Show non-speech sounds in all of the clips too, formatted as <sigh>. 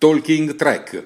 Talking Track.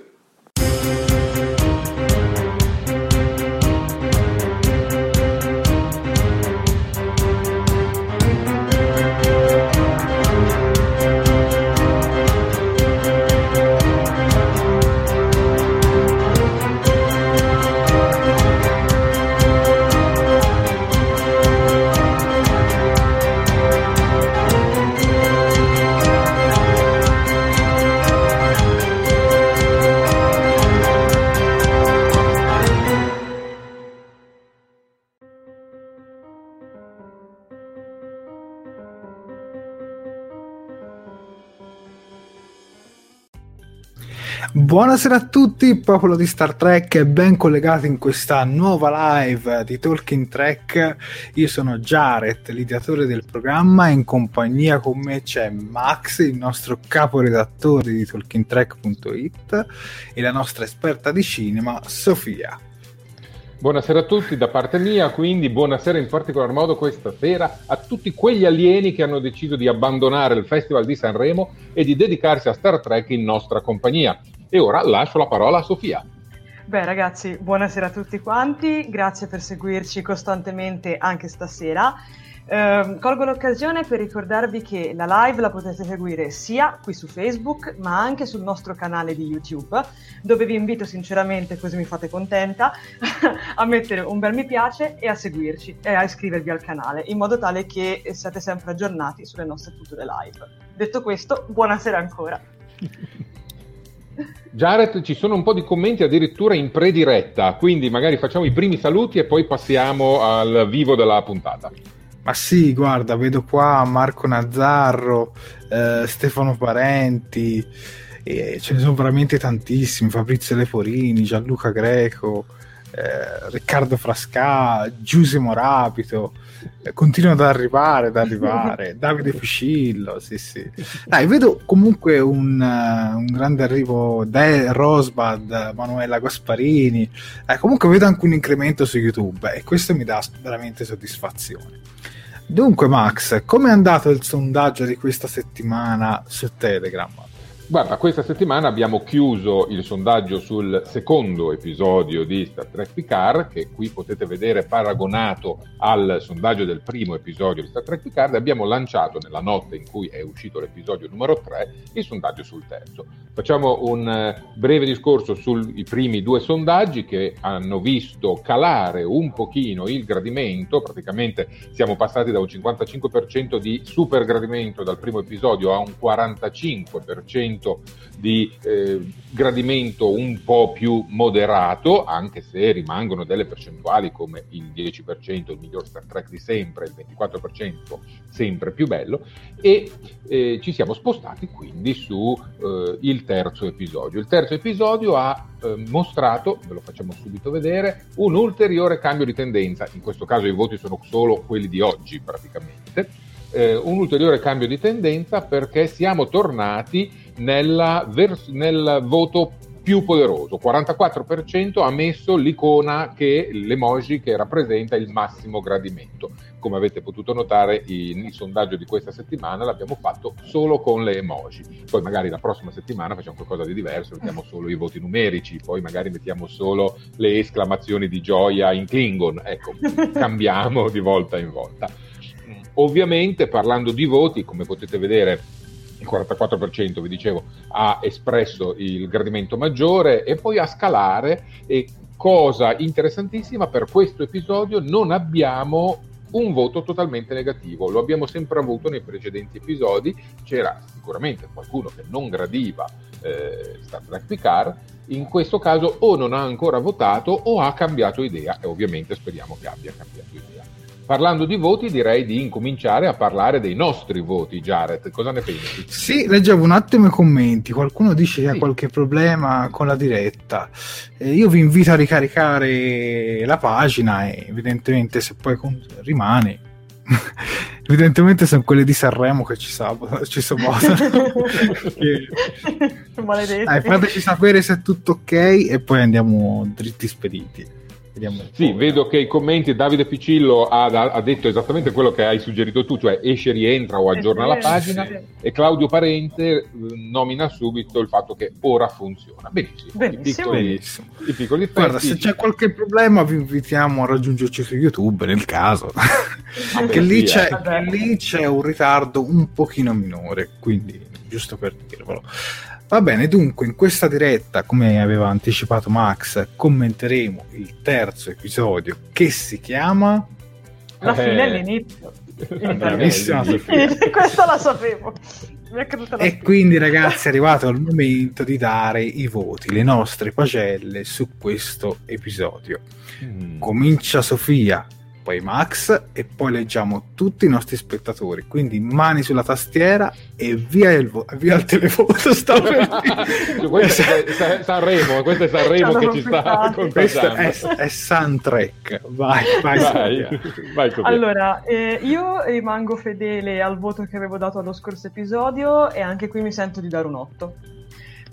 Buonasera a tutti, popolo di Star Trek, ben collegati in questa nuova live di Talking Trek. Io sono Jared, l'ideatore del programma, in compagnia con me c'è Max, il nostro caporedattore di TalkingTrek.it, e la nostra esperta di cinema, Sofia. Buonasera a tutti da parte mia, quindi buonasera in particolar modo questa sera a tutti quegli alieni che hanno deciso di abbandonare il Festival di Sanremo e di dedicarsi a Star Trek in nostra compagnia. E ora lascio la parola a Sofia. Beh ragazzi, buonasera a tutti quanti, grazie per seguirci costantemente anche stasera. Eh, colgo l'occasione per ricordarvi che la live la potete seguire sia qui su Facebook ma anche sul nostro canale di YouTube dove vi invito sinceramente, così mi fate contenta, <laughs> a mettere un bel mi piace e a seguirci e a iscrivervi al canale in modo tale che siate sempre aggiornati sulle nostre future live. Detto questo, buonasera ancora. <laughs> Jared, ci sono un po' di commenti addirittura in prediretta, quindi magari facciamo i primi saluti e poi passiamo al vivo della puntata. Ma sì, guarda, vedo qua Marco Nazzarro, eh, Stefano Parenti, eh, ce ne sono veramente tantissimi, Fabrizio Leporini, Gianluca Greco, eh, Riccardo Frasca, Giusimo Rapito, eh, continuano ad arrivare, ad <laughs> arrivare, Davide Fucillo, sì sì. Dai, vedo comunque un, uh, un grande arrivo da Rosbad, Manuela Gasparini, eh, comunque vedo anche un incremento su YouTube e questo mi dà veramente soddisfazione. Dunque, Max, come è andato il sondaggio di questa settimana su Telegram? Guarda, questa settimana abbiamo chiuso il sondaggio sul secondo episodio di Star Trek Picard, che qui potete vedere paragonato al sondaggio del primo episodio di Star Trek Picard, abbiamo lanciato nella notte in cui è uscito l'episodio numero 3 il sondaggio sul terzo. Facciamo un eh, breve discorso sui primi due sondaggi che hanno visto calare un pochino il gradimento, praticamente siamo passati da un 55% di super gradimento dal primo episodio a un 45% momento di eh, gradimento un po' più moderato, anche se rimangono delle percentuali come il 10%, il miglior Star Trek di sempre, il 24% sempre più bello, e eh, ci siamo spostati quindi su eh, il terzo episodio. Il terzo episodio ha eh, mostrato, ve lo facciamo subito vedere, un ulteriore cambio di tendenza, in questo caso i voti sono solo quelli di oggi praticamente, eh, un ulteriore cambio di tendenza perché siamo tornati vers- nel voto più poderoso, 44% ha messo l'icona che l'emoji che rappresenta il massimo gradimento. Come avete potuto notare in, il sondaggio di questa settimana l'abbiamo fatto solo con le emoji. Poi magari la prossima settimana facciamo qualcosa di diverso, mettiamo solo i voti numerici, poi magari mettiamo solo le esclamazioni di gioia in Klingon. Ecco, <laughs> cambiamo di volta in volta. Ovviamente parlando di voti, come potete vedere il 44% vi dicevo ha espresso il gradimento maggiore e poi a scalare e cosa interessantissima per questo episodio non abbiamo un voto totalmente negativo, lo abbiamo sempre avuto nei precedenti episodi, c'era sicuramente qualcuno che non gradiva eh, Star Trek Picard, in questo caso o non ha ancora votato o ha cambiato idea e ovviamente speriamo che abbia cambiato idea. Parlando di voti, direi di incominciare a parlare dei nostri voti, Jared. Cosa ne pensi? Sì, leggevo un attimo i commenti. Qualcuno dice che sì. ha qualche problema con la diretta. Eh, io vi invito a ricaricare la pagina e evidentemente se poi con... rimane. <laughs> evidentemente sono quelli di Sanremo che ci, sab- ci sabotano. <laughs> Maledetti. Dai, fateci sapere se è tutto ok e poi andiamo dritti spediti. Vediamo sì, vedo che i commenti Davide Piccillo ha, ha, detto esattamente quello che hai suggerito tu, cioè esce, rientra o aggiorna la pagina e Claudio Parente eh, nomina subito il fatto che ora funziona. Benissimo. Benissimo. I piccoli, Benissimo. I piccoli Guarda, se c'è qualche problema vi invitiamo a raggiungerci su YouTube nel caso, ah, <laughs> che lì, c'è, eh. lì c'è un ritardo un pochino minore, quindi giusto per dirvelo. Va bene, dunque in questa diretta, come aveva anticipato Max, commenteremo il terzo episodio che si chiama... La eh... fine all'inizio. <laughs> Bravissima <laughs> Questa la sapevo. E quindi ragazzi è arrivato il momento di dare i voti, le nostre pagelle su questo episodio. Mm. Comincia Sofia poi Max e poi leggiamo tutti i nostri spettatori. Quindi mani sulla tastiera e via il, vo- via il telefoto. Sta per questo è Sanremo, questo è Sanremo che ci sta Questo è, è Soundtrack. Vai, vai. vai, vai allora, eh, io rimango fedele al voto che avevo dato allo scorso episodio e anche qui mi sento di dare un 8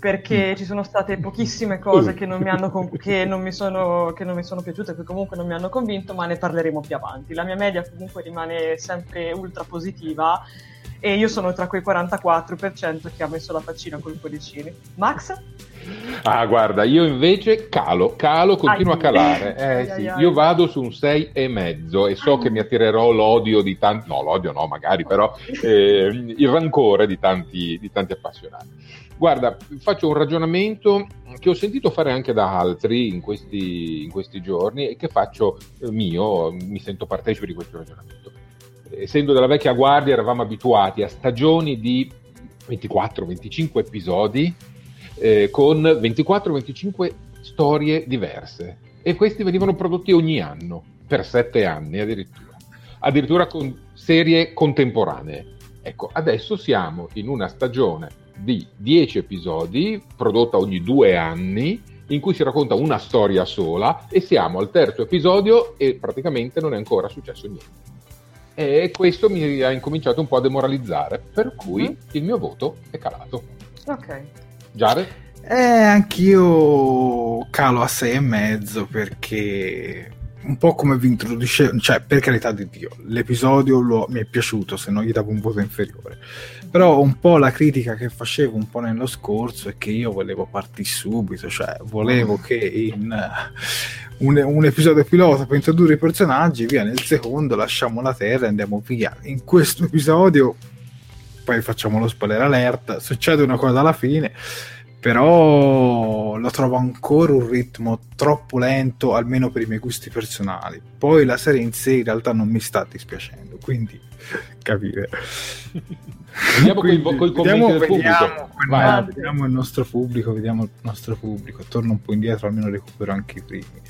perché mm. ci sono state pochissime cose che non, mi con- che, non mi sono, che non mi sono piaciute, che comunque non mi hanno convinto, ma ne parleremo più avanti. La mia media comunque rimane sempre ultra positiva e io sono tra quei 44% che ha messo la faccina con i cuoricini. Max? Ah, guarda, io invece calo, calo, continuo ai, a calare. <laughs> Eh, ai, sì. ai, io vado su un 6,5 e mezzo e so che mi attirerò l'odio di tanti, no, l'odio no, magari, però <laughs> eh, il rancore di tanti, di tanti appassionati. Guarda, faccio un ragionamento che ho sentito fare anche da altri in questi, in questi giorni e che faccio eh, mio, mi sento partecipe di questo ragionamento. Essendo della vecchia guardia eravamo abituati a stagioni di 24-25 episodi eh, con 24-25 storie diverse e questi venivano prodotti ogni anno, per sette anni addirittura, addirittura con serie contemporanee. Ecco, adesso siamo in una stagione di 10 episodi, prodotta ogni due anni, in cui si racconta una storia sola e siamo al terzo episodio e praticamente non è ancora successo niente. E questo mi ha incominciato un po' a demoralizzare, per cui mm. il mio voto è calato. Ok. Giare? Eh, anch'io calo a sei e mezzo perché un po' come vi introduce, cioè per carità di Dio, l'episodio lo, mi è piaciuto, se no gli davo un voto inferiore. Però un po' la critica che facevo un po' nello scorso è che io volevo partire subito, cioè volevo che in uh, un, un, episodio pilota per introdurre i personaggi, via nel secondo lasciamo la Terra e andiamo via. In questo episodio, poi facciamo lo spoiler alert, succede una cosa alla fine però lo trovo ancora un ritmo troppo lento, almeno per i miei gusti personali. Poi la serie in sé in realtà non mi sta dispiacendo, quindi capire. Vediamo quindi, con i commenti del vediamo, pubblico. vediamo il nostro pubblico, vediamo il nostro pubblico. Torno un po' indietro, almeno recupero anche i primi.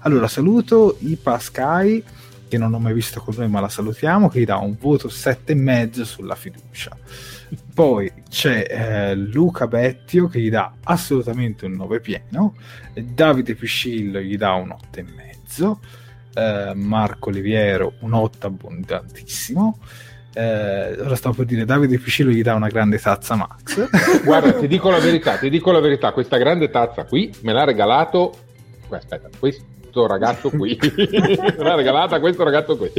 Allora, saluto Ipa Sky, che non ho mai visto con noi, ma la salutiamo, che gli dà un voto 7,5 sulla fiducia. Poi c'è eh, Luca Bettio che gli dà assolutamente un 9 pieno, Davide Piscillo gli dà un 8,5, eh, Marco Oliviero un 8 abbondantissimo. Eh, ora stavo per dire Davide Piscillo gli dà una grande tazza Max. <laughs> Guarda, ti dico la verità, ti dico la verità, questa grande tazza qui me l'ha regalato. Aspetta, questo ragazzo qui <laughs> me l'ha regalata questo ragazzo qui.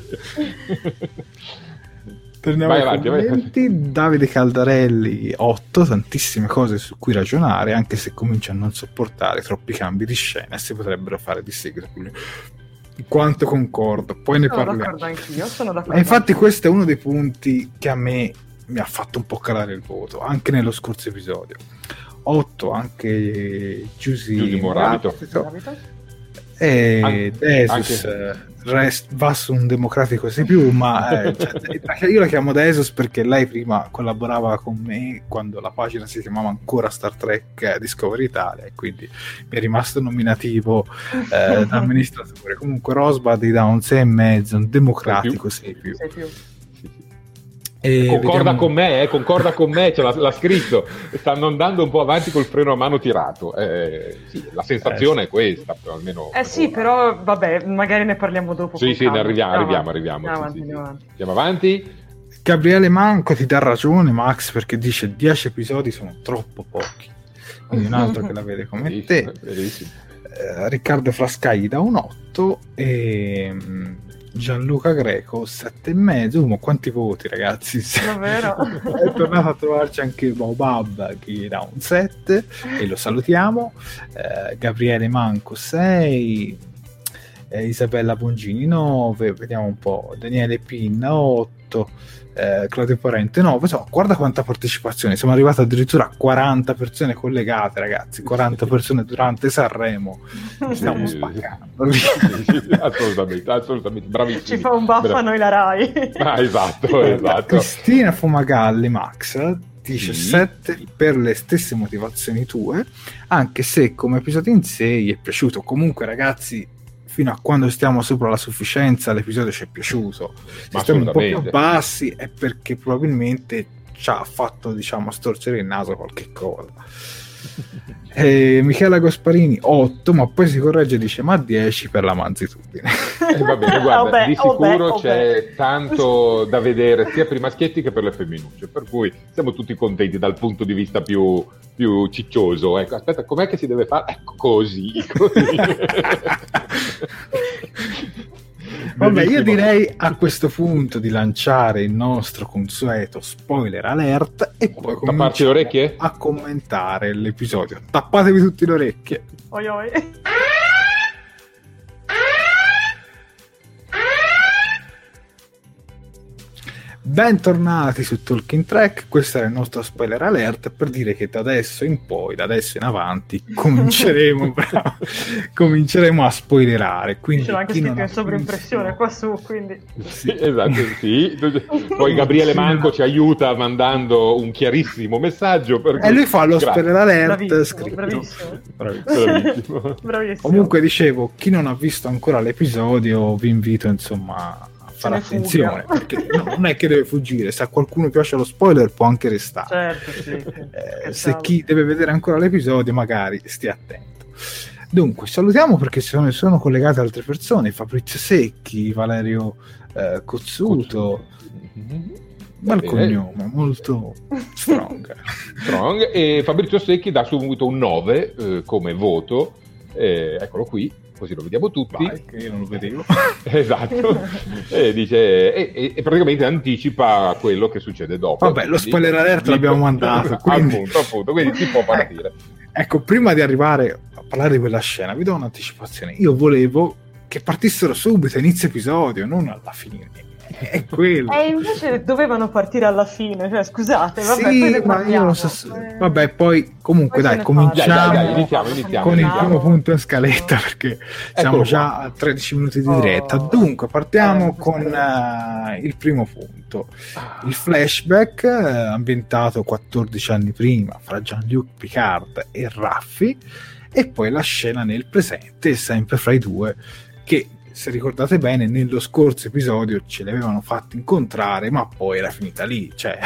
Torniamo ai avanti, commenti. Davide Caldarelli 8, tantissime cose su cui ragionare, anche se comincia a non sopportare troppi cambi di scena si potrebbero fare di seguito. Quanto concordo, poi ne sono parliamo. Anch'io, sono d'accordo e infatti questo è uno dei punti che a me mi ha fatto un po' calare il voto, anche nello scorso episodio. 8 anche Giusy Moravito. E An- Desus anche rest, va su un democratico più, ma eh, <laughs> cioè, io la chiamo Desus perché lei prima collaborava con me quando la pagina si chiamava ancora Star Trek Discovery Italia e quindi mi è rimasto nominativo eh, <laughs> da amministratore. Comunque Rosbad gli dà un 6,5, un democratico 6 più. Sei più. E concorda vediamo... con me, eh, concorda con me, cioè, l'ha, l'ha, scritto, stanno andando un po' avanti col freno a mano tirato. Eh, sì, la sensazione eh, è questa, però almeno. Eh sì, però vabbè, magari ne parliamo dopo. Sì, sì, ne arriviamo, arriviamo, arriviamo. Andiamo, sì, avanti, sì, Andiamo avanti. Gabriele Manco ti dà ragione, Max, perché dice 10 episodi sono troppo pochi. Quindi un altro che la vede come verissimo, te. Verissimo. Eh, Riccardo Frascai da un 8 e Gianluca Greco 7,5 ma quanti voti ragazzi? Davvero? <laughs> È tornato a trovarci anche Bobab che dà un 7 e lo salutiamo. Eh, Gabriele Manco 6 eh, Isabella Bongini 9 vediamo un po' Daniele Pinna 8 eh, Claudio Parente 9 insomma guarda quanta partecipazione. Siamo arrivati addirittura a 40 persone collegate ragazzi. 40 persone durante Sanremo. Stiamo spaccando. <laughs> Assolutamente assolutamente. Bravissimo ci fa un baffo a noi la Rai. <laughs> Ah, esatto, <laughs> esatto. Cristina Fumagalli Max dice sì. 7 per le stesse motivazioni tue anche se come episodio in sé gli è piaciuto. Comunque ragazzi fino a quando stiamo sopra la sufficienza l'episodio ci è piaciuto. Se stiamo un po' più bassi è perché probabilmente ci ha fatto diciamo storcere il naso qualche cosa <laughs> e Michela Gasparini 8 ma poi si corregge e dice ma 10 per la manzitudine <laughs> eh, va bene guarda vabbè, di sicuro vabbè, c'è vabbè. tanto da vedere sia per i maschietti che per le femminucce per cui siamo tutti contenti dal punto di vista più, più ciccioso ecco aspetta com'è che si deve fare ecco così, così. <laughs> Vabbè, io direi a questo punto di lanciare il nostro consueto spoiler alert e poi Tapparci le orecchie? a commentare l'episodio. Tappatevi tutte le orecchie. Oi oi. Bentornati su Talking Track, questo era il nostro spoiler alert per dire che da adesso in poi, da adesso in avanti, <laughs> cominceremo, <laughs> cominceremo a spoilerare. Quindi C'è anche scritto in sovraimpressione qua su, quindi... Sì, esatto, sì. Poi Gabriele Manco ci aiuta mandando un chiarissimo messaggio. Per e lui fa lo Grazie. spoiler alert bravissimo, scritto. Bravissimo. Bravissimo. bravissimo. <laughs> Comunque dicevo, chi non ha visto ancora l'episodio vi invito insomma fare attenzione perché no, non è che deve fuggire se a qualcuno piace lo spoiler può anche restare. Certo, sì. eh, se chi deve vedere ancora l'episodio magari stia attento. Dunque salutiamo perché sono, sono collegate altre persone Fabrizio Secchi Valerio eh, Cozzuto. Bel cognome molto <laughs> strong. Strong. E Fabrizio Secchi dà subito un 9 eh, come voto. Eh, eccolo qui così lo vediamo tutti. Vai, che io non lo vedevo. <laughs> esatto. <laughs> e, dice, e, e, praticamente anticipa quello che succede dopo. Vabbè, lo spoiler alert l'abbiamo mandato. <laughs> Quindi... appunto, appunto, quindi si può partire. ecco, prima di arrivare a parlare di quella scena, vi do un'anticipazione. Io volevo che partissero subito a inizio episodio, non alla fine. È quello. E invece dovevano partire alla fine, cioè, scusate, vabbè, sì, poi ma io non so se- Eh, Vabbè, poi comunque poi dai, cominciamo. Dai, dai, iniziamo, iniziamo. con il Iniziamo. primo punto in scaletta perché siamo Eccolo già qua. a 13 minuti di Oh. diretta. Dunque, partiamo Eh, con eh, il primo punto. Il flashback eh, ambientato 14 anni prima fra Jean-Luc Picard e Raffi e poi la scena nel presente sempre fra i due che se ricordate bene nello scorso episodio ce li avevano fatti incontrare ma poi era finita lì cioè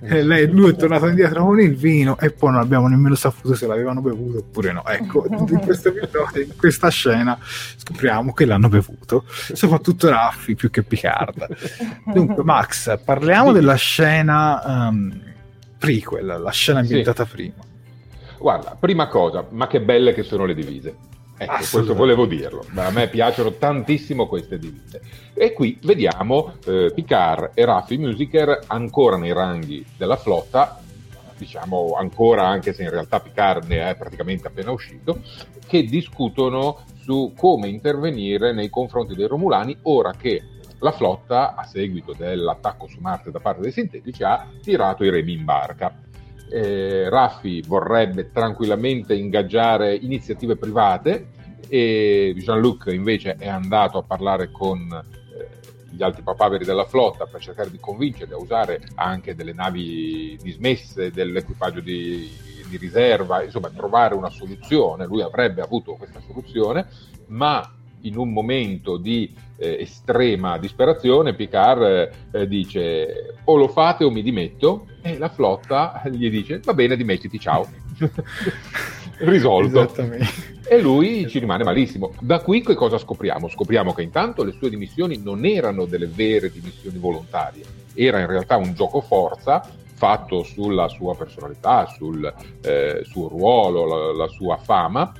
<laughs> lei, lui è tornato indietro con il vino e poi non abbiamo nemmeno saputo se l'avevano bevuto oppure no ecco <laughs> in questo episodio in questa scena scopriamo che l'hanno bevuto soprattutto Raffi più che Picard Dunque, Max, parliamo Sì. della scena um, prequel, la scena ambientata prima. Guarda, prima cosa, ma che belle che sono le divise. Ecco, questo volevo dirlo. Ma A me piacciono tantissimo queste divise. E qui vediamo eh, Picard e Raffi Musiker ancora nei ranghi della flotta, diciamo ancora anche se in realtà Picard ne è praticamente appena uscito, che discutono su come intervenire nei confronti dei Romulani ora che la flotta, a seguito dell'attacco su Marte da parte dei sintetici, ha tirato i remi in barca. Eh, Raffi vorrebbe tranquillamente ingaggiare iniziative private e Jean-Luc invece è andato a parlare con eh, gli altri papaveri della flotta per cercare di convincerli a usare anche delle navi dismesse dell'equipaggio di, di riserva, insomma trovare una soluzione. Lui avrebbe avuto questa soluzione, ma in un momento di eh, estrema disperazione Picard eh, eh, dice o lo fate o mi dimetto. E la flotta gli dice va bene dimettiti ciao. <laughs> Risolto. E lui ci rimane malissimo. Da qui che cosa scopriamo? Scopriamo che intanto le sue dimissioni non erano delle vere dimissioni volontarie, era in realtà un gioco forza fatto sulla sua personalità, sul eh, suo ruolo, la, la sua fama,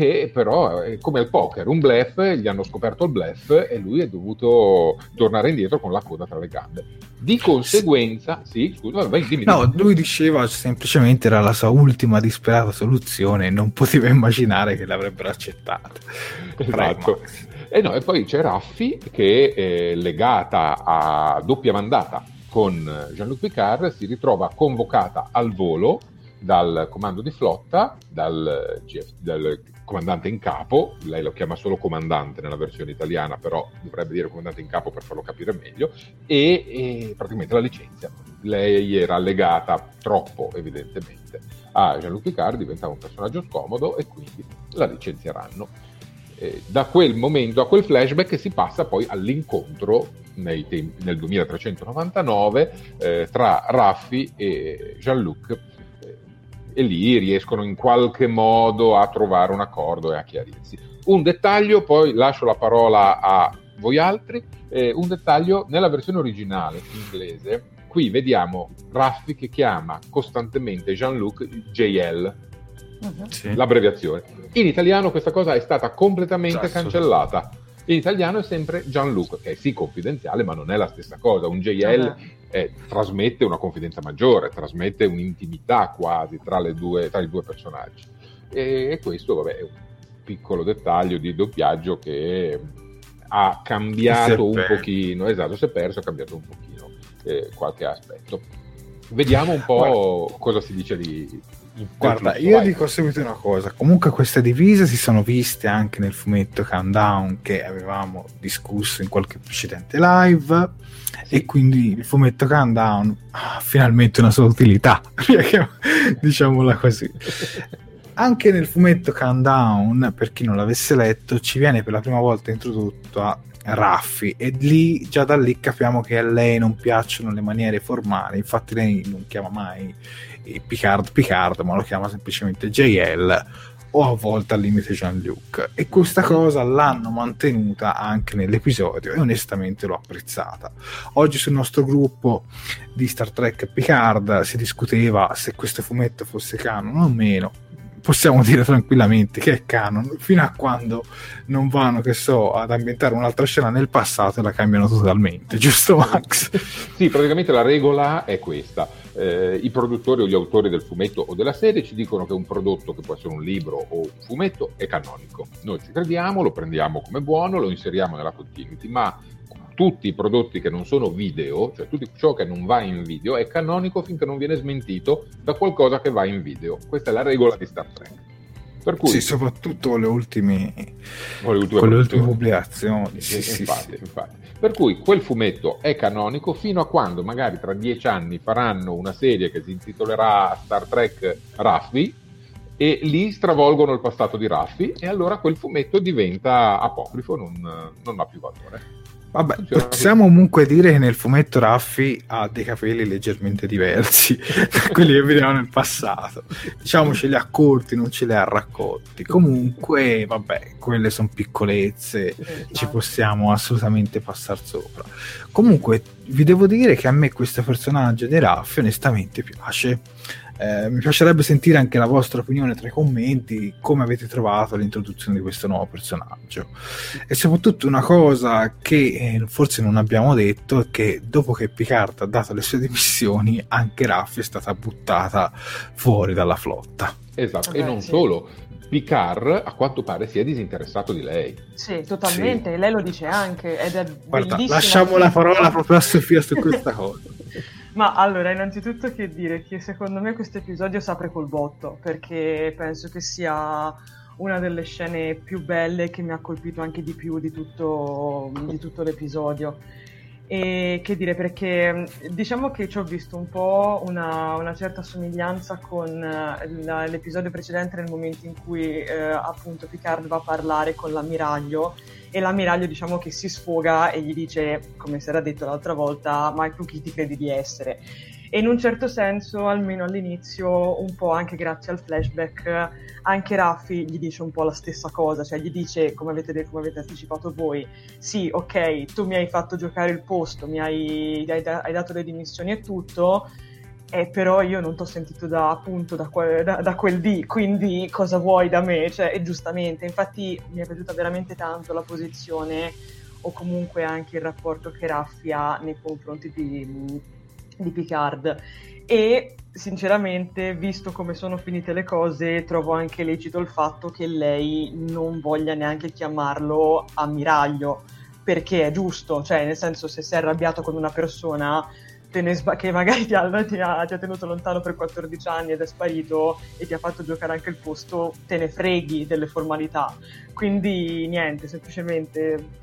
che però è come al poker, un bluff, gli hanno scoperto il bluff e lui è dovuto tornare indietro con la coda tra le gambe. Di conseguenza, sì, scusa, vai, dimmi. No, dimmi. lui diceva semplicemente era la sua ultima disperata soluzione e non poteva immaginare che l'avrebbero accettata. <laughs> Esatto. E, no, e poi c'è Raffi che è legata a doppia mandata con Jean-Luc Picard, si ritrova convocata al volo dal comando di flotta, dal, GF dal comandante in capo, lei lo chiama solo comandante nella versione italiana, però dovrebbe dire comandante in capo per farlo capire meglio, e, e praticamente la licenzia. Lei era legata troppo, evidentemente, a Jean-Luc Picard, diventava un personaggio scomodo e quindi la licenzieranno. Eh, da quel momento, a quel flashback, si passa poi all'incontro tempi, nel 2399 eh, tra Raffi e Jean-Luc e lì riescono in qualche modo a trovare un accordo e a chiarirsi. Un dettaglio, poi lascio la parola a voi altri, eh, un dettaglio nella versione originale inglese, qui vediamo Raffi che chiama costantemente Jean-Luc JL, Mhm. Sì. l'abbreviazione. In italiano questa cosa è stata completamente Già, cancellata. In italiano è sempre Gianluca, che è sì confidenziale, ma non è la stessa cosa. Un JL eh, trasmette una confidenza maggiore, trasmette un'intimità quasi tra, le due, tra i due personaggi. E, e questo, vabbè, è un piccolo dettaglio di doppiaggio che ha cambiato un perso. pochino, esatto, si è perso, ha cambiato un pochino eh, qualche aspetto. Vediamo un po' cosa si dice di... Guarda, io vai. dico subito una cosa. Comunque queste divise si sono viste anche nel fumetto Countdown che avevamo discusso in qualche precedente live e quindi il fumetto Countdown ha finalmente una sua utilità, <laughs> diciamola così. Anche nel fumetto Countdown, per chi non l'avesse letto, ci viene per la prima volta introdotto a Raffi e lì già da lì capiamo che a lei non piacciono le maniere formali, infatti lei non chiama mai Picard Picard, ma lo chiama semplicemente JL o a volte al limite Jean-Luc e questa cosa l'hanno mantenuta anche nell'episodio e onestamente l'ho apprezzata. Oggi sul nostro gruppo di Star Trek Picard si discuteva se questo fumetto fosse canon o meno. Possiamo dire tranquillamente che è canon fino a quando non vanno, che so, ad ambientare un'altra scena nel passato e la cambiano totalmente, giusto Max? <laughs> Sì, praticamente la regola è questa. Eh, I produttori o gli autori del fumetto o della serie ci dicono che un prodotto, che può essere un libro o un fumetto, è canonico. Noi ci crediamo, lo prendiamo come buono, lo inseriamo nella continuity, ma tutti i prodotti che non sono video, cioè tutto ciò che non va in video, è canonico finché non viene smentito da qualcosa che va in video. Questa è la regola di Star Trek. Per cui, sì, soprattutto le ultime, con le ultime, con le ultime pubblicazioni. Sì, sì, infatti, infatti. Per cui quel fumetto è canonico fino a quando magari tra dieci anni faranno una serie che si intitolerà Star Trek Raffi e lì stravolgono il passato di Raffi e allora quel fumetto diventa apocrifo, non, non ha più valore. Vabbè, possiamo comunque dire che nel fumetto Raffi ha dei capelli leggermente diversi <laughs> da quelli che vediamo nel passato. Diciamo ce li ha corti, non ce li ha raccolti. Comunque, vabbè, quelle sono piccolezze, ci possiamo assolutamente passare sopra. Comunque, vi devo dire che a me questo personaggio di Raffi onestamente piace eh, mi piacerebbe sentire anche la vostra opinione tra i commenti, come avete trovato l'introduzione di questo nuovo personaggio. E soprattutto una cosa che eh, forse non abbiamo detto è che dopo che Picard ha dato le sue <laughs> dimissioni, anche Raffi è stata buttata fuori dalla flotta. Esatto, okay, e non sì. solo. Picard a quanto pare si è disinteressato di lei. Sì, totalmente, sì. lei lo dice anche ed è Guarda, lasciamo la parola proprio a Sofia su questa cosa. <laughs> Ma allora, innanzitutto che dire che secondo me questo episodio s'apre col botto, perché penso che sia una delle scene più belle che mi ha colpito anche di più di tutto, di tutto l'episodio. E che dire, perché diciamo che ci ho visto un po' una, una certa somiglianza con la, l'episodio precedente nel momento in cui eh, appunto Picard va a parlare con l'ammiraglio e l'ammiraglio diciamo che si sfoga e gli dice, come si era detto l'altra volta, ma tu chi ti credi di essere? E in un certo senso, almeno all'inizio, un po' anche grazie al flashback, anche Raffi gli dice un po' la stessa cosa, cioè gli dice, come avete, come avete anticipato voi, sì, ok, tu mi hai fatto giocare il posto, mi hai, hai, hai dato le dimissioni e tutto, eh, però io non ti ho sentito da appunto da, que- da, da, quel D, quindi cosa vuoi da me? Cioè, e giustamente, infatti mi è piaciuta veramente tanto la posizione o comunque anche il rapporto che Raffi ha nei confronti di, di Picard. E sinceramente, visto come sono finite le cose, trovo anche lecito il fatto che lei non voglia neanche chiamarlo ammiraglio, perché è giusto, cioè nel senso se sei arrabbiato con una persona sba- che magari ti ha, <laughs> ti, ha, ti ha, tenuto lontano per 14 anni ed è sparito e ti ha fatto giocare anche il posto, te ne freghi delle formalità. Quindi niente, semplicemente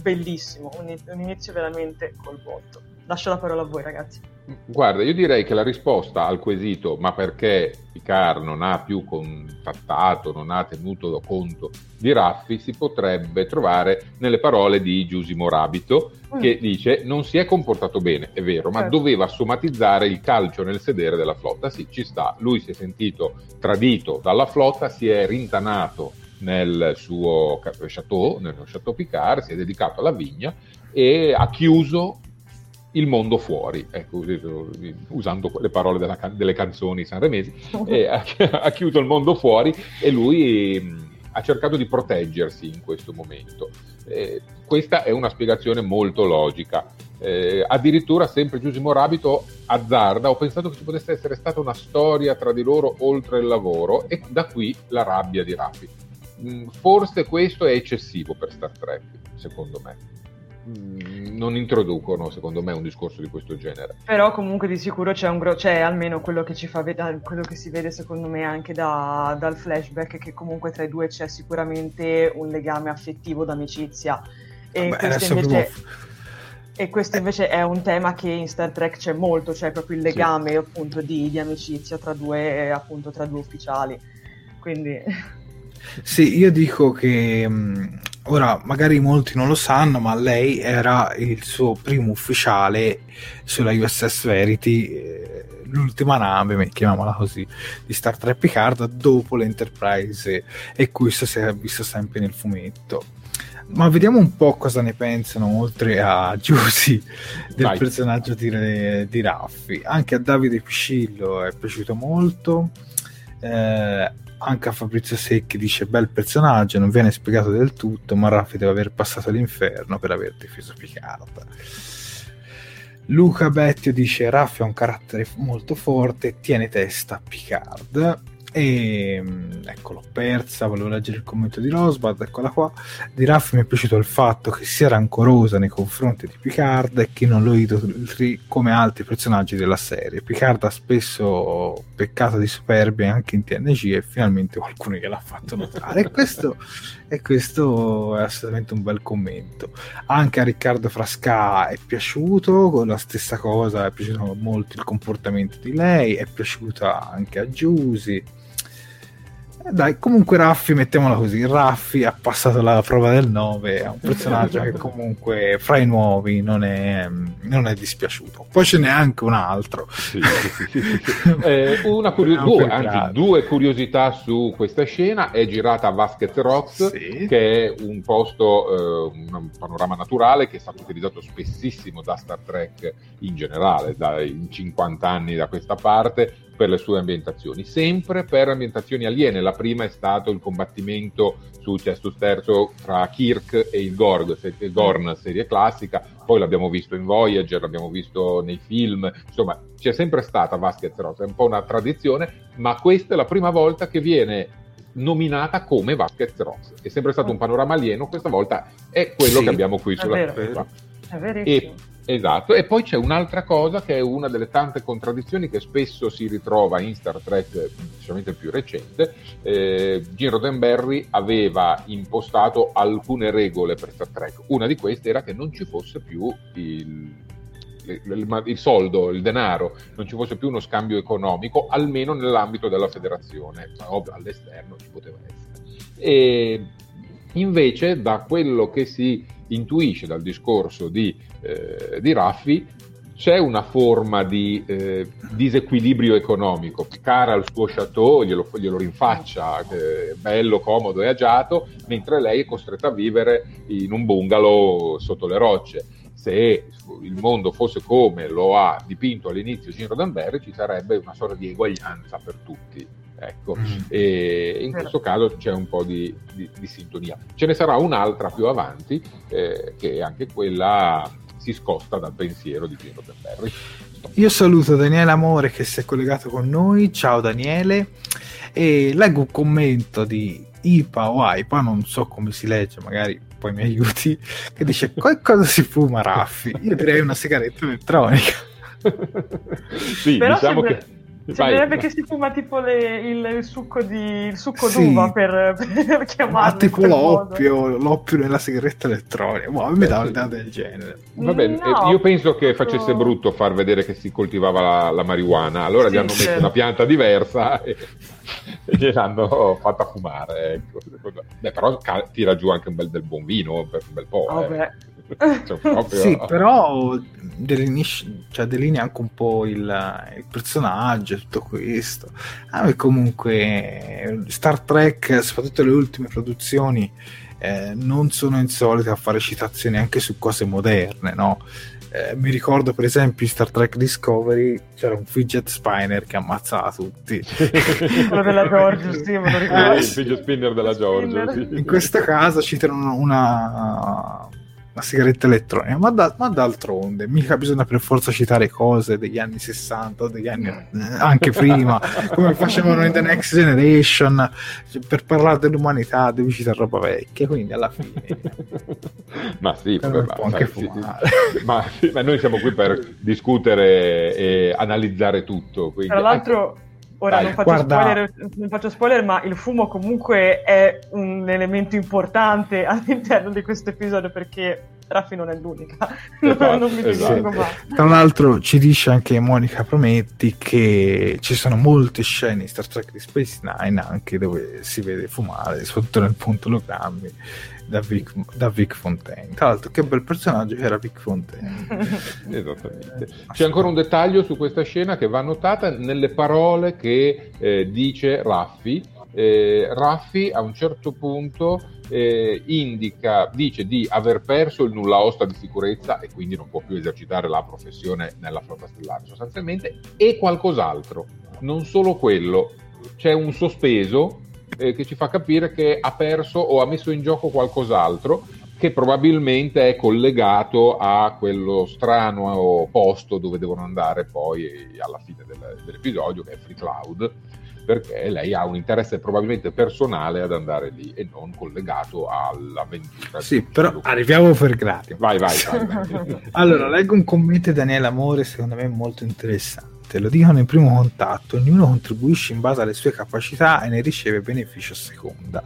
bellissimo, un, un inizio veramente col volto. Lascio la parola a voi ragazzi. Guarda, io direi che la risposta al quesito ma perché Picard non ha più contattato, non ha tenuto conto di Raffi si potrebbe trovare nelle parole di Giusimo Rabito mm. che dice non si è comportato bene, è vero, ma certo. doveva somatizzare il calcio nel sedere della flotta. Sì, ci sta, lui si è sentito tradito dalla flotta, si è rintanato nel suo chateau, nello chateau Picard, si è dedicato alla vigna e ha chiuso il mondo fuori, ecco, usando le parole della, delle canzoni sanremesi, <laughs> e ha, ha, chiuso il mondo fuori e lui mh, ha cercato di proteggersi in questo momento. Eh, questa è una spiegazione molto logica. Eh, addirittura sempre Giusimo Rabito azzarda, ho pensato che ci potesse essere stata una storia tra di loro oltre il lavoro e da qui la rabbia di Raffi. forse questo è eccessivo per Star Trek, secondo me. Mm, non introducono secondo me un discorso di questo genere però comunque di sicuro c'è, un gro- c'è almeno quello che, ci fa ved- quello che si vede secondo me anche da- dal flashback che comunque tra i due c'è sicuramente un legame affettivo d'amicizia e Beh, questo invece e questo invece è un tema che in Star Trek c'è molto, cioè proprio il legame sì. appunto di, di, amicizia tra due, appunto, tra due ufficiali. Quindi... Sì, io dico che mm, Ora, magari molti non lo sanno, ma lei era il suo primo ufficiale sulla USS Verity, eh, l'ultima nave, chiamiamola così, di Star Trek Picard dopo l'Enterprise e questo si è visto sempre nel fumetto. Ma vediamo un po' cosa ne pensano, oltre a Giusy, del Vai. personaggio di, di Raffi. Anche a Davide Piscillo è piaciuto molto. Eh, anche a Fabrizio Secchi dice bel personaggio, non viene spiegato del tutto, ma Raffi deve aver passato l'inferno per aver difeso Picard. Luca Bettio dice Raffi ha un carattere molto forte, tiene testa a Picard. E mm, ecco persa, volevo leggere il commento di Rosbad, eccola qua. Di Raffi mi è piaciuto il fatto che sia rancorosa nei confronti di Picard e che non lo idolitri come altri personaggi della serie. Picard ha spesso peccato di superbia anche in TNG e finalmente qualcuno gliel'ha fatto notare. e, questo, e questo è assolutamente un bel commento. Anche a Riccardo Frasca è piaciuto, con la stessa cosa, è piaciuto molto il comportamento di lei, è piaciuta anche a Giusy eh, dai, comunque Raffi, mettiamola così, Raffi ha passato la prova del 9, è un personaggio che comunque fra i nuovi non è, non è dispiaciuto. Poi ce n'è anche un altro. Sì, sì, <laughs> sì, eh, una curio- due, anzi, due, curiosità su questa scena, è girata a Vasquez Rocks, che è un posto, eh, un panorama naturale che è stato utilizzato spessissimo da Star Trek in generale, da, in 50 anni da questa parte, per le sue ambientazioni, sempre per ambientazioni aliene. La prima è stato il combattimento su Cestus Terzo tra Kirk e il Gorg, il Gorn, serie classica, poi l'abbiamo visto in Voyager, l'abbiamo visto nei film, insomma c'è sempre stata Vasquez Ross, è un po' una tradizione, ma questa è la prima volta che viene nominata come Vasquez Ross. È sempre stato un panorama alieno, questa volta è quello sì, che abbiamo qui sulla verissimo. E Esatto, e poi c'è un'altra cosa che è una delle tante contraddizioni che spesso si ritrova in Star Trek, specialmente più recente. Eh, Gene Roddenberry aveva impostato alcune regole per Star Trek. Una di queste era che non ci fosse più il, il, il, soldo, il denaro, non ci fosse più uno scambio economico, almeno nell'ambito della federazione. All'esterno ci poteva essere. E invece, da quello che si intuisce dal discorso di, eh, di Raffi, c'è una forma di eh, disequilibrio economico. Picard al suo chateau glielo, glielo rinfaccia, eh, bello, comodo e agiato, mentre lei è costretta a vivere in un bungalow sotto le rocce. Se il mondo fosse come lo ha dipinto all'inizio Gino Roddenberry, ci sarebbe una sorta di eguaglianza per tutti. Ecco, mm. e in questo caso c'è un po' di, di, di, sintonia. Ce ne sarà un'altra più avanti, eh, che anche quella si scosta dal pensiero di Gino Roddenberry. Io saluto Daniele Amore che si è collegato con noi. Ciao Daniele. E leggo un commento di IPA o AIPA, non so come si legge, magari poi mi aiuti, che dice qualcosa si fuma Raffi. Io direi una sigaretta elettronica. sì, Però diciamo sembra... che Sembrerebbe che si fuma tipo le, il, il, succo di, il succo sì. d'uva per, <laughs> per chiamarlo. Ma tipo l'oppio, l'oppio nella sigaretta elettronica. Boh, mi dà un'idea del genere. Vabbè, no, io penso che facesse brutto far vedere che si coltivava la, la marijuana. Allora sì, gli hanno messo certo. una pianta diversa e, <laughs> e gliel'hanno fatta fumare. Ecco. Beh, però tira giù anche un bel del buon vino per un bel po'. Oh, eh. Cioè, <laughs> proprio... Sì, però delineisce, cioè, delinea anche un po' il, il personaggio, tutto questo. Ah, comunque Star Trek, soprattutto le ultime produzioni, eh, non sono insolite a fare citazioni anche su cose moderne, no? Eh, mi ricordo per esempio in Star Trek Discovery c'era un fidget spinner che ammazzava tutti <laughs> quello della Giorgio sì me lo ricordo il fidget spinner della Giorgio sì. <laughs> in questo caso citano una una sigaretta elettronica, ma, da, ma, d'altronde mica bisogna per forza citare cose degli anni 60 o degli anni eh, anche prima, come facevano in The Next Generation, cioè, per parlare dell'umanità devi citare roba vecchia, quindi alla fine... <laughs> ma sì, vabbè, ma, anche sì, sì. <laughs> Ma, ma, noi siamo qui per discutere e analizzare tutto. Quindi... Tra l'altro... Ora non faccio, spoiler, non faccio, spoiler, ma il fumo comunque è un elemento importante <laughs> all'interno di questo episodio perché Raffi non è l'unica. <laughs> Esatto, non mi esatto. Tra l'altro ci dice anche Monica Prometti che ci sono molte scene in Star Trek di Space Nine anche dove si vede fumare, soprattutto nel punto ologrammi da Vic, da Vic Fontaine. Tra l'altro, che bel personaggio che era Vic Fontaine. <laughs> Esattamente. C'è ancora un dettaglio su questa scena che va notata nelle parole che eh, dice Raffi. Eh, Raffi a un certo punto eh, indica, dice di aver perso il nulla osta di sicurezza e quindi non può più esercitare la professione nella flotta stellare sostanzialmente, e qualcos'altro. Non solo quello, c'è un sospeso eh, che ci fa capire che ha perso o ha messo in gioco qualcos'altro che probabilmente è collegato a quello strano posto dove devono andare poi alla fine del, dell'episodio che è Free Cloud perché lei ha un interesse probabilmente personale ad andare lì e non collegato all'avventura. Sì, però Luca. arriviamo per gradi. Vai, vai, vai. vai. <laughs> allora, leggo un commento di Daniele Amore, secondo me molto interessante volte, lo dicono in primo contatto, ognuno contribuisce in base alle sue capacità e ne riceve beneficio a seconda.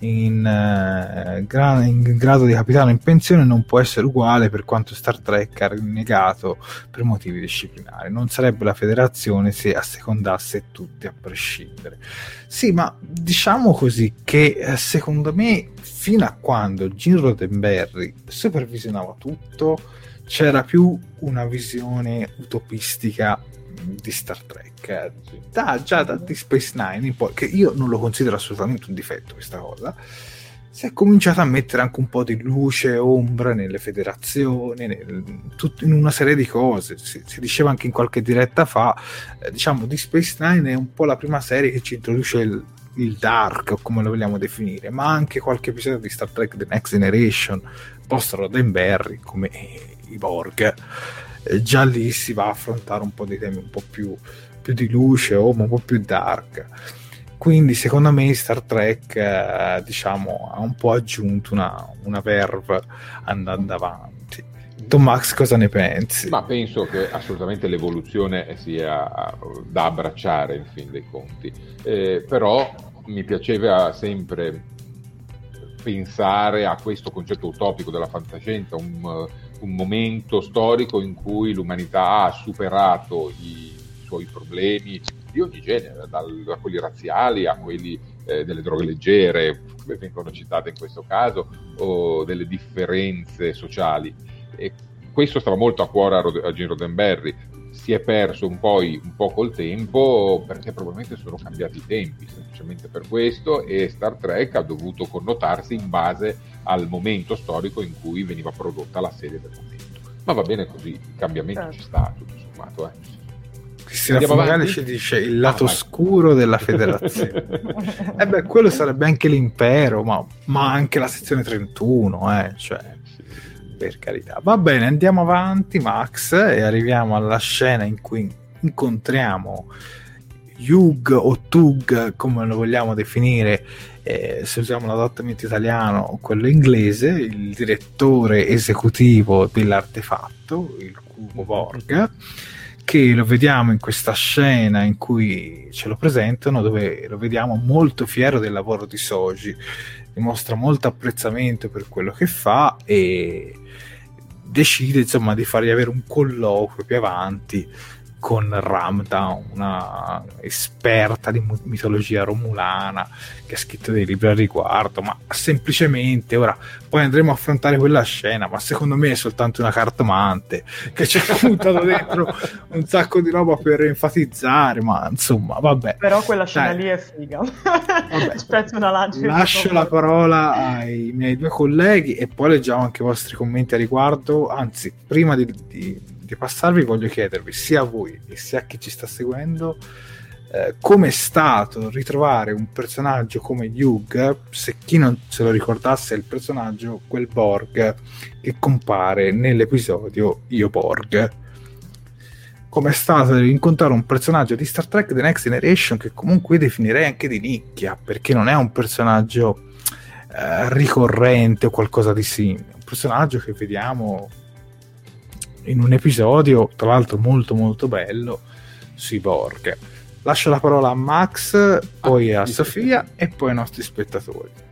In, uh, gra- in, grado di capitano in pensione non può essere uguale per quanto Star Trek ha rinnegato per motivi disciplinari. Non sarebbe la federazione se assecondasse tutti a prescindere. Sì, ma diciamo così che eh, secondo me fino a quando Gene Roddenberry supervisionava tutto c'era più una visione utopistica di Star Trek, da, già da di Space Nine in poi, che io non lo considero assolutamente un difetto questa cosa, si è cominciato a mettere anche un po' di luce e ombra nelle federazioni, nel, tut, in una serie di cose. Si, si, diceva anche in qualche diretta fa, eh, diciamo, di Space Nine è un po' la prima serie che ci introduce il, il dark, o come lo vogliamo definire, ma anche qualche episodio di Star Trek The Next Generation, post Roddenberry, come i Borg già lì si va a affrontare un po' di temi un po' più, più di luce o un po' più dark. Quindi secondo me Star Trek eh, diciamo, ha un po' aggiunto una, una verve andando avanti. Don Max cosa ne pensi? Ma penso che assolutamente l'evoluzione sia da abbracciare in fin dei conti, eh, però mi piaceva sempre pensare a questo concetto utopico della fantascienza, un, un momento storico in cui l'umanità ha superato i suoi problemi di ogni genere, dal, da quelli razziali a quelli eh, delle droghe leggere, come vengono citate in questo caso, o delle differenze sociali. E questo stava molto a cuore a, Rod- a Gene Roddenberry. Si è perso un po', un po' col tempo perché probabilmente sono cambiati i tempi, semplicemente per questo, e Star Trek ha dovuto connotarsi in base al momento storico in cui veniva prodotta la serie del momento. Ma va bene così, il cambiamento certo. ci sta, tutto sommato. Eh. Cristina Fumagale ci dice il lato ah, oscuro della federazione. e <laughs> eh beh, quello sarebbe anche l'impero, ma, ma anche la sezione 31, eh, cioè, per carità. Va bene, andiamo avanti, Max, e arriviamo alla scena in cui incontriamo Hugh o Tug, come lo vogliamo definire, eh, se usiamo l'adattamento italiano o quello inglese, il direttore esecutivo dell'artefatto, il cubo Borg, che lo vediamo in questa scena in cui ce lo presentano, dove lo vediamo molto fiero del lavoro di Soji, dimostra molto apprezzamento per quello che fa e decide insomma di fargli avere un colloquio più avanti con Ramda, una esperta di mitologia romulana che ha scritto dei libri al riguardo, ma semplicemente ora poi andremo a affrontare quella scena, ma secondo me è soltanto una cartomante che ci ha buttato dentro <laughs> un sacco di roba per enfatizzare, ma insomma, vabbè. Però quella scena Dai. lì è figa. Aspetta <laughs> una lancia. Lascio la parola ai miei due colleghi e poi leggiamo anche i vostri commenti a riguardo, anzi, prima di, di di passarvi voglio chiedervi sia a voi e sia a chi ci sta seguendo eh, come è stato ritrovare un personaggio come Hugh, se chi non se lo ricordasse è il personaggio, quel Borg che compare nell'episodio Io Borg. Come è stato incontrare un personaggio di Star Trek The Next Generation che comunque definirei anche di nicchia, perché non è un personaggio eh, ricorrente o qualcosa di simile, un personaggio che vediamo in un episodio, tra l'altro molto molto bello, sui Borg. Lascio la parola a Max, poi ah, a Sofia e poi ai nostri spettatori.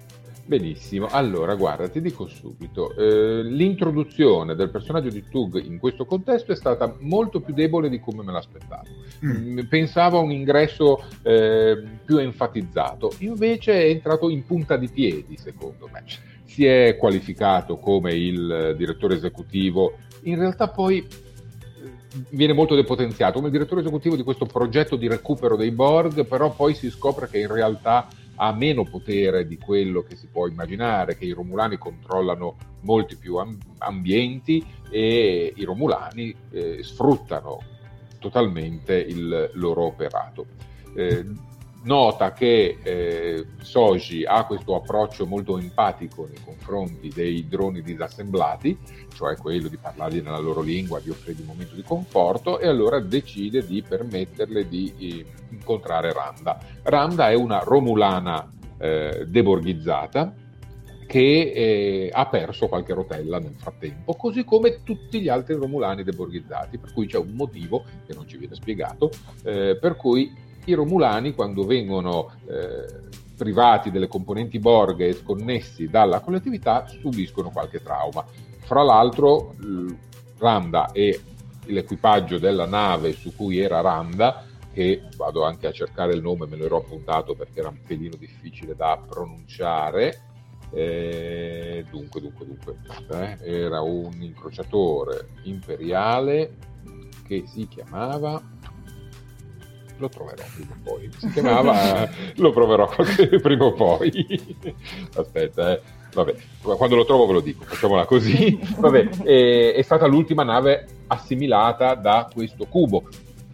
Benissimo, allora guarda, ti dico subito, eh, l'introduzione del personaggio di Tug in questo contesto è stata molto più debole di come me l'aspettavo. Mm. Pensavo a un ingresso eh, più enfatizzato, invece è entrato in punta di piedi, secondo me. Si è qualificato come il direttore esecutivo in realtà poi eh, viene molto depotenziato come direttore esecutivo di questo progetto di recupero dei Borg, però poi si scopre che in realtà ha meno potere di quello che si può immaginare, che i Romulani controllano molti più ambienti e i Romulani eh, sfruttano totalmente il loro operato. Eh, nota che eh, Soji ha questo approccio molto empatico nei confronti dei droni disassemblati, cioè quello di parlargli nella loro lingua, di offrire un momento di conforto, e allora decide di permetterle di eh, incontrare Randa. Randa è una romulana eh, deborghizzata che eh, ha perso qualche rotella nel frattempo, così come tutti gli altri romulani deborghizzati, per cui c'è un motivo che non ci viene spiegato, eh, per cui i Romulani quando vengono eh, privati delle componenti Borg e sconnessi dalla collettività subiscono qualche trauma. Fra l'altro Randa e l'equipaggio della nave su cui era Randa, che vado anche a cercare il nome, me lo ero appuntato perché era un pelino difficile da pronunciare, eh, dunque, dunque, dunque, eh, era un incrociatore imperiale che si chiamava lo troverò prima o poi. Si chiamava, lo proverò <laughs> prima o poi. Aspetta, eh. Vabbè, quando lo trovo ve lo dico, facciamola così. Vabbè, è, è stata l'ultima nave assimilata da questo cubo.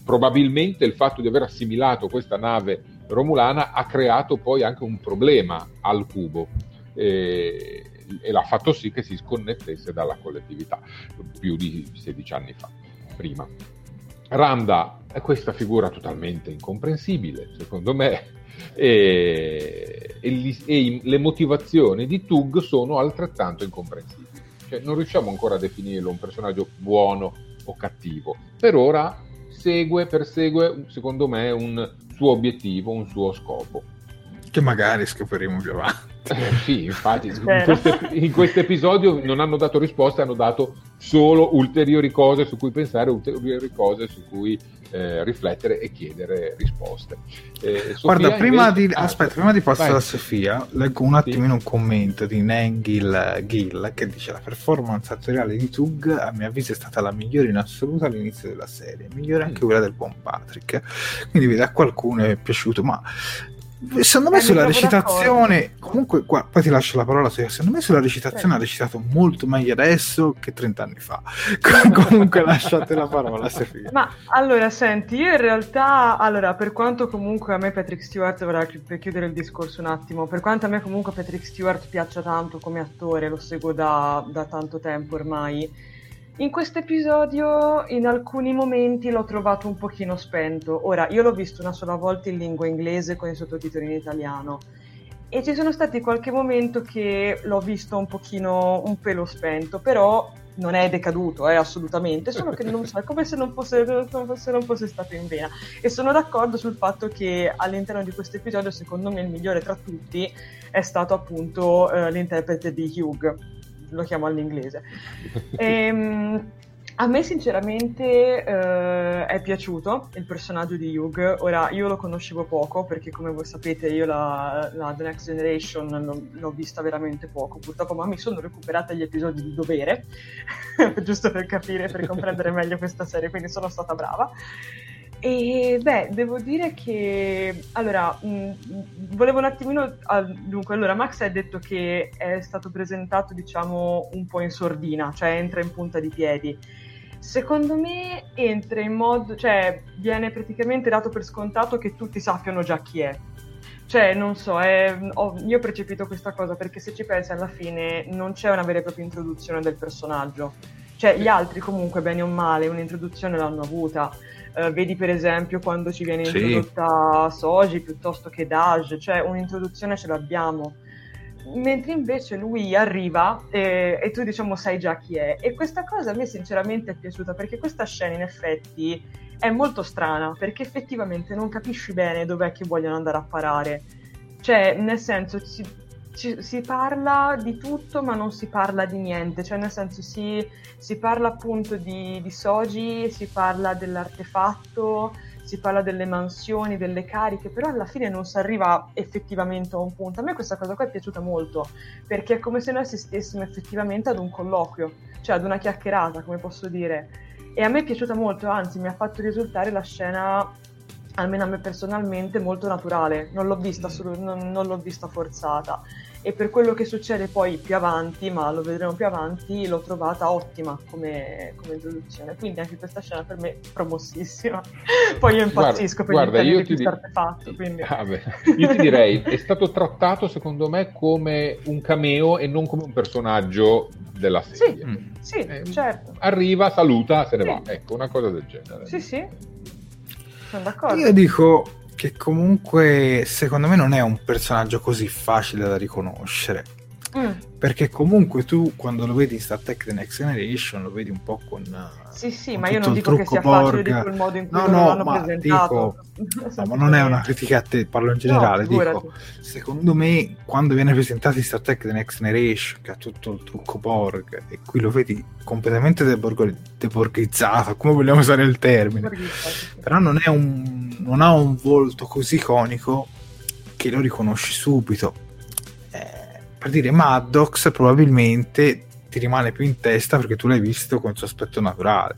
Probabilmente il fatto di aver assimilato questa nave romulana ha creato poi anche un problema al cubo. E, e l'ha fatto sì che si sconnettesse dalla collettività più di 16 anni fa, prima. Randa è questa figura totalmente incomprensibile, secondo me, e, e, e, le motivazioni di Tug sono altrettanto incomprensibili. Cioè, non riusciamo ancora a definirlo un personaggio buono o cattivo. Per ora segue, persegue, secondo me, un suo obiettivo, un suo scopo. Che magari scopriremo più avanti. <laughs> Eh, sì, infatti, in questo episodio non hanno dato risposte, hanno dato solo ulteriori cose su cui pensare, ulteriori cose su cui eh, riflettere e chiedere risposte. Eh, Guarda, prima, invece... di, ah, aspetta, prima di passare a Sofia, leggo un attimino un commento di Nengil Gill che dice la performance attoriale di Tug a mio avviso è stata la migliore in assoluto all'inizio della serie, migliore anche mm. quella del buon Patrick. Quindi vedi a qualcuno è piaciuto, ma Secondo me eh, sulla recitazione, comunque qua, poi ti lascio la parola, secondo me sulla recitazione ha recitato molto meglio adesso che 30 anni fa. <laughs> comunque lasciate la parola Sofia. Ma allora, senti, io in realtà, allora, per quanto comunque a me Patrick Stewart, per chiudere il discorso un attimo, per quanto a me comunque Patrick Stewart piaccia tanto come attore, lo seguo da, da tanto tempo ormai, in questo episodio in alcuni momenti l'ho trovato un pochino spento. Ora, io l'ho visto una sola volta in lingua inglese con i sottotitoli in italiano e ci sono stati qualche momento che l'ho visto un pochino, un pelo spento, però non è decaduto, eh, assolutamente, solo che non so, è come se non, fosse, se non fosse stato in vena. E sono d'accordo sul fatto che all'interno di questo episodio, secondo me, il migliore tra tutti è stato appunto eh, l'interprete di Hugh lo chiamo all'inglese. <laughs> E, ehm, a me sinceramente eh, è piaciuto il personaggio di Hugh, ora io lo conoscevo poco perché come voi sapete io la, la The Next Generation l'ho, l'ho, vista veramente poco purtroppo, ma mi sono recuperata gli episodi di dovere, <laughs> giusto per capire, per comprendere meglio questa serie, quindi sono stata brava. E beh, devo dire che allora mh, mm, volevo un attimino. Ah, dunque, allora, Max ha detto che è stato presentato, diciamo, un po' in sordina, cioè entra in punta di piedi. Secondo me entra in modo, cioè viene praticamente dato per scontato che tutti sappiano già chi è. Cioè, non so, è, ho, io ho percepito questa cosa perché se ci pensi alla fine non c'è una vera e propria introduzione del personaggio. Cioè, gli altri comunque, bene o male, un'introduzione l'hanno avuta Uh, vedi per esempio quando ci viene introdotta sì. Soji piuttosto che Daj, cioè un'introduzione ce l'abbiamo. Mentre invece lui arriva e, e, tu diciamo sai già chi è. E questa cosa a me sinceramente è piaciuta perché questa scena in effetti è molto strana perché effettivamente non capisci bene dov'è che vogliono andare a parare. Cioè, nel senso, si, ci, si parla di tutto ma non si parla di niente, cioè nel senso si, si parla appunto di, di Soji, si parla dell'artefatto, si parla delle mansioni, delle cariche, però alla fine non si arriva effettivamente a un punto. A me questa cosa qua è piaciuta molto, perché è come se noi assistessimo effettivamente ad un colloquio, cioè ad una chiacchierata, come posso dire. E a me è piaciuta molto, anzi mi ha fatto risultare la scena almeno a me personalmente, molto naturale, non l'ho vista, Mm. solo- non, non l'ho vista forzata. E per quello che succede poi più avanti, ma lo vedremo più avanti, l'ho trovata ottima come, come introduzione. Quindi anche questa scena per me è promossissima. <laughs> Poi io impazzisco per guarda, io italiani ti di artefatto. Quindi... Ah, io ti direi, è <laughs> stato trattato secondo me come un cameo e non come un personaggio della serie. Mm. Sì, Eh, certo. Arriva, saluta, se ne Sì. va. Ecco, una cosa del genere. Sì, sì. Sono d'accordo. Io dico che comunque secondo me non è un personaggio così facile da riconoscere. Mm, Perché comunque tu quando lo vedi in Star Trek The Next Generation lo vedi un po' con... eh, Sì, sì, con ma io non dico che sia facile, Borg. dico il modo in cui No, no, l'hanno ma presentato. <laughs> No, ma non è una critica a te, parlo in generale. figurati. dico, secondo me, quando viene presentato in Star Trek The Next Generation, che ha tutto il trucco Borg, e qui lo vedi completamente deborg- deborgizzato, come vogliamo usare il termine. Però non, è un, non ha un volto così iconico che lo riconosci subito. Per dire, Maddox probabilmente ti rimane più in testa perché tu l'hai visto con il suo aspetto naturale.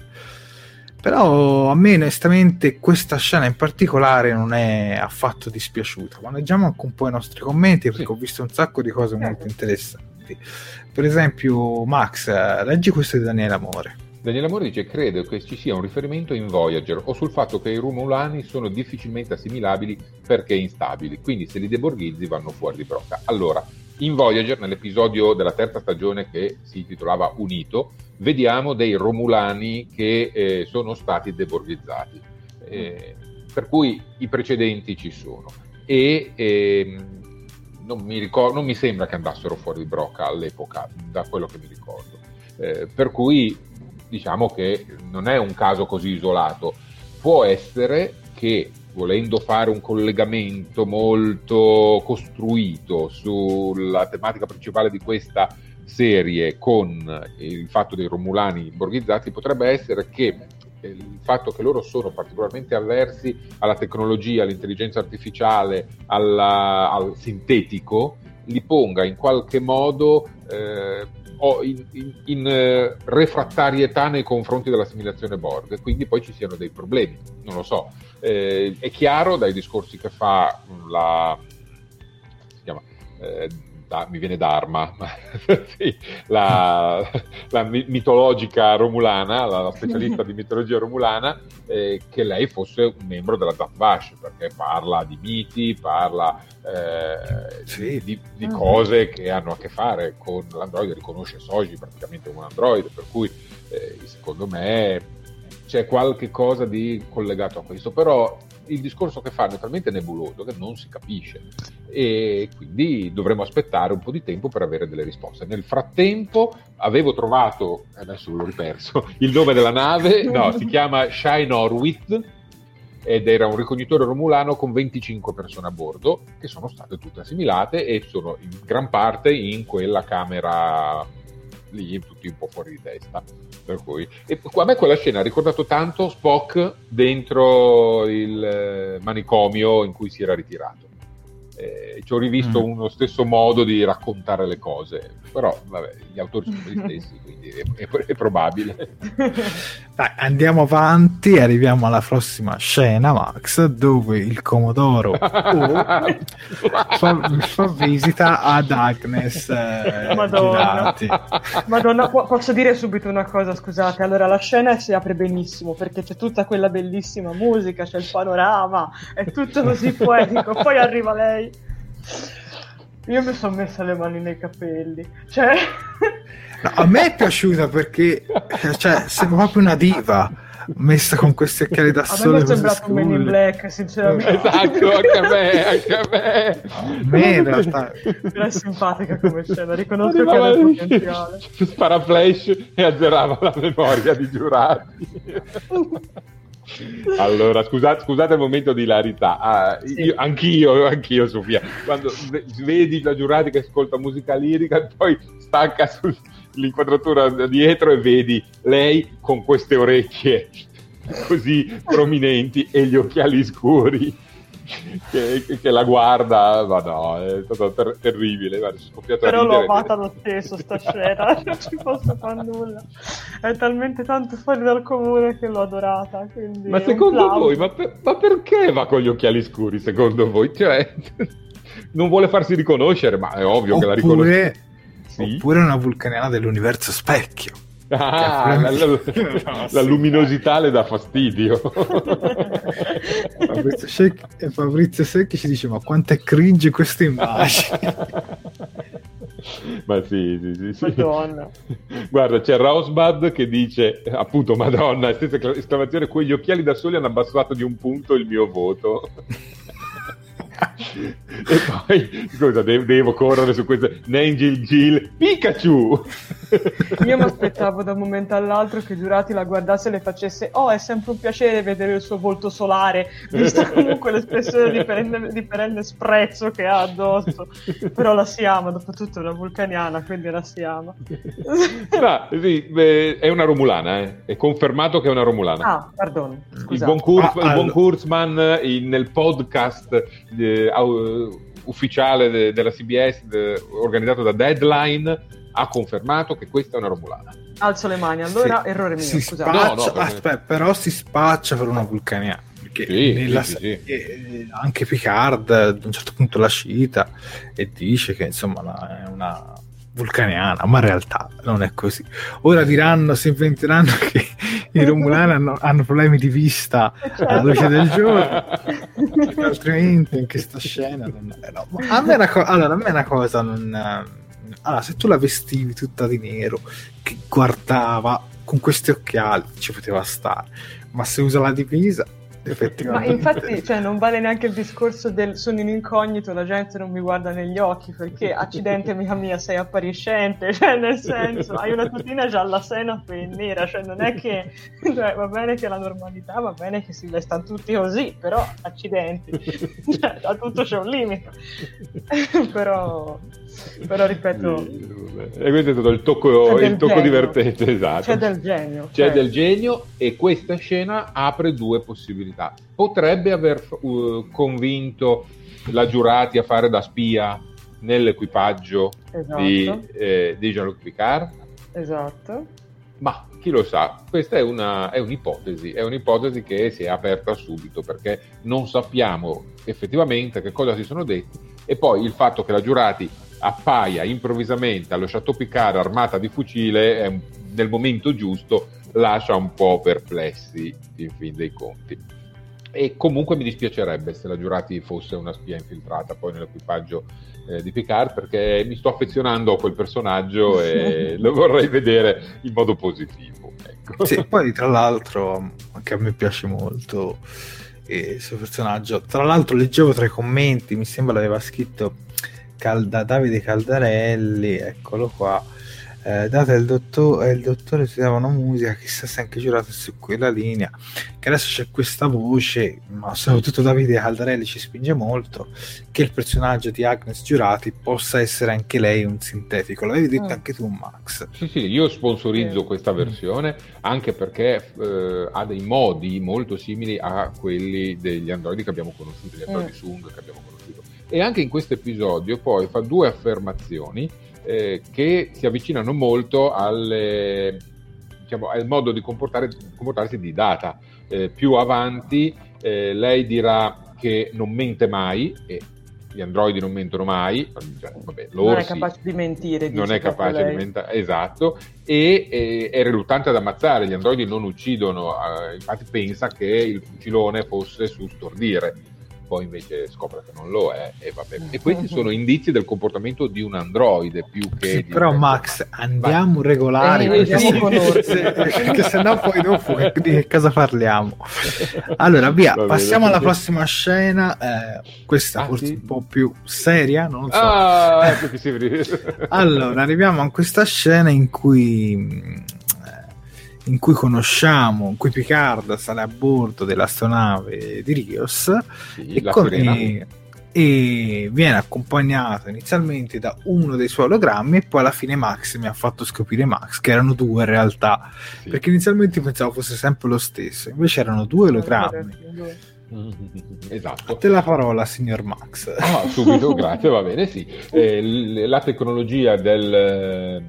Però a me onestamente questa scena in particolare non è affatto dispiaciuta. Ma leggiamo anche un po' i nostri commenti perché Sì. ho visto un sacco di cose molto Certo. interessanti. Per esempio, Max, eh, leggi questo di Daniele Amore. Daniele Amore dice: Credo che ci sia un riferimento in Voyager o sul fatto che i Romulani sono difficilmente assimilabili perché instabili, quindi se li deborghizzi vanno fuori di brocca. Allora, in Voyager, nell'episodio della terza stagione che si intitolava Unito, vediamo dei Romulani che eh, sono stati deborghizzati. Eh, per cui i precedenti ci sono. E ehm, non, mi ricor- non mi sembra che andassero fuori di brocca all'epoca, da quello che mi ricordo. Eh, per cui diciamo che non è un caso così isolato. Può essere che volendo fare un collegamento molto costruito sulla tematica principale di questa serie con il fatto dei Romulani borghizzati, potrebbe essere che il fatto che loro sono particolarmente avversi alla tecnologia, all'intelligenza artificiale, alla- al sintetico, li ponga in qualche modo eh, in, in- in, eh, refrattarietà nei confronti dell'assimilazione Borg, e quindi poi ci siano dei problemi, non lo so. Eh, è chiaro dai discorsi che fa la... si chiama? Eh, da- mi viene Dharma, ma- <laughs> sì, la, la mi- mitologica romulana, la, la specialista di mitologia romulana, eh, che lei fosse un membro della Zat Vash, perché parla di miti, parla eh, Sì. di, di Ah. cose che hanno a che fare con l'androide, riconosce Soji praticamente come un androide, per cui eh, secondo me c'è qualche cosa di collegato a questo, però il discorso che fanno è talmente nebuloso che non si capisce e quindi dovremo aspettare un po' di tempo per avere delle risposte. Nel frattempo avevo trovato, adesso l'ho riperso, il nome della nave, no, si chiama Shine Orwith ed era un ricognitore romulano con 25 persone a bordo che sono state tutte assimilate e sono in gran parte in quella camera lì, tutti un po' fuori di testa. Per cui, e a me quella scena ha ricordato tanto Spock dentro il eh, manicomio in cui si era ritirato. Eh, ci ho rivisto Mm. uno stesso modo di raccontare le cose, però vabbè, gli autori sono gli <laughs> stessi, quindi è, è- è probabile. <laughs> Dai, andiamo avanti, arriviamo alla prossima scena, Max, dove il Comodoro <laughs> fa, fa visita ad Agnes eh, Madonna. Madonna, po- posso dire subito una cosa, scusate. Allora, la scena si apre benissimo perché c'è tutta quella bellissima musica, c'è il panorama, è tutto così poetico. Poi arriva lei. Io mi sono messa le mani nei capelli. Cioè, No, a me è piaciuta perché cioè, sembra proprio una diva messa con questi occhiali da a me sole mi è così sembrato un in scuri. Black, sinceramente. esatto, anche a me, anche a me. A me in realtà Era simpatica come scena, riconosco che era potenziale. spara flash e azzerava la memoria di giurati. <laughs> Allora, scusate, scusate il momento di ilarità. Ah, io- anch'io, anch'io, Sofia. Quando ve- vedi la giurati che ascolta musica lirica, e poi stacca sull'inquadratura da dietro e vedi lei con queste orecchie così prominenti e gli occhiali scuri. Che, che, la guarda, ma no, è stato ter- terribile. Guarda, Però l'ho amata lo stesso sta scena, <laughs> non ci posso fare nulla. È talmente tanto fuori dal comune che l'ho adorata. Ma secondo voi, ma, per, ma, perché va con gli occhiali scuri? Secondo voi? Cioè, <laughs> non vuole farsi riconoscere, ma è ovvio oppure, che la riconosce. Sì? Oppure una vulcaniana dell'universo specchio. Ah, la, <laughs> la, la, la, luminosità le dà fastidio. <laughs> Fabrizio, Shek- Fabrizio Secchi ci dice: Ma quanto è cringe questa immagine! <laughs> Ma sì, sì, sì, sì. Madonna. Guarda, c'è Rosbad che dice appunto Madonna, stessa esclamazione, quegli occhiali da soli hanno abbassato di un punto il mio voto e poi, scusa, devo, devo correre su queste Nangil Gil Pikachu. Io mi aspettavo da un momento all'altro che Giurati la guardasse e le facesse Oh, è sempre un piacere vedere il suo volto solare, vista comunque l'espressione di perenne, di perenne sprezzo che ha addosso. Però la si ama, dopo tutto è una vulcaniana, quindi la si ama. No, sì, beh, è una romulana, eh. è confermato che è una romulana. Ah, perdono. Il buon, Kurz, ah, il buon Kurzman in, nel podcast eh, ufficiale de, della CBS de, organizzato da Deadline ha confermato che questa è una romulana. Alzo le mani, allora si, errore mio, si scusate. Spaccia, no, no, per... aspetta, però si spaccia per una vulcaniana. Perché sì, nella, sì, sì, eh, anche Picard ad un certo punto la cita e dice che insomma è una vulcaniana, ma in realtà non è così. Ora diranno, si inventeranno che i Romulani hanno, hanno, problemi di vista alla luce del giorno, altrimenti in questa scena non è, no. a me una co- allora, a me una cosa non... Allora, se tu la vestivi tutta di nero, che guardava con questi occhiali, ci poteva stare, ma se usa la divisa ma infatti cioè, non vale neanche il discorso del sono in incognito, la gente non mi guarda negli occhi perché accidente <laughs> amica mia sei appariscente, <laughs> cioè nel senso hai una tutina gialla senape e nera, cioè non è che cioè, va bene che la normalità, va bene che si vestano tutti così, però accidenti, <laughs> cioè, a tutto c'è un limite. però, però ripeto... E questo è stato il tocco, il tocco divertente, esatto. C'è del genio. C'è cioè... del genio e questa scena apre due possibilità possibilità. Potrebbe aver uh, convinto la giurati a fare da spia nell'equipaggio esatto. di, eh, di Jean-Luc Picard? Esatto. Ma chi lo sa, questa è, una, è, un'ipotesi, è un'ipotesi che si è aperta subito perché non sappiamo effettivamente che cosa si sono detti e poi il fatto che la giurati appaia improvvisamente allo Chateau Picard armata di fucile un, nel momento giusto lascia un po' perplessi in fin dei conti. E comunque mi dispiacerebbe se la Giurati fosse una spia infiltrata poi nell'equipaggio eh, di Picard perché mi sto affezionando a quel personaggio e <laughs> lo vorrei vedere in modo positivo. Ecco. Sì, poi tra l'altro anche a me piace molto il suo personaggio. Tra l'altro leggevo tra i commenti, mi sembra l'aveva scritto Calda, Davide Caldarelli, eccolo qua eh, data il, dottor, il dottore studiavano musica, chissà se anche giurato su quella linea, che adesso c'è questa voce, ma soprattutto Davide Caldarelli ci spinge molto, che il personaggio di Agnes Giurati possa essere anche lei un sintetico. L'avevi detto mm. anche tu, Max. Sì, sì, io sponsorizzo sì. questa versione anche perché eh, ha dei modi molto simili a quelli degli androidi che abbiamo conosciuto, gli androidi mm. Sung che abbiamo conosciuto. E anche in questo episodio poi fa due affermazioni eh, che si avvicinano molto alle, diciamo, al modo di comportarsi di Data. Eh, più avanti eh, lei dirà che non mente mai e gli androidi non mentono mai, cioè, vabbè, non è capace di mentire. Non è capace di mentire, esatto, e, e, è riluttante ad ammazzare, gli androidi non uccidono, eh, infatti pensa che il fucilone fosse su stordire poi invece scopre che non lo è e, vabbè. e questi sono indizi del comportamento di un androide più che sì, però Max andiamo Vai. regolari eh, perché, se, perché sennò poi dopo di che cosa parliamo? Allora via passiamo alla prossima scena eh, questa ah, forse sì? un po' più seria non so. Ah, ecco allora arriviamo a questa scena in cui in cui conosciamo, in cui Picard sale a bordo dell'astronave di Rios sì, e, con, e, e, viene accompagnato inizialmente da uno dei suoi ologrammi e poi alla fine Max mi ha fatto scoprire Max che erano due in realtà sì. perché inizialmente pensavo fosse sempre lo stesso invece erano due ologrammi <laughs> Esatto. Te la parola, signor Max. Ah, subito, <laughs> grazie, va bene, sì. Eh, la tecnologia del,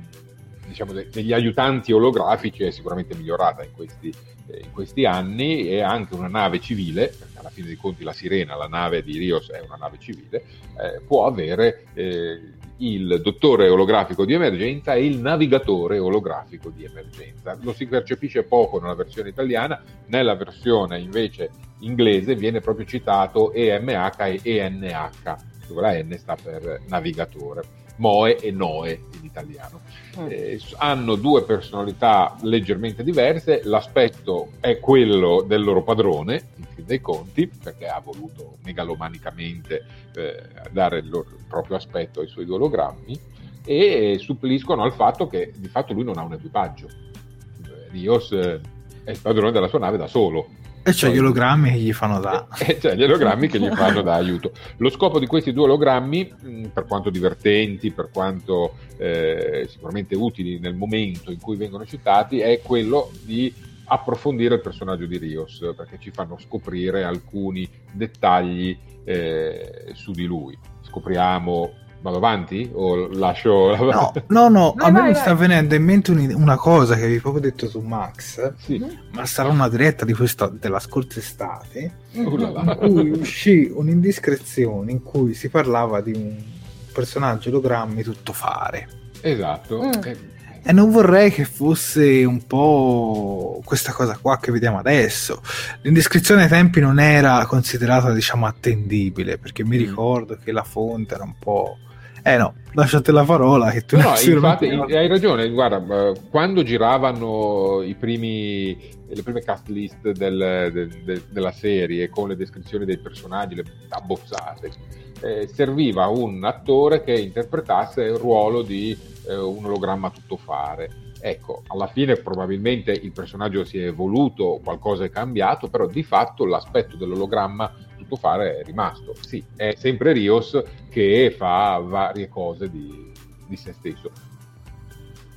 diciamo, degli aiutanti olografici è sicuramente migliorata in questi, in questi, anni e anche una nave civile, perché alla fine dei conti la Sirena, la nave di Rios è una nave civile, eh, può avere eh, il dottore olografico di emergenza e il navigatore olografico di emergenza. Lo si percepisce poco nella versione italiana, nella versione invece inglese viene proprio citato EMH e ENH, dove la N sta per navigatore. Moe e Noe in italiano. Mm. Eh, hanno due personalità leggermente diverse, l'aspetto è quello del loro padrone, in fin dei conti, perché ha voluto megalomanicamente eh, dare il, loro, il, proprio aspetto ai suoi due ologrammi, e suppliscono al fatto che di fatto lui non ha un equipaggio. Rios eh, è il padrone della sua nave da solo, e c'è gli ologrammi che gli fanno da... <laughs> E c'è gli ologrammi che gli <laughs> fanno da aiuto. Lo scopo di questi due ologrammi, mm, per quanto divertenti, per quanto eh, sicuramente utili nel momento in cui vengono citati, è quello di approfondire il personaggio di Rios, perché ci fanno scoprire alcuni dettagli eh, su di lui. Scopriamo Vado avanti o lascio... No, no, no vai, a me vai, mi vai. sta venendo in mente una cosa che avevi proprio detto su Max, sì. ma sarà una diretta di questa, della scorsa estate, uh, in cui uscì un'indiscrezione in cui si parlava di un personaggio ologrammi tutto fare. Esatto. Mm. Eh, e non vorrei che fosse un po' questa cosa qua che vediamo adesso. L'indiscrezione ai tempi non era considerata, diciamo, attendibile, perché mi mm. ricordo che la fonte era un po' Eh no, lasciate la parola che tu no, <laughs> infatti hai ragione, guarda, quando giravano i primi, le prime cast list del, del, del, della serie con le descrizioni dei personaggi, le abbozzate, eh, serviva un attore che interpretasse il ruolo di eh, un ologramma tuttofare. Ecco, alla fine probabilmente il personaggio si è evoluto, qualcosa è cambiato, però di fatto l'aspetto dell'ologramma potuto fare è rimasto. Sì, è sempre Rios che fa varie cose di, di se stesso.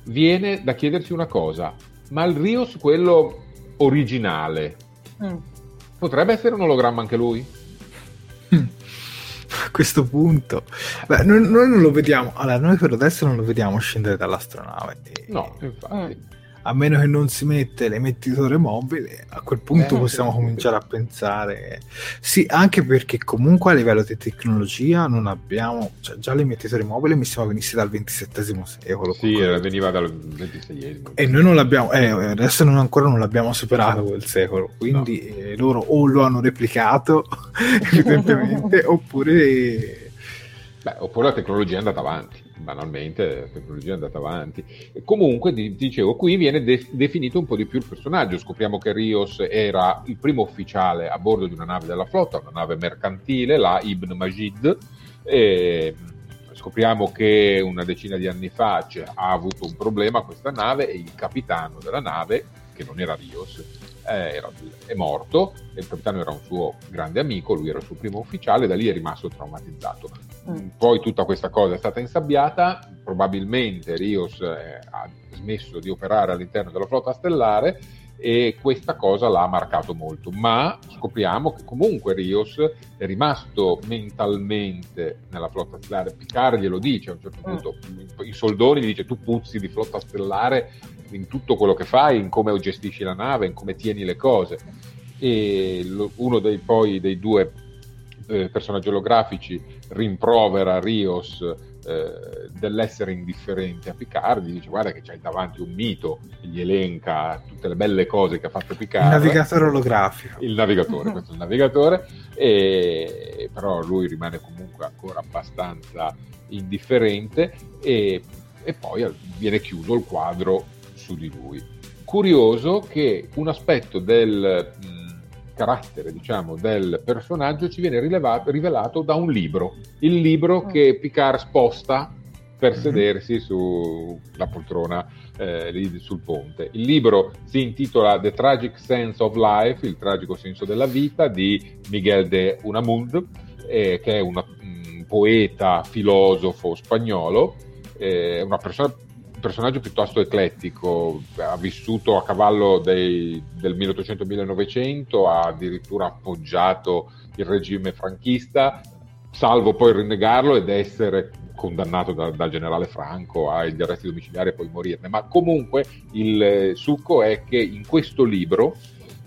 Viene da chiedersi una cosa, ma il Rios, quello originale, mm. potrebbe essere un ologramma anche lui? <laughs> A questo punto, Beh, noi, noi, non lo vediamo. Allora, noi per adesso non lo vediamo scendere dall'astronave. No, infatti. A meno che non si mette l'emettitore mobile, a quel punto eh, possiamo cominciare a pensare. Sì, anche perché comunque a livello di tecnologia non abbiamo, cioè già l'emettitore mobile mi sembra venisse dal XXI secolo. Sì, comunque. veniva dal XXI. E noi non l'abbiamo, eh, adesso non ancora non l'abbiamo superato quel secolo, quindi no. eh, loro o lo hanno replicato, <laughs> evidentemente, <laughs> oppure... Beh, oppure la tecnologia è andata avanti banalmente la tecnologia è andata avanti. E comunque, dicevo, qui viene de- definito un po' di più il personaggio. Scopriamo che Rios era il primo ufficiale a bordo di una nave della flotta, una nave mercantile, la Ibn Majid. E scopriamo che una decina di anni fa ha avuto un problema questa nave e il capitano della nave, che non era Rios, eh, era, è morto, il capitano era un suo grande amico, lui era il suo primo ufficiale, da lì è rimasto traumatizzato. Mm. Poi tutta questa cosa è stata insabbiata, probabilmente Rios eh, ha smesso di operare all'interno della flotta stellare e questa cosa l'ha marcato molto, ma scopriamo che comunque Rios è rimasto mentalmente nella flotta stellare, Picard glielo dice a un certo mm. punto, mm. i soldoni gli dice tu puzzi di flotta stellare in tutto quello che fai, in come gestisci la nave, in come tieni le cose. E uno dei, poi dei due eh, personaggi olografici rimprovera Rios eh, dell'essere indifferente a Picard, gli dice guarda che c'hai davanti un mito, gli elenca tutte le belle cose che ha fatto Picard. Il navigatore olografico. Il navigatore, questo è il navigatore, e, però lui rimane comunque ancora abbastanza indifferente e, e poi viene chiuso il quadro su di lui. Curioso che un aspetto del mh, carattere, diciamo, del personaggio ci viene rilevato, rivelato da un libro, il libro mm. che Picard sposta per mm-hmm. sedersi sulla poltrona eh, lì sul ponte. Il libro si intitola The Tragic Sense of Life, il tragico senso della vita, di Miguel de Unamuno, eh, che è una, un poeta, filosofo spagnolo, eh, una persona personaggio piuttosto eclettico, ha vissuto a cavallo dei, del 1800-1900, ha addirittura appoggiato il regime franchista, salvo poi rinnegarlo ed essere condannato da, dal generale Franco agli arresti domiciliari e poi morirne. Ma comunque il succo è che in questo libro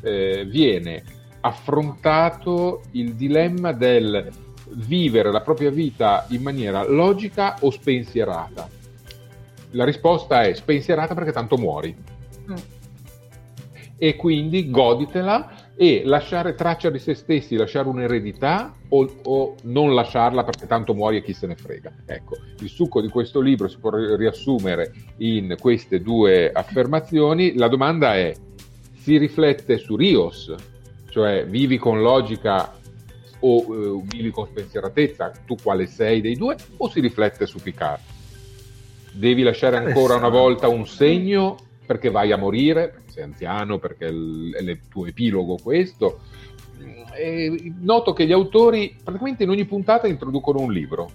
eh, viene affrontato il dilemma del vivere la propria vita in maniera logica o spensierata. La risposta è spensierata perché tanto muori. Mm. E quindi goditela e lasciare traccia di se stessi, lasciare un'eredità o, o, non lasciarla perché tanto muori e chi se ne frega. Ecco, il succo di questo libro si può riassumere in queste due affermazioni. La domanda è, si riflette su Rios, cioè vivi con logica o uh, vivi con spensieratezza, tu quale sei dei due, o si riflette su Picard? Devi lasciare ancora una volta un segno perché vai a morire, perché sei anziano, perché è il tuo epilogo questo. E noto che gli autori praticamente in ogni puntata introducono un libro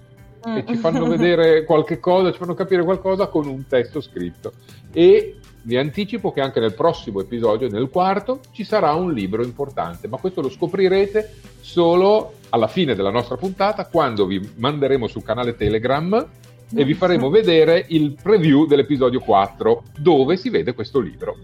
e ci fanno <laughs> vedere qualche cosa, ci fanno capire qualcosa con un testo scritto. E vi anticipo che anche nel prossimo episodio, nel quarto, ci sarà un libro importante, ma questo lo scoprirete solo alla fine della nostra puntata, quando vi manderemo sul canale Telegram e vi faremo vedere il preview dell'episodio 4, dove si vede questo libro.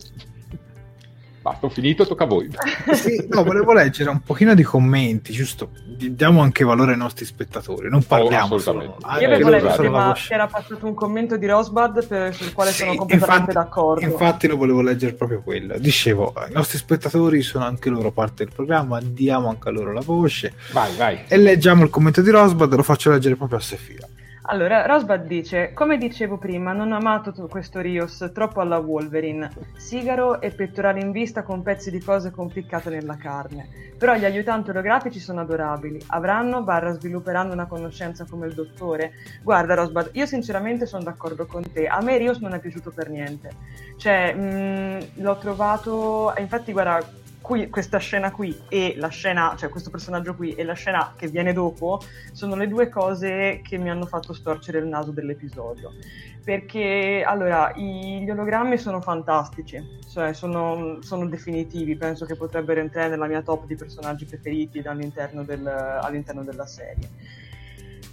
Basta, ho finito, tocca a voi. sì, no, volevo leggere un pochino di commenti, giusto? Diamo anche valore ai nostri spettatori, non parliamo oh, solo. Ah, Io avevo letto prima che era passato un commento di Rosbud per, sul quale sì, sono completamente infatti, d'accordo. Infatti lo volevo leggere proprio quello. Dicevo, i nostri spettatori sono anche loro parte del programma, diamo anche a loro la voce. Vai, vai. E leggiamo il commento di Rosbud, lo faccio leggere proprio a Sefira. Allora, Rosbad dice: Come dicevo prima, non ho amato questo Rios troppo alla Wolverine. Sigaro e pettorale in vista con pezzi di cose complicate nella carne. Però gli aiutanti olografici sono adorabili. Avranno, barra svilupperanno una conoscenza come il dottore. Guarda, Rosbad, io sinceramente sono d'accordo con te. A me Rios non è piaciuto per niente. Cioè, mh, mm, l'ho trovato. Infatti, guarda, qui, questa scena qui e la scena, cioè questo personaggio qui e la scena che viene dopo sono le due cose che mi hanno fatto storcere il naso dell'episodio. Perché allora i, gli ologrammi sono fantastici, cioè sono, sono, definitivi, penso che potrebbero entrare nella mia top di personaggi preferiti all'interno, del, all'interno della serie.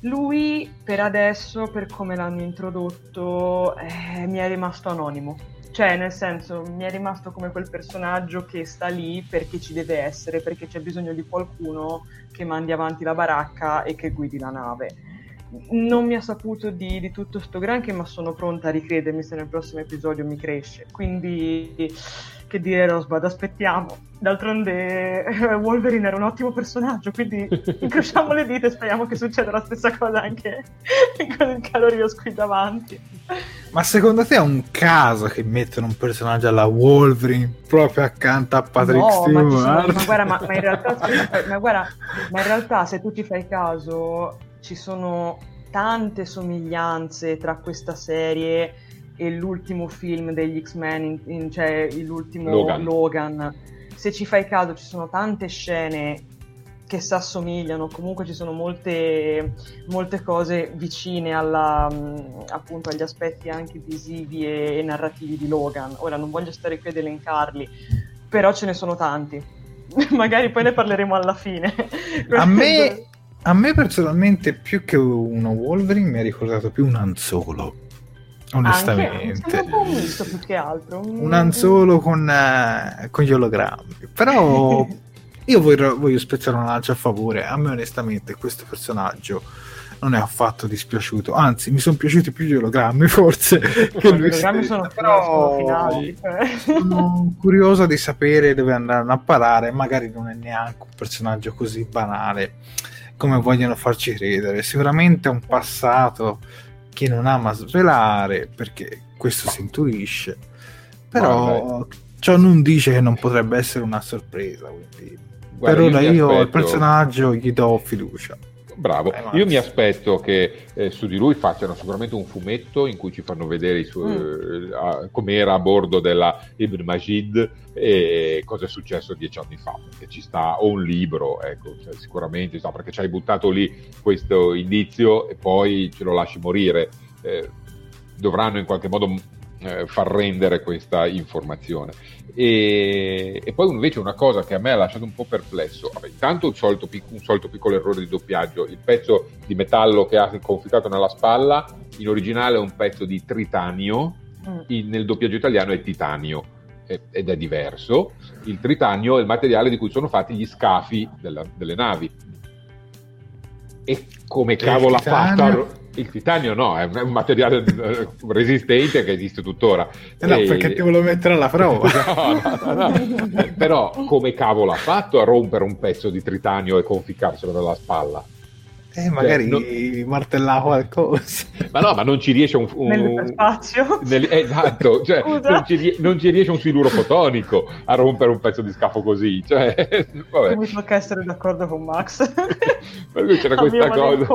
Lui per adesso, per come l'hanno introdotto, eh, mi è rimasto anonimo cioè, nel senso, mi è rimasto come quel personaggio che sta lì perché ci deve essere, perché c'è bisogno di qualcuno che mandi avanti la baracca e che guidi la nave. Non mi ha saputo di, di tutto sto granché, ma sono pronta a ricredermi se nel prossimo episodio mi cresce. Quindi che dire Rosbad, aspettiamo. D'altronde eh, Wolverine era un ottimo personaggio, quindi <laughs> incrociamo le dita e speriamo che succeda la stessa cosa anche <laughs> con il Calorios qui davanti. Ma secondo te è un caso che mettono un personaggio alla Wolverine proprio accanto a Patrick no, Stewart? Ma, guarda, ma, ma, in realtà, <laughs> ma, guarda, ma in realtà se tu ci fai caso ci sono tante somiglianze tra questa serie e l'ultimo film degli X-Men, in, in, cioè l'ultimo Logan. Logan. Se ci fai caso ci sono tante scene che si assomigliano, comunque ci sono molte, molte cose vicine alla, appunto, agli aspetti anche visivi e, e, narrativi di Logan. Ora non voglio stare qui ad elencarli, però ce ne sono tanti. <laughs> Magari poi ne parleremo alla fine. A me, a me personalmente più che uno Wolverine mi ha ricordato più un Anzolo onestamente. Anche, un misto più che altro. Un anzolo con, uh, con gli ologrammi. Però <laughs> io voglio, voglio spezzare una lancia a favore. A me onestamente questo personaggio non è affatto dispiaciuto. Anzi, mi sono piaciuti più gli ologrammi, <laughs> forse. che lui gli ologrammi sono, però finali. Cioè. Sono curioso di sapere dove andranno a parare. Magari non è neanche un personaggio così banale come vogliono farci credere. Sicuramente è un passato che non ama svelare perché questo si intuisce però ciò non dice che non potrebbe essere una sorpresa quindi Guarda, per ora io, io al personaggio gli do fiducia Bravo, io mi aspetto che eh, su di lui facciano sicuramente un fumetto in cui ci fanno vedere su- mm. eh, com'era a bordo della Ibn Majid e cosa è successo dieci anni fa, perché ci sta, o un libro, ecco, cioè, sicuramente, so, perché ci hai buttato lì questo indizio e poi ce lo lasci morire. Eh, dovranno in qualche modo eh, far rendere questa informazione. E, e, poi invece una cosa che a me ha lasciato un po' perplesso, vabbè, intanto un solito, pic- un solito, piccolo errore di doppiaggio, il pezzo di metallo che ha conficcato nella spalla, in originale è un pezzo di tritanio, mm. in, nel doppiaggio italiano è titanio ed è diverso. Il tritanio è il materiale di cui sono fatti gli scafi della, delle navi. E come cavolo ha fatto il titanio no, è un materiale eh, resistente che esiste tuttora. Eh no, e... perché ti volevo mettere alla prova. <laughs> no, no, no, Però come cavolo ha fatto a rompere un pezzo di tritanio e conficcarselo nella spalla? Eh, magari cioè, non... martellava qualcosa. <laughs> Ma no, ma non ci riesce un... un... Nell'espazio. Nel... Esatto, cioè, non, ci, non, ci, riesce un siluro fotonico a rompere un pezzo di scafo così. Cioè, <laughs> vabbè. Mi tocca essere d'accordo con Max. <laughs> Perché c'era questa cosa.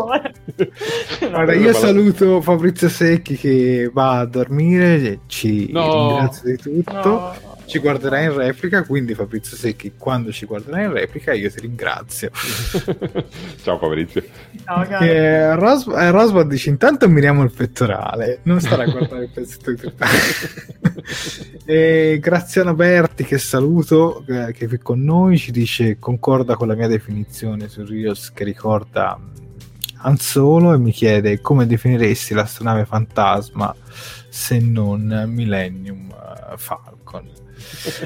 Guarda, io saluto Fabrizio Secchi che va a dormire, ci no. ringrazio di tutto. No ci guarderai in replica, quindi Fabrizio Secchi, quando ci guarderai in replica io ti ringrazio. <laughs> Ciao Fabrizio. Ciao, eh, Ros- eh, Rosbud dice intanto miriamo il pettorale, non starà a guardare il pezzetto di <laughs> e Graziano Berti, che saluto, eh, che è qui con noi, ci dice concorda con la mia definizione su Rios che ricorda Han Solo e mi chiede come definiresti l'astronave fantasma se non Millennium eh, Falcon.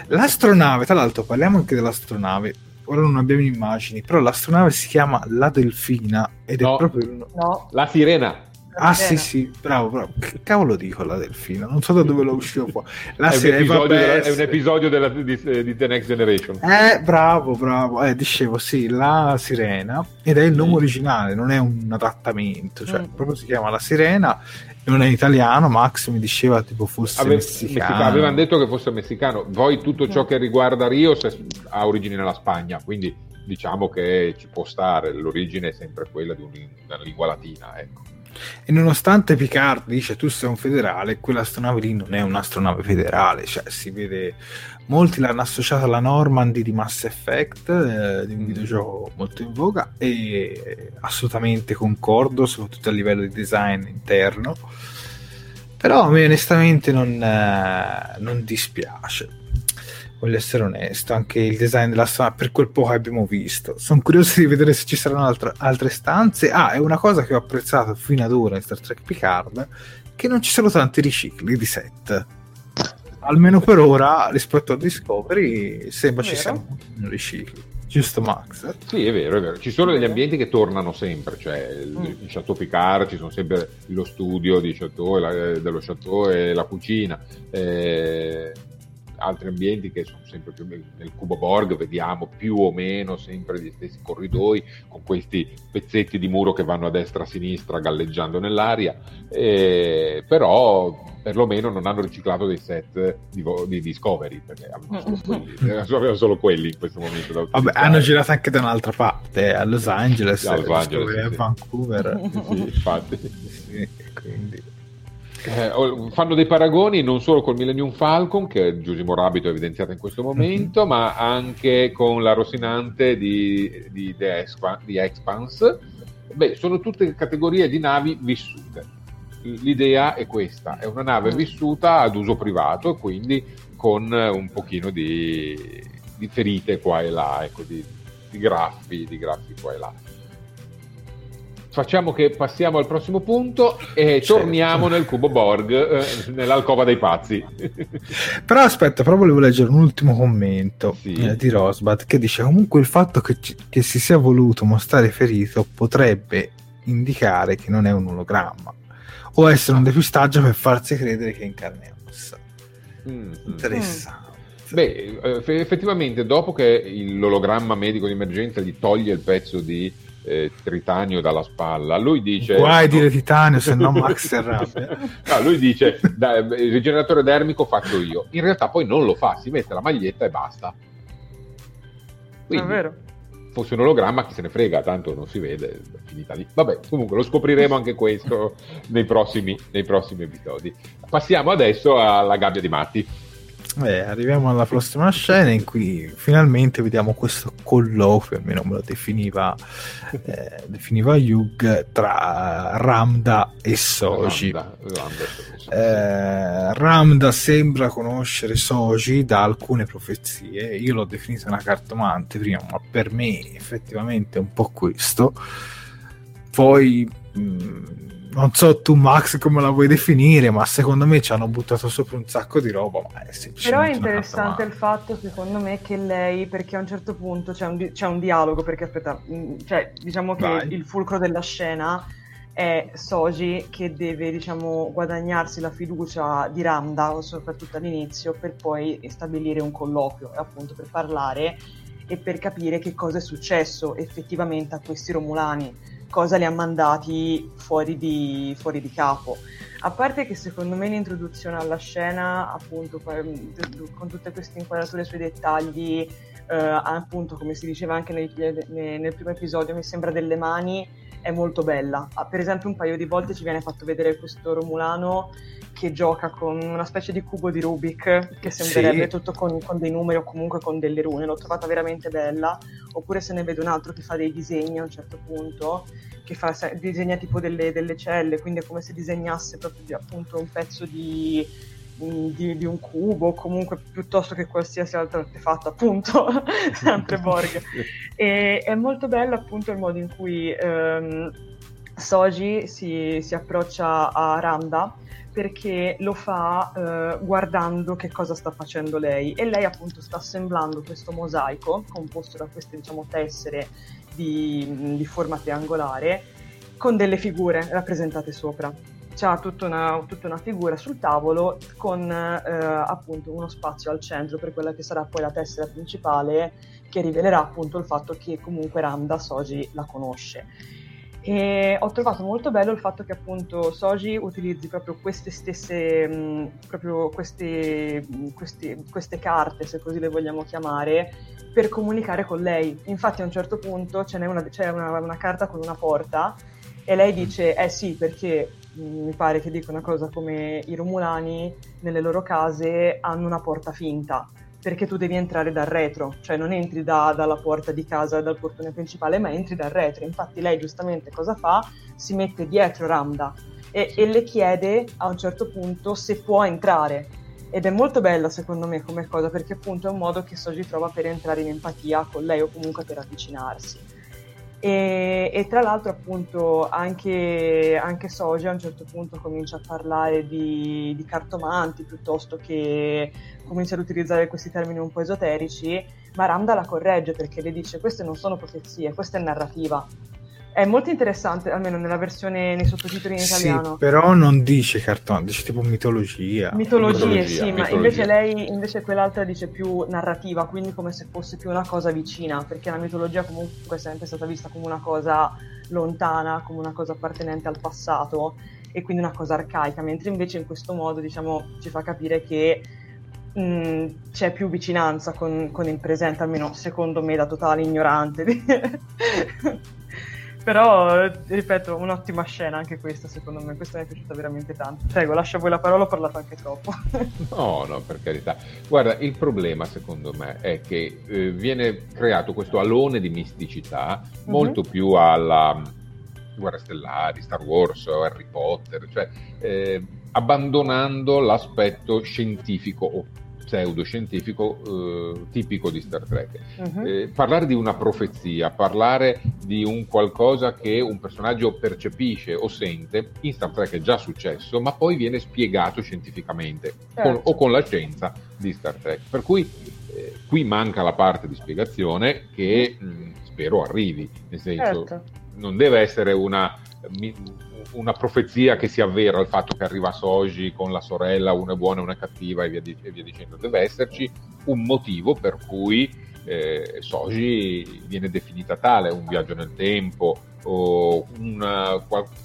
L'astronave, tra l'altro parliamo anche dell'astronave, ora non abbiamo immagini, però l'astronave si chiama La Delfina ed no, è proprio... No. La Sirena. Ah sì sì, bravo, bravo. Che cavolo dico la delfina? Non so da dove lo uscivo fuori. La è, un episodio, della, è un episodio della, di, di, The Next Generation. Eh, bravo, bravo. Eh, dicevo sì, la sirena ed è il nome mm. originale, non è un adattamento, cioè mm. proprio si chiama la sirena non è italiano, Max mi diceva tipo fosse Ave- messicano. Avevano detto che fosse messicano. Poi tutto ciò che riguarda Rios ha origine nella Spagna, quindi diciamo che ci può stare, l'origine è sempre quella di una lingua latina, ecco. E nonostante Picard dice tu sei un federale, quell'astronave lì non è un'astronave federale, cioè si vede molti l'hanno associata alla Normandy di Mass Effect, eh, di un mm. videogioco molto in voga e assolutamente concordo, soprattutto a livello di design interno. Però a me onestamente non, eh, non dispiace voglio essere onesto, anche il design della strada per quel poco che abbiamo visto. Sono curioso di vedere se ci saranno altre, altre stanze. Ah, è una cosa che ho apprezzato fino ad ora in Star Trek Picard, che non ci sono tanti ricicli di set almeno per ora rispetto a Discovery sembra ci siano ricicli giusto Max? Sì è vero, è vero, ci sono degli ambienti che tornano sempre cioè mm. in Chateau Picard ci sono sempre lo studio di Chateau, la, dello Chateau e la cucina. Eh, altri ambienti che sono sempre più nel Cubo Borg, vediamo più o meno sempre gli stessi corridoi con questi pezzetti di muro che vanno a destra e a sinistra galleggiando nell'aria, eh, però perlomeno non hanno riciclato dei set di, di Discovery perché avevano solo, quelli, avevano solo quelli in questo momento. Vabbè, hanno girato anche da un'altra parte, a Los Angeles, a, Los Angeles, sì, a Vancouver. Sì, infatti. <laughs> Sì, quindi eh, fanno dei paragoni non solo col Millennium Falcon, che Giusimo Rabito ha evidenziato in questo momento, mm-hmm. ma anche con la Rosinante di, di, The Expan- di Expanse. Beh, sono tutte categorie di navi vissute. L'idea è questa, è una nave vissuta ad uso privato e quindi con un pochino di, di ferite qua e là, ecco, di, di graffi, di graffi qua e là facciamo che passiamo al prossimo punto e certo. torniamo nel cubo Borg, eh, nell'alcova dei pazzi. Però aspetta, però volevo leggere un ultimo commento sì. eh, di Rosbat che dice comunque il fatto che, ci, che si sia voluto mostrare ferito potrebbe indicare che non è un ologramma o essere un depistaggio per farsi credere che è in carne e ossa. Mm. Interessante. Beh, effettivamente dopo che l'ologramma medico di emergenza gli toglie il pezzo di eh, Tritanio dalla spalla. Lui dice: Guai no, dire Titanio, se no Max si arrabbia. <laughs> no, lui dice: il rigeneratore dermico faccio io. In realtà poi non lo fa, si mette la maglietta e basta. Quindi, È vero. Fosse un ologramma, chi se ne frega, tanto non si vede, finita lì. Vabbè, comunque lo scopriremo anche questo nei prossimi, nei prossimi episodi. Passiamo adesso alla gabbia di Matti. Eh, arriviamo alla prossima scena in cui finalmente vediamo questo colloquio, almeno me lo definiva, <laughs> eh, definiva Hugh, tra Ramda e Soji. Ramda, Ramda Eh, Ramda sembra conoscere Soji da alcune profezie. Io l'ho definita una cartomante prima, ma per me effettivamente è un po' questo. Poi mh, mm, non so tu Max come la vuoi definire, ma secondo me ci hanno buttato sopra un sacco di roba. È Però è interessante il fatto, secondo me, che lei, perché a un certo punto c'è un, di- c'è un dialogo, perché aspetta, mm, cioè, diciamo che Vai. il fulcro della scena è Soji che deve, diciamo, guadagnarsi la fiducia di Ramda, soprattutto all'inizio, per poi stabilire un colloquio, appunto per parlare e per capire che cosa è successo effettivamente a questi Romulani cosa li ha mandati fuori di, fuori di capo. A parte che secondo me l'introduzione alla scena, appunto, con tutte queste inquadrature sui dettagli, eh, appunto, come si diceva anche nel, nel, nel primo episodio, mi sembra delle mani, è molto bella. Ah, per esempio, un paio di volte ci viene fatto vedere questo Romulano che gioca con una specie di cubo di Rubik che sembrerebbe sì. tutto con, con, dei numeri o comunque con delle rune. L'ho trovata veramente bella. Oppure se ne vede un altro che fa dei disegni a un certo punto, che fa, disegna tipo delle, delle celle, quindi è come se disegnasse proprio appunto un pezzo di, di, di, un cubo, comunque piuttosto che qualsiasi altro artefatto, appunto, <laughs> sempre Borg. E è molto bello appunto il modo in cui ehm, Soji si, si approccia a Randa perché lo fa eh, guardando che cosa sta facendo lei e lei appunto sta assemblando questo mosaico composto da queste diciamo tessere di, di forma triangolare con delle figure rappresentate sopra. C'ha tutta una, tutta una figura sul tavolo con eh, appunto uno spazio al centro per quella che sarà poi la tessera principale che rivelerà appunto il fatto che comunque Ramda Soji la conosce e ho trovato molto bello il fatto che appunto Soji utilizzi proprio queste stesse, mh, proprio queste, queste, queste, carte, se così le vogliamo chiamare, per comunicare con lei. Infatti a un certo punto c'è una, c'è una, una carta con una porta e lei dice eh sì perché mi pare che dica una cosa come i Romulani nelle loro case hanno una porta finta perché tu devi entrare dal retro, cioè non entri da, dalla porta di casa, dal portone principale, ma entri dal retro. Infatti lei giustamente cosa fa? Si mette dietro Ramda e, e le chiede a un certo punto se può entrare. Ed è molto bella secondo me come cosa perché appunto è un modo che Soji trova per entrare in empatia con lei o comunque per avvicinarsi. E, e, tra l'altro appunto anche, anche Soji a un certo punto comincia a parlare di, di, cartomanti piuttosto che comincia ad utilizzare questi termini un po' esoterici, ma Ramda la corregge perché le dice queste non sono profezie, questa è narrativa è molto interessante, almeno nella versione nei sottotitoli in italiano. Sì, però non dice cartone, dice tipo mitologia. Mitologie, mitologia, sì, mitologia. ma invece lei, invece quell'altra dice più narrativa, quindi come se fosse più una cosa vicina, perché la mitologia comunque è sempre stata vista come una cosa lontana, come una cosa appartenente al passato e quindi una cosa arcaica, mentre invece in questo modo, diciamo, ci fa capire che mh, c'è più vicinanza con, con il presente, almeno secondo me da totale ignorante. <laughs> Però, ripeto, un'ottima scena anche questa, secondo me. Questa mi è piaciuta veramente tanto. Prego, lascio a voi la parola, ho parlato anche troppo. <laughs> no, no, per carità. Guarda, il problema, secondo me, è che eh, viene creato questo alone di misticità mm-hmm. molto più alla Guerre Stellari, Star Wars, Harry Potter, cioè eh, abbandonando l'aspetto scientifico o pseudoscientifico eh, tipico di Star Trek. Uh-huh. Eh, parlare di una profezia, parlare di un qualcosa che un personaggio percepisce o sente, in Star Trek è già successo, ma poi viene spiegato scientificamente certo. con, o con la scienza di Star Trek. Per cui eh, qui manca la parte di spiegazione che mh, mm, spero arrivi, nel senso certo. non deve essere una una profezia che si avvera il fatto che arriva Soji con la sorella, una è buona e una è cattiva e via, di, e via dicendo. Deve esserci un motivo per cui eh, Soji viene definita tale, un viaggio nel tempo o una,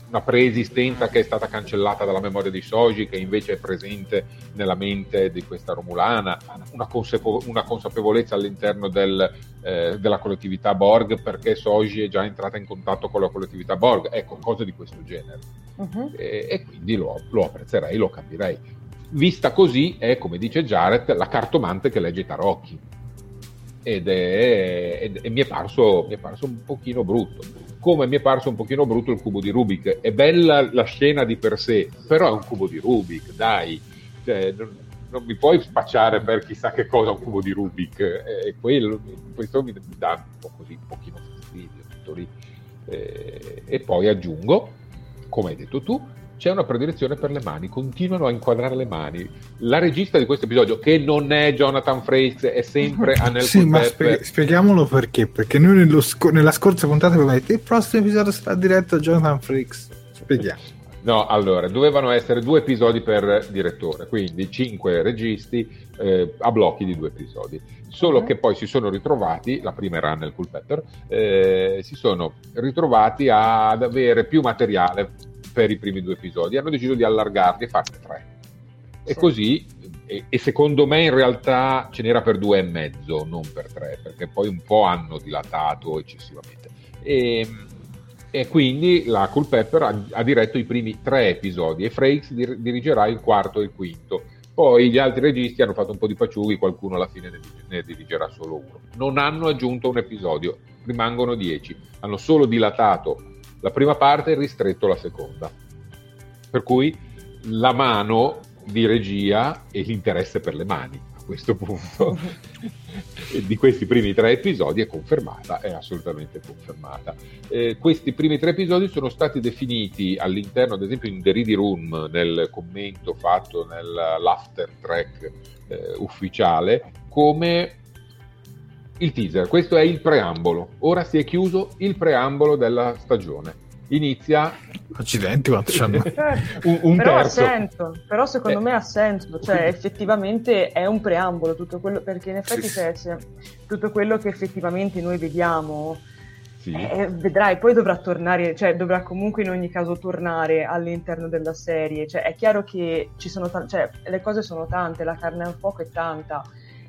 una, preesistenza che è stata cancellata dalla memoria di Soji che invece è presente nella mente di questa Romulana, una, consapevo- una consapevolezza all'interno del, eh, della collettività Borg perché Soji è già entrata in contatto con la collettività Borg, ecco, cose di questo genere. Uh-huh. E, e, quindi lo, lo apprezzerei, lo capirei. Vista così è, come dice Jared, la cartomante che legge i tarocchi ed è, ed, e mi è, parso, mi è parso un pochino brutto come mi è parso un pochino brutto il cubo di Rubik. È bella la scena di per sé, però è un cubo di Rubik, dai. Cioè, non, non, mi puoi spacciare per chissà che cosa un cubo di Rubik. E quello, questo mi, dà un po' così, un pochino fastidio, tutto lì. E, e poi aggiungo, come hai detto tu, c'è una predilezione per le mani, continuano a inquadrare le mani. La regista di questo episodio, che non è Jonathan Frakes, è sempre <laughs> Annel Sì, ma spie- spieghiamolo perché. Perché noi sc- nella scorsa puntata abbiamo detto il prossimo episodio sarà diretto a Jonathan Frakes. Spieghiamo. No, allora, dovevano essere due episodi per direttore, quindi cinque registi eh, a blocchi di due episodi. Solo okay. che poi si sono ritrovati, la prima era nel Culpepper, eh, si sono ritrovati ad avere più materiale per i primi due episodi, hanno deciso di allargarli e farne tre. E sì. così, e, e, secondo me in realtà ce n'era per due e mezzo, non per tre, perché poi un po' hanno dilatato eccessivamente. E, e quindi la Culpepper ha, ha, diretto i primi tre episodi e Frakes dir- dirigerà il quarto e il quinto. Poi gli altri registi hanno fatto un po' di paciughi, qualcuno alla fine ne, ne dirigerà solo uno. Non hanno aggiunto un episodio, rimangono dieci. Hanno solo dilatato la prima parte è ristretto la seconda. Per cui la mano di regia e l'interesse per le mani a questo punto <laughs> di questi primi tre episodi è confermata, è assolutamente confermata. Eh, questi primi tre episodi sono stati definiti all'interno, ad esempio in The Ready Room, nel commento fatto nell'after track eh, ufficiale, come il teaser, questo è il preambolo. Ora si è chiuso il preambolo della stagione. Inizia. Accidenti, quanto <laughs> un, un però terzo. ha senso, però secondo eh. me ha senso, cioè effettivamente è un preambolo tutto quello, perché in effetti sì. c'è, tutto quello che effettivamente noi vediamo. Sì. Eh, vedrai, poi dovrà tornare, cioè dovrà comunque in ogni caso tornare all'interno della serie. Cioè, è chiaro che ci sono t- cioè, le cose sono tante, la carne al fuoco è tanta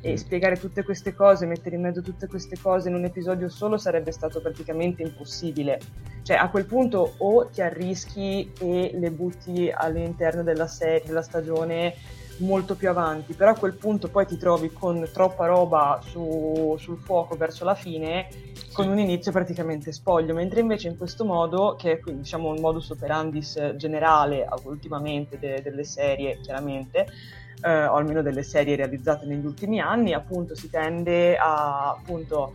e spiegare tutte queste cose, mettere in mezzo tutte queste cose in un episodio solo sarebbe stato praticamente impossibile. Cioè a quel punto o ti arrischi e le butti all'interno della serie, della stagione molto più avanti, però a quel punto poi ti trovi con troppa roba su, sul fuoco verso la fine, con un inizio praticamente spoglio, mentre invece in questo modo, che è diciamo un modus operandis generale ultimamente de- delle serie chiaramente, eh, o almeno delle serie realizzate negli ultimi anni, appunto si tende a, appunto,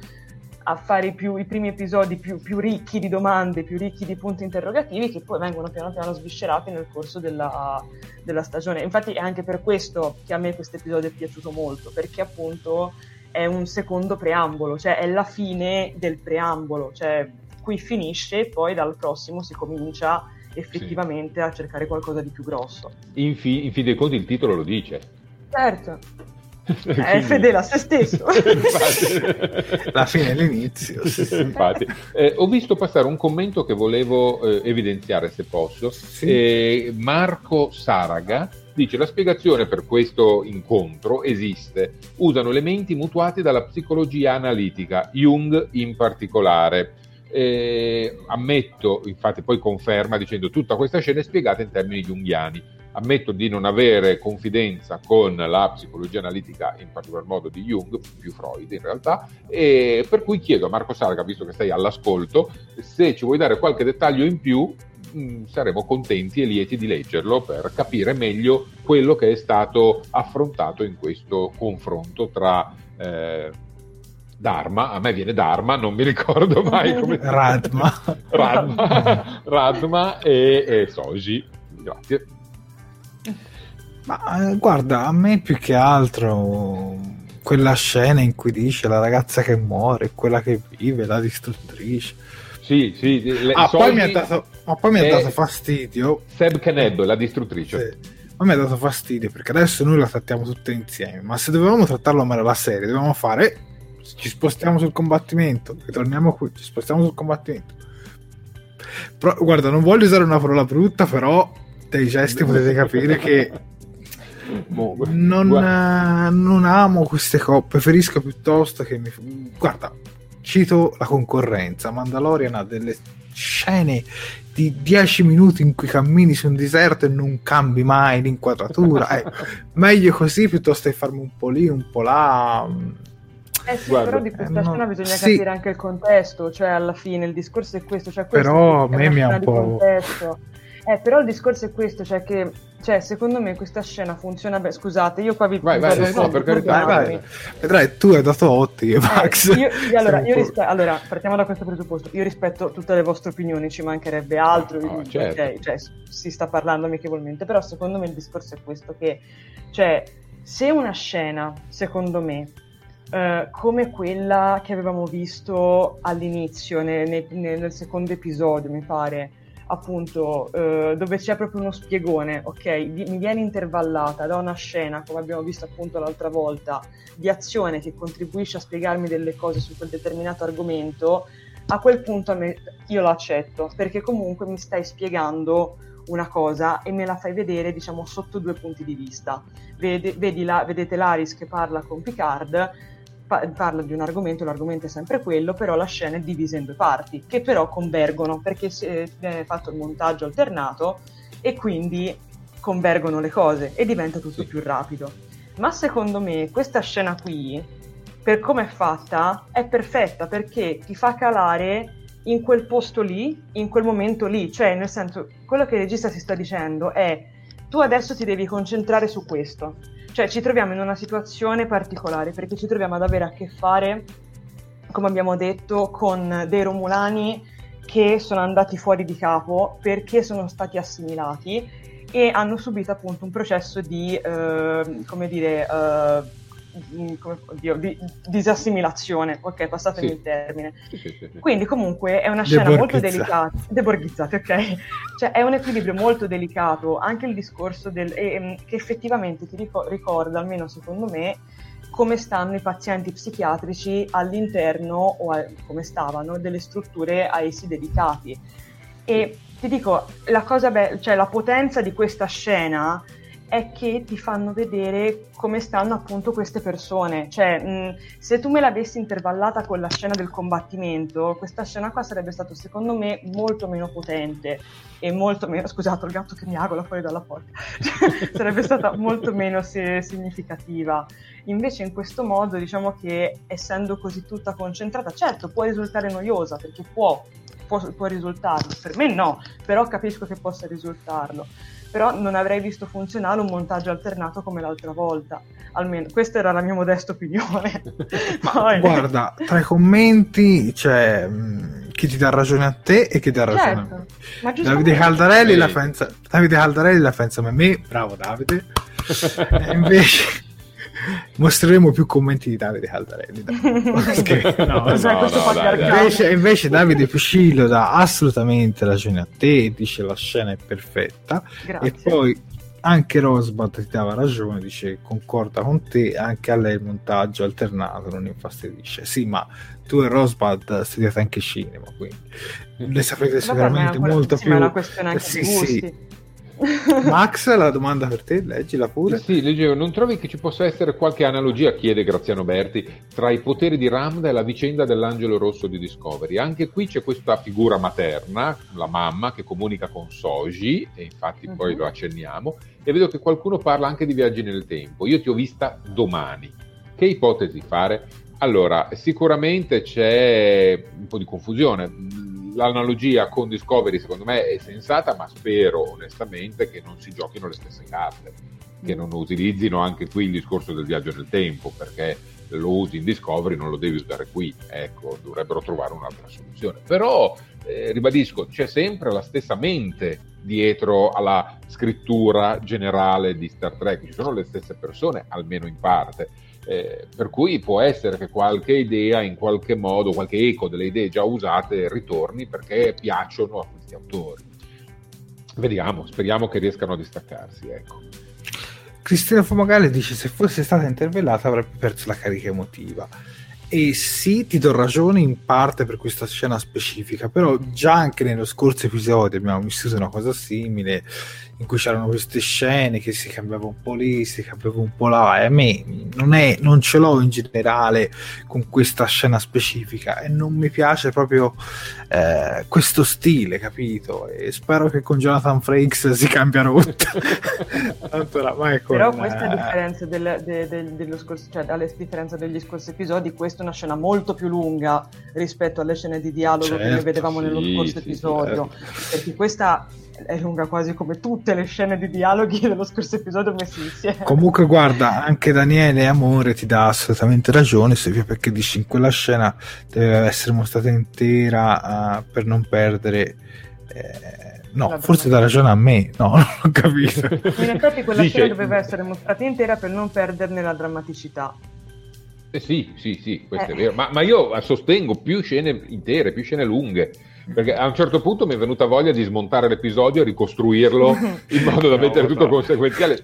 a fare più, i primi episodi più, più, ricchi di domande, più ricchi di punti interrogativi che poi vengono piano piano sviscerati nel corso della, della stagione. Infatti è anche per questo che a me questo episodio è piaciuto molto, perché appunto è un secondo preambolo, cioè è la fine del preambolo, cioè qui finisce e poi dal prossimo si comincia effettivamente sì. a cercare qualcosa di più grosso. In, fi- in fin dei conti il titolo lo dice. Certo. <laughs> È fedele a se stesso. <laughs> <laughs> La fine è l'inizio. Infatti. Eh, ho visto passare un commento che volevo eh, evidenziare se posso. Sì. Eh, Marco Saraga dice la spiegazione per questo incontro esiste. Usano elementi mutuati dalla psicologia analitica, Jung in particolare. Eh, ammetto, infatti poi conferma dicendo tutta questa scena è spiegata in termini junghiani. Ammetto di non avere confidenza con la psicologia analitica, in particolar modo di Jung, più Freud in realtà, e per cui chiedo a Marco Sarga, visto che sei all'ascolto, se ci vuoi dare qualche dettaglio in più, mh, mm, saremo contenti e lieti di leggerlo per capire meglio quello che è stato affrontato in questo confronto tra eh, Dharma, a me viene Dharma, non mi ricordo mai come Radma. Radma, <laughs> Radma e, e Soji. Grazie. Ma eh, guarda, a me più che altro quella scena in cui dice la ragazza che muore, quella che vive, la distruttrice. Sì, sì. Le, ah, poi mi ha dato, ma poi mi ha dato fastidio. Seb Keneb, la distruttrice. Sì. Ma mi ha dato fastidio perché adesso noi la trattiamo tutte insieme. Ma se dovevamo trattarlo male la serie, dovevamo fare ci spostiamo sul combattimento, ritorniamo qui, ci spostiamo sul combattimento. Però, guarda, non voglio usare una parola brutta, però dai gesti potete capire che non, eh, non, amo queste cose, preferisco piuttosto che mi... Guarda, cito la concorrenza, Mandalorian ha delle scene di 10 minuti in cui cammini su un deserto e non cambi mai l'inquadratura. eh, meglio così piuttosto che farmi un po' lì, un po' là Eh sì, Guarda, però di questa eh, scena no, bisogna sì. capire anche il contesto, cioè alla fine il discorso è questo, cioè questo però a me mi ha un po'... Eh, però il discorso è questo, cioè che cioè, secondo me questa scena funziona bene. Scusate, io qua vi vai, vai, vai, no, per carità, vai. Vedrai, tu hai dato 8, io Max. Eh, io, io, <laughs> allora, io rispe- allora, partiamo da questo presupposto. Io rispetto tutte le vostre opinioni, ci mancherebbe altro. No, certo. okay, cioè, si sta parlando amichevolmente, però secondo me il discorso è questo: che cioè, se una scena, secondo me, Uh, come quella che avevamo visto all'inizio, ne, ne, nel secondo episodio, mi pare, appunto uh, dove c'è proprio uno spiegone, ok? mi viene intervallata da una scena, come abbiamo visto appunto l'altra volta, di azione che contribuisce a spiegarmi delle cose su quel determinato argomento, a quel punto me, io lo accetto, perché comunque mi stai spiegando una cosa e me la fai vedere, diciamo, sotto due punti di vista. Vede, vedi la, vedete Laris che parla con Picard, parla di un argomento, l'argomento è sempre quello, però la scena è divisa in due parti, che però convergono perché viene fatto il montaggio alternato e quindi convergono le cose e diventa tutto più rapido. Ma secondo me questa scena qui, per come è fatta, è perfetta perché ti fa calare in quel posto lì, in quel momento lì, cioè nel senso, quello che il regista si sta dicendo è tu adesso ti devi concentrare su questo cioè ci troviamo in una situazione particolare perché ci troviamo ad avere a che fare, come abbiamo detto, con dei Romulani che sono andati fuori di capo perché sono stati assimilati e hanno subito appunto un processo di, eh, come dire, eh, Mm, come, oddio, di disassimilazione, ok, passatemi sì. il termine. Quindi comunque è una scena molto delicata, deborghizzate, ok? Cioè è un equilibrio molto delicato, anche il discorso del, eh, che effettivamente ti ricor- ricorda, almeno secondo me, come stanno i pazienti psichiatrici all'interno o a, come stavano delle strutture a essi dedicati. E ti dico, la cosa be- cioè la potenza di questa scena è che ti fanno vedere come stanno appunto queste persone. Cioè, mh, se tu me l'avessi intervallata con la scena del combattimento, questa scena qua sarebbe stata secondo me molto meno potente e molto meno, scusate, il gatto che mi agola fuori dalla porta, <laughs> sarebbe stata molto meno se- significativa. Invece in questo modo diciamo che essendo così tutta concentrata, certo può risultare noiosa perché può, può, può risultarlo, per me no, però capisco che possa risultarlo però non avrei visto funzionare un montaggio alternato come l'altra volta. Almeno questa era la mia modesta opinione. <laughs> Poi... Guarda, tra i commenti c'è mh, chi ti dà ragione a te e chi ti dà ragione certo. a me. Davide Caldarelli, la pensa, Davide Caldarelli la pensa come me, bravo Davide. <laughs> e invece mostreremo più commenti di Davide Caldarelli. <laughs> no, no, no, invece, invece, Davide Piscillo dà assolutamente ragione a te, dice la scena è perfetta. Grazie. E poi anche Rosbad ti dava ragione, dice concorda con te, anche a lei il montaggio alternato non infastidisce. Sì, ma tu e Rosbad studiate anche cinema, quindi le saprete sicuramente molto più. È una questione anche sì, di gusti. Sì <laughs> Max, la domanda per te, leggila pure. Sì, leggevo, non trovi che ci possa essere qualche analogia, chiede Graziano Berti, tra i poteri di Ramda e la vicenda dell'angelo rosso di Discovery? Anche qui c'è questa figura materna, la mamma, che comunica con Soji, e infatti uh-huh. poi lo accenniamo, e vedo che qualcuno parla anche di viaggi nel tempo. Io ti ho vista domani. Che ipotesi fare? Allora, sicuramente c'è un po' di confusione l'analogia con Discovery secondo me è sensata, ma spero onestamente che non si giochino le stesse carte, che non utilizzino anche qui il discorso del viaggio nel tempo, perché lo usi in Discovery non lo devi usare qui, ecco, dovrebbero trovare un'altra soluzione. Però, eh, ribadisco, c'è sempre la stessa mente dietro alla scrittura generale di Star Trek, ci sono le stesse persone, almeno in parte eh, per cui può essere che qualche idea, in qualche modo, qualche eco delle idee già usate ritorni perché piacciono a questi autori. Vediamo, speriamo che riescano a distaccarsi. Ecco. Cristina Fumagalli dice se fosse stata intervellata avrebbe perso la carica emotiva. E sì, ti do ragione in parte per questa scena specifica, però già anche nello scorso episodio abbiamo vissuto una cosa simile in cui c'erano queste scene che si cambiava un po' lì, si cambiava un po' là, e a me non, è, non ce l'ho in generale con questa scena specifica e non mi piace proprio eh, questo stile, capito? E spero che con Jonathan Frakes si cambia rotta. <laughs> Però questa è a differenza del, de, de, dello scorso, cioè a differenza degli scorsi episodi, questa è una scena molto più lunga rispetto alle scene di dialogo certo, che noi vedevamo nello sì, scorso sì, episodio, certo. perché questa è lunga quasi come tutte le scene di dialoghi <laughs> dello scorso episodio messi insieme. Comunque, guarda, anche Daniele Amore ti dà assolutamente ragione, Silvia, perché dici in quella scena deve essere mostrata intera uh, per non perdere. Eh, No, la forse dà ragione a me, no, <laughs> non ho capito. In effetti quella Dice... scena doveva essere mostrata intera per non perderne la drammaticità. Eh sì, sì, sì, questo eh. è vero, ma, ma, io sostengo più scene intere, più scene lunghe, perché a un certo punto mi è venuta voglia di smontare l'episodio e ricostruirlo <laughs> in modo da no, mettere tutto no. conseguenziale.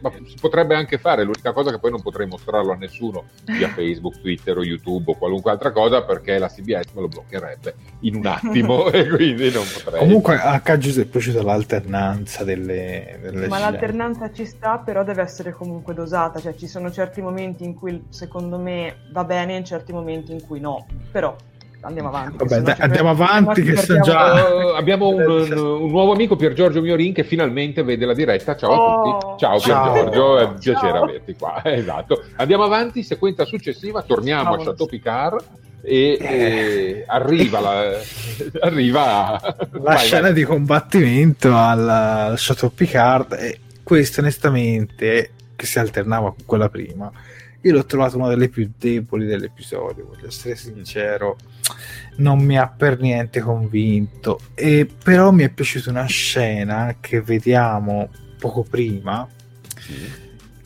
Ma si potrebbe anche fare, l'unica cosa che poi non potrei mostrarlo a nessuno via <laughs> Facebook, Twitter o YouTube o qualunque altra cosa perché la CBS me lo bloccherebbe in un <laughs> attimo e quindi non potrei. Comunque a Giuseppe è piaciuta l'alternanza delle, delle Ma l'alternanza ci sta, però deve essere comunque dosata, cioè ci sono certi momenti in cui secondo me va bene e certi momenti in cui no, però andiamo avanti. Vabbè, dai, andiamo avanti che sta già... Uh, abbiamo un, un, nuovo amico, Pier Giorgio Miorin, che finalmente vede la diretta. Ciao oh, a tutti. Ciao, Pier Giorgio, è un piacere averti qua. <laughs> Esatto. Andiamo avanti, sequenza successiva, torniamo Ciao. a Chateau Picard. E, e arriva, la, <laughs> arriva la vai, scena vai. di combattimento al, al Chateau Picard e questo onestamente che si alternava con quella prima io l'ho trovato una delle più deboli dell'episodio, voglio essere sincero, non mi ha per niente convinto, e però mi è piaciuta una scena che vediamo poco prima,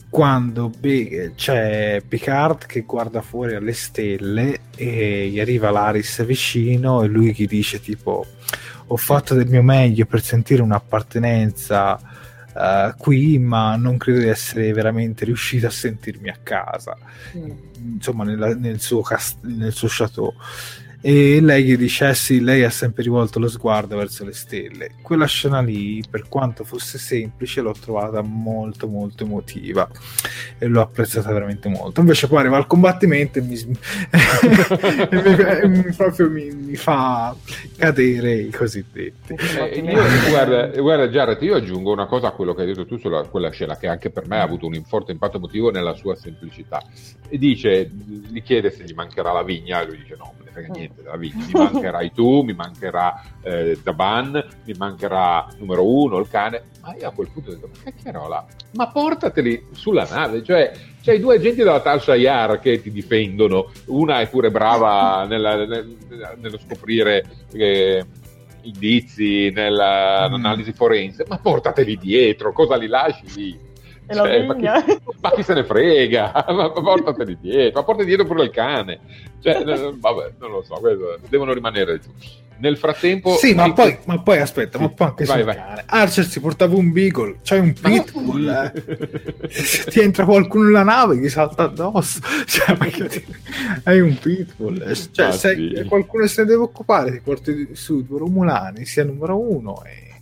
quando be- c'è Picard che guarda fuori alle stelle e gli arriva l'Aris vicino e lui gli dice tipo ho fatto del mio meglio per sentire un'appartenenza uh, qui, ma non credo di essere veramente riuscito a sentirmi a casa, mm. insomma, nella, nel, suo cast- nel suo chateau e lei gli dice eh sì, lei ha sempre rivolto lo sguardo verso le stelle. Quella scena lì, per quanto fosse semplice, l'ho trovata molto molto emotiva e l'ho apprezzata veramente molto. Invece poi arriva al combattimento e mi, <laughs> mi, mi proprio mi, mi, fa cadere i cosiddetti. Eh, io, guarda, guarda Jared, io aggiungo una cosa a quello che hai detto tu sulla quella scena che anche per me ha avuto un forte impatto emotivo nella sua semplicità. E dice, gli chiede se gli mancherà la vigna e lui dice no, frega niente vita, mi mancherai tu, mi mancherà eh, Zaban, mi mancherà numero uno, il cane, ma io a quel punto ho detto, ma cacchierola, ma portateli sulla nave, cioè c'hai due agenti della Tal Shayar che ti difendono, una è pure brava nella, nel, nello scoprire... Eh, indizi nell'analisi mm. forense, ma portateli dietro, cosa li lasci lì? Cioè, ma, chi, ma, chi, se ne frega? <laughs> ma, portateli dietro, ma porta dietro pure il cane. Cioè, <laughs> vabbè, non lo so, devono rimanere giù. Nel frattempo, sì, ma, poi, ma poi aspetta, sì. ma poi anche vai, vai. cane. Archer si portava un beagle, c'hai un pitbull. Eh. Se <laughs> ti entra qualcuno nella nave, gli salta addosso. Cioè, hai un pitbull. Cioè, ah, se sì. qualcuno se ne deve occupare, ti porti su Romulani, sia numero uno. E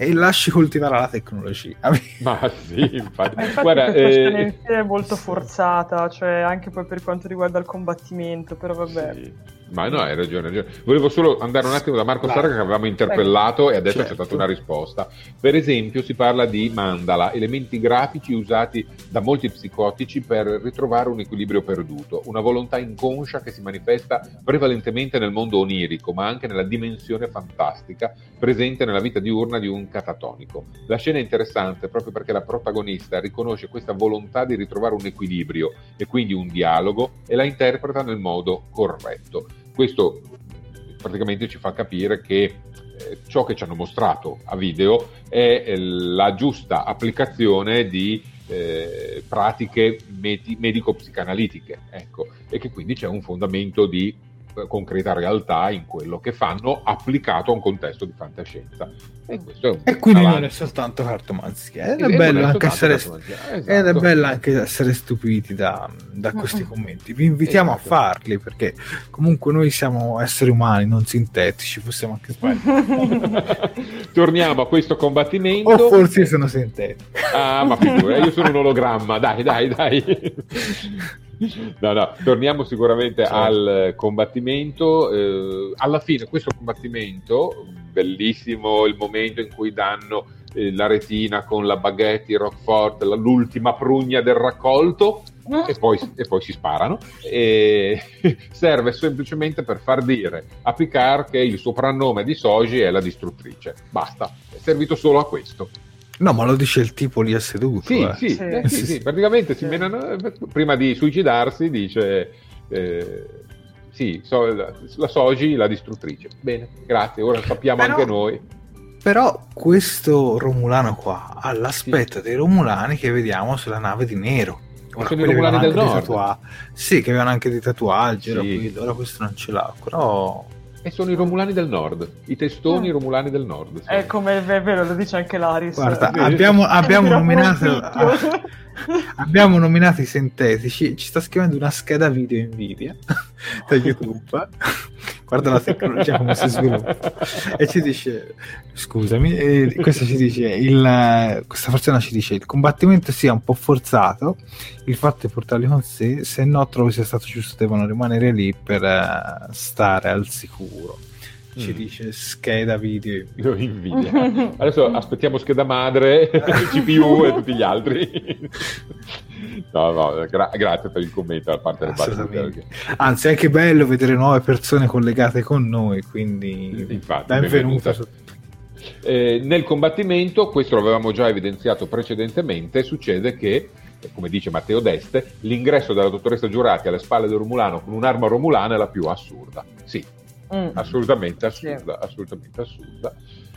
e lasci coltivare la tecnologia. Ma sì, <laughs> infatti. Ma infatti Guarda, eh... è molto forzata, cioè anche poi per quanto riguarda il combattimento, però vabbè. Sì. Ma no, hai ragione, hai ragione, Volevo solo andare un attimo da Marco Sarra che avevamo interpellato e adesso certo. c'è stata una risposta. Per esempio si parla di mandala, elementi grafici usati da molti psicotici per ritrovare un equilibrio perduto, una volontà inconscia che si manifesta prevalentemente nel mondo onirico, ma anche nella dimensione fantastica presente nella vita diurna di un catatonico. La scena è interessante proprio perché la protagonista riconosce questa volontà di ritrovare un equilibrio e quindi un dialogo e la interpreta nel modo corretto. Questo praticamente ci fa capire che eh, ciò che ci hanno mostrato a video è eh, la giusta applicazione di eh, pratiche med- medico-psicanalitiche, ecco, e che quindi c'è un fondamento di concreta realtà in quello che fanno applicato a un contesto di fantascienza. E, e quindi avanti. non è soltanto cartomanzia, ed è, bello anche essere, esatto. ed è bello anche essere stupiti da, da questi commenti. Vi invitiamo esatto. a farli perché comunque noi siamo esseri umani, non sintetici, possiamo anche sbagliare. <laughs> Torniamo a questo combattimento. O forse sono sintetico. Ah, ma figura, io sono un ologramma, dai, dai, dai. <laughs> <laughs> No, no, torniamo sicuramente certo. al combattimento. Eh, alla fine, questo combattimento, bellissimo il momento in cui danno eh, la retina con la baguette, il Rockford, l'ultima prugna del raccolto. e poi, e poi si sparano. E <laughs> serve semplicemente per far dire a Picard che il soprannome di Soji è la distruttrice. Basta, è servito solo a questo. No, ma lo dice il tipo lì a seduto. Sì, eh. sì, Sì. eh, sì, sì, praticamente si Sì. menano- prima di suicidarsi dice eh, sì, so- la, la Soji, la distruttrice. Bene, grazie, ora sappiamo Però- anche noi. Però questo Romulano qua ha l'aspetto dei Romulani che vediamo sulla nave di Nero. sono i Romulani del Nord. tatua- Sì, che avevano anche dei tatuaggi, Sì. ora questo non ce l'ha, però... E sono i Romulani del Nord, i testoni Mm. Romulani del Nord. sì. È come è vero, lo dice anche Laris. Guarda, abbiamo, abbiamo nominato... <laughs> abbiamo nominato i sintetici, ci sta scrivendo una scheda video Nvidia <laughs> da YouTube. <laughs> Guarda la tecnologia come si sviluppa. E ci dice, scusami, e questa ci dice, il, questa persona ci dice, il combattimento sia un po' forzato, il fatto è portarli con sé, se no trovo sia stato giusto, devono rimanere lì per eh, stare al sicuro. Ci Mm. dice scheda video. Lo invidia. Adesso <laughs> aspettiamo scheda madre, <laughs> CPU e tutti gli altri. No, no, gra- grazie per il commento da parte del Assolutamente. Anzi, è anche bello vedere nuove persone collegate con noi, quindi Infatti, benvenuto. benvenuta. Eh, nel combattimento, questo lo avevamo già evidenziato precedentemente, succede che, come dice Matteo Deste, l'ingresso della dottoressa Giurati alle spalle del Romulano con un'arma romulana è la più assurda. Sì, Mm. assolutamente assurda, assolutamente assurda.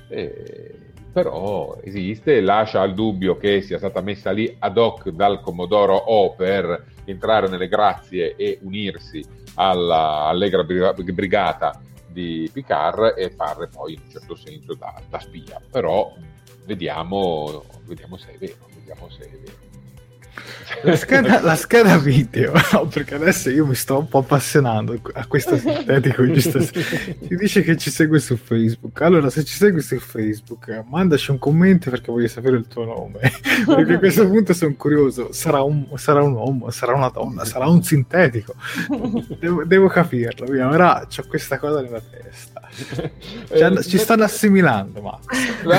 Eh, però esiste, lascia al dubbio che sia stata messa lì ad hoc dal Commodoro O per entrare nelle grazie e unirsi alla Allegra Briga- Brigata di Picard e fare poi in un certo senso da, da spia. Però vediamo, vediamo se è vero, vediamo se è vero. La scheda, la scheda video, <laughs> no, perché adesso io mi sto un po' appassionando a questo sintetico. Ci dice che ci segue su Facebook. Allora, se ci segui su Facebook, mandaci un commento perché voglio sapere il tuo nome. <laughs> Perché a questo punto sono curioso: sarà un, sarà un uomo, sarà una donna, sarà un sintetico. <laughs> Devo, devo capirlo. Via. Ora ho questa cosa nella testa. Ci, hanno- Eh, ci stanno assimilando, ma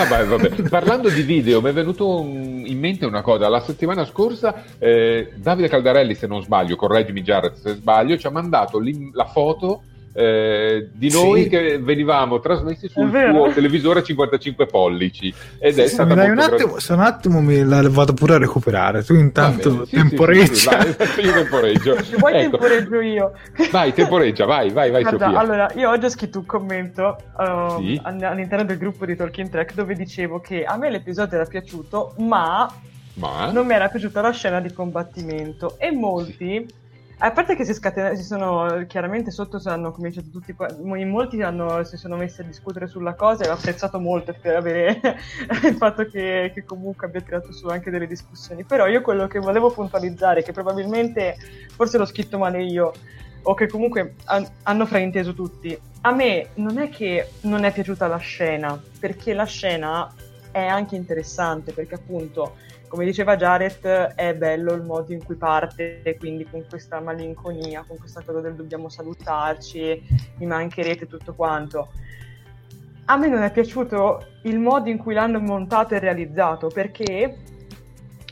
vai, vabbè. Parlando di video, mi è venuto in mente una cosa. La settimana scorsa eh, Davide Caldarelli, se non sbaglio, correggimi Jared se sbaglio, ci ha mandato la foto eh, di noi Sì. che venivamo trasmessi sul È suo televisore 55 pollici ed è Sì, stata mi dai un attimo, se un attimo mi la vado pure a recuperare. Tu intanto bene, sì, temporeggia. sì, sì, vai, <laughs> io temporeggio. Se vuoi Ecco. temporeggio io. Vai, temporeggia, vai, vai, vai Guarda, Sofia. allora, io oggi ho scritto un commento uh, all'interno del gruppo di Talking Track dove dicevo che a me l'episodio era piaciuto, ma Ma non mi era piaciuta la scena di combattimento e molti a parte che si, scatena- si sono chiaramente sotto hanno cominciato tutti in molti hanno- si sono messi a discutere sulla cosa e ho apprezzato molto per avere <laughs> il fatto che, che comunque abbia tirato su anche delle discussioni. Però io quello che volevo puntualizzare che probabilmente forse l'ho scritto male io o che comunque han- hanno frainteso tutti a me non è che non è piaciuta la scena perché la scena è anche interessante perché appunto come diceva Jared, è bello il modo in cui parte, quindi con questa malinconia, con questa cosa del dobbiamo salutarci, mi mancherete tutto quanto. A me non è piaciuto il modo in cui l'hanno montato e realizzato, perché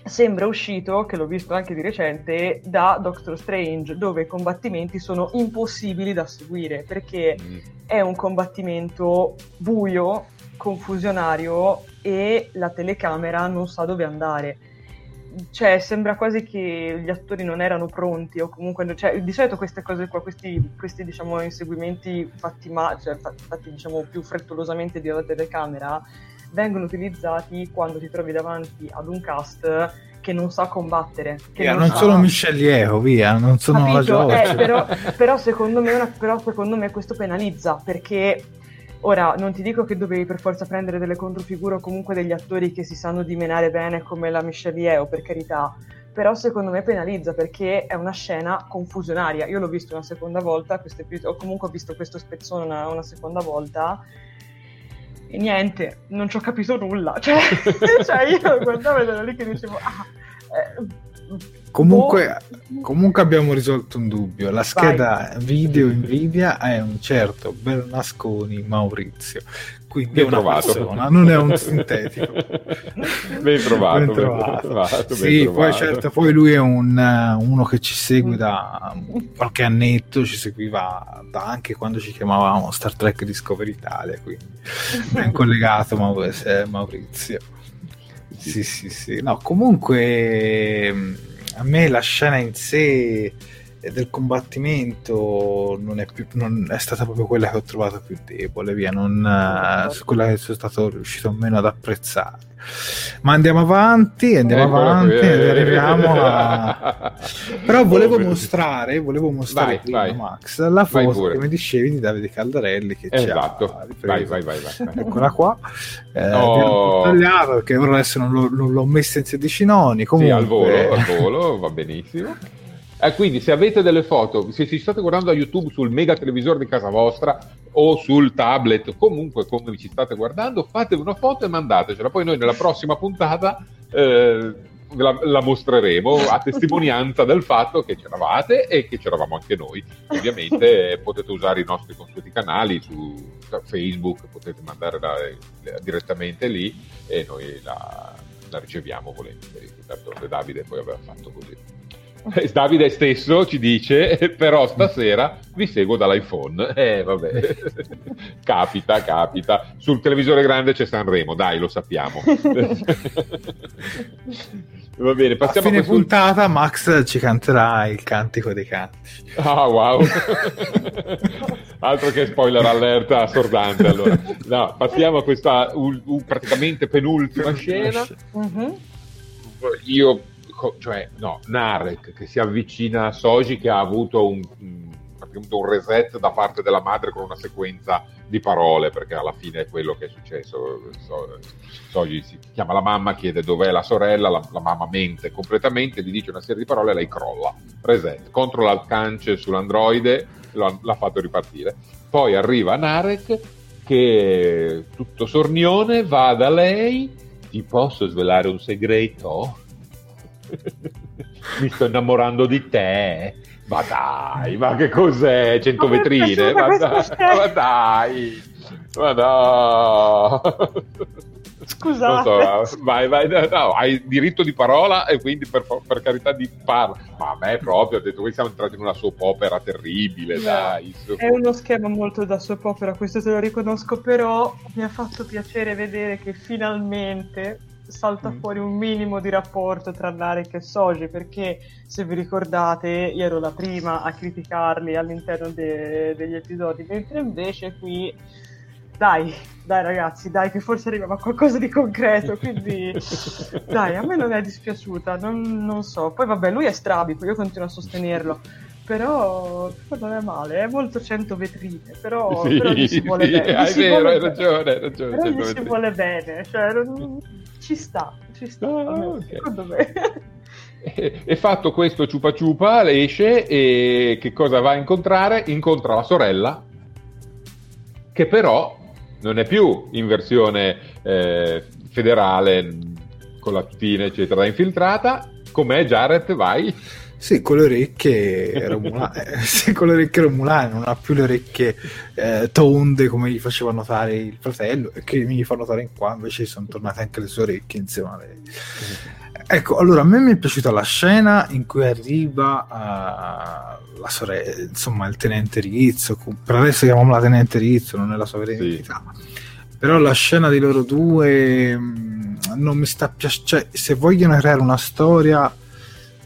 sembra uscito, che l'ho visto anche di recente, da Doctor Strange, dove i combattimenti sono impossibili da seguire, perché Mm. è un combattimento buio, confusionario e la telecamera non sa dove andare. Cioè, sembra quasi che gli attori non erano pronti o comunque... Cioè, di solito queste cose qua, questi, questi diciamo, inseguimenti fatti, ma- cioè, fa- fatti diciamo, più frettolosamente dalla telecamera vengono utilizzati quando ti trovi davanti ad un cast che non sa combattere. Che Via, non sa- sono Michelle Yeoh, via, non sono la Capito? George. Eh, però, però secondo me una- però secondo me questo penalizza perché ora non ti dico che dovevi per forza prendere delle controfigure o comunque degli attori che si sanno dimenare bene come la Michelle Yeoh per carità. Però secondo me penalizza perché è una scena confusionaria. Io l'ho visto una seconda volta o comunque ho visto questo spezzone una, una seconda volta. E niente, non ci ho capito nulla. <laughs> Cioè, <laughs> cioè io guardavo ed ero lì che dicevo, ah, eh, Comunque, boh. comunque abbiamo risolto un dubbio. La scheda video Nvidia è un certo Bernasconi Maurizio. quindi ben è una trovato. persona, non è un sintetico. <laughs> ben trovato, Ben trovato. ben trovato, sì, ben poi trovato. certo, poi lui è un, eh, uno che ci segue da qualche annetto, ci seguiva da anche quando ci chiamavamo Star Trek Discovery Italia, quindi ben collegato Mau- Maurizio. Sì, sì, sì. No, comunque a me la scena in sé del combattimento non è, più, non è stata proprio quella che ho trovato più debole, via, non, eh, su quella che sono stato riuscito meno ad apprezzare. Ma andiamo avanti, andiamo Eccolo avanti, qui. ed arriviamo a... <laughs> Però volevo mostrare, volevo mostrare Vai, prima, vai. Max, la foto che mi dicevi di Davide Caldarelli che ci ha Esatto, ripreso. vai, vai, vai, vai. <laughs> Eccola qua, eh, Oh. tagliato perché ora adesso non, l'ho- non l'ho messa in 16 noni. Sì, Comunque, al volo, al <laughs> volo, va benissimo. Eh, quindi se avete delle foto, se ci state guardando a YouTube sul mega televisore di casa vostra o sul tablet, comunque come ci state guardando, fate una foto e mandatecela. Poi noi nella prossima puntata eh, la, la mostreremo a testimonianza del fatto che c'eravate e che c'eravamo anche noi. Ovviamente eh, <laughs> potete usare i nostri consueti canali su Facebook, potete mandare la- direttamente lì e noi la, la riceviamo volentieri. D'altronde Davide poi aveva fatto così. Eh, Davide stesso ci dice, "Eh, <laughs> però stasera vi seguo dall'iPhone. <laughs> Eh, vabbè, <laughs> capita, capita. Sul televisore grande c'è Sanremo, dai, lo sappiamo. Va bene, passiamo a fine questo... puntata Max ci canterà il cantico dei canti. Ah, wow. Altro che spoiler alert assordante. Allora. No, passiamo a questa ul- u- praticamente penultima scena. Mhm. Io, co- cioè, no, Narek che si avvicina a Soji che ha avuto un, un- reset da parte della madre con una sequenza di parole, perché alla fine è quello che è successo. So- Soji si chiama la mamma, chiede dov'è la sorella, la, la mamma mente completamente, gli dice una serie di parole e lei crolla. Reset, controlla il cance sull'androide, lo- l'ha fatto ripartire. Poi arriva Narek che tutto sornione va da lei ti posso svelare un segreto? Mi sto innamorando di te. Ma dai, ma che cos'è? 100 Ma vetrine? Ma dai, ma dai, ma no. Scusate. So, vai, vai, no, hai diritto di parola e quindi per, per carità di parla. Ma a me proprio, ho detto, qui siamo entrati in una soap opera terribile, No, dai. su. È uno schema molto da soap opera, questo te lo riconosco, però mi ha fatto piacere vedere che finalmente salta Mm. fuori un minimo di rapporto tra Narek e Soji, perché se vi ricordate io ero la prima a criticarli all'interno de- degli episodi, mentre invece qui dai, dai ragazzi, dai che forse arriviamo a qualcosa di concreto, quindi <laughs> dai, a me non è dispiaciuta, non, non so. Poi vabbè, lui è strabico, io continuo a sostenerlo. Però, però non è male, è molto 100 vetrine, però, Sì, però gli si vuole <laughs> sì, bene. si vero, hai ragione, hai ragione, Però gli 100 si vuole bene, cioè non- ci sta, ci sta, Ah, almeno ok. secondo me. <laughs> E, e fatto questo ciupa ciupa esce e che cosa va a incontrare? Incontra la sorella che però non è più in versione eh, federale con la tutina eccetera infiltrata com'è Jared vai Sì, con le orecchie romulane, <laughs> sì, con le orecchie romulane, non ha più le orecchie eh, tonde come gli faceva notare il fratello, e che mi gli fa notare in qua, invece sono tornate anche le sue orecchie insieme a lei. Ecco, allora a me mi è piaciuta la scena in cui arriva eh, la sorella, insomma il tenente Rizzo, per adesso chiamiamola tenente Rizzo, non è la sua vera Sì. identità. Però la scena di loro due mh, non mi sta piacendo, cioè se vogliono creare una storia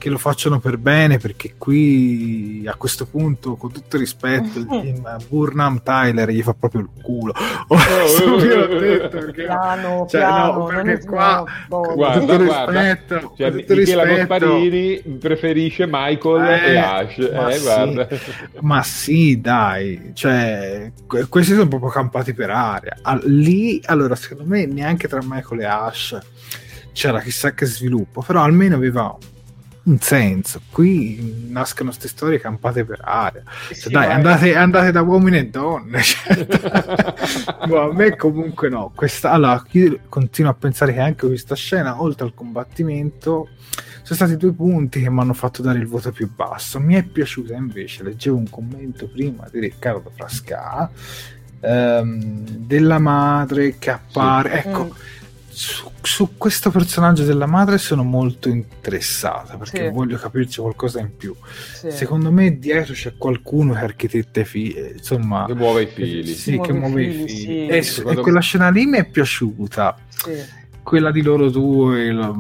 che lo facciano per bene, perché qui a questo punto, con tutto rispetto, il team Burnham Tyler gli fa proprio il culo. <laughs> Oh, l'ho detto, perché- Piano, Cioè, piano, no, perché qua- boh. con Guarda, tutto il guarda. rispetto, cioè, con tutto Michela rispetto, Gasparini preferisce Michael Eh, e Ash ma eh, sì. guarda. Ma sì, dai, cioè, que- questi sono proprio campati per aria. Lì, allora, secondo me, neanche tra Michael e Ash c'era chissà che sviluppo, però almeno aveva un senso. Qui nascono queste storie campate per aria. Cioè, Sì, dai, andate, andate da uomini e donne. cioè, <laughs> boh, a me comunque no. Questa, allora, io continuo a pensare che anche questa scena, oltre al combattimento, sono stati due punti che mi hanno fatto dare il voto più basso. Mi è piaciuta invece, leggevo un commento prima di Riccardo Frasca ehm, della madre che appare. Sì. Ecco, Mm. Su, su questo personaggio della madre sono molto interessata perché Sì. voglio capirci qualcosa in più. Sì. Secondo me dietro c'è qualcuno che architetta i fili, insomma, Che muove i fili. Sì, Muove che muove i fili, fili. sì. E, e quella scena lì mi è piaciuta. Sì. Quella di loro due, lo-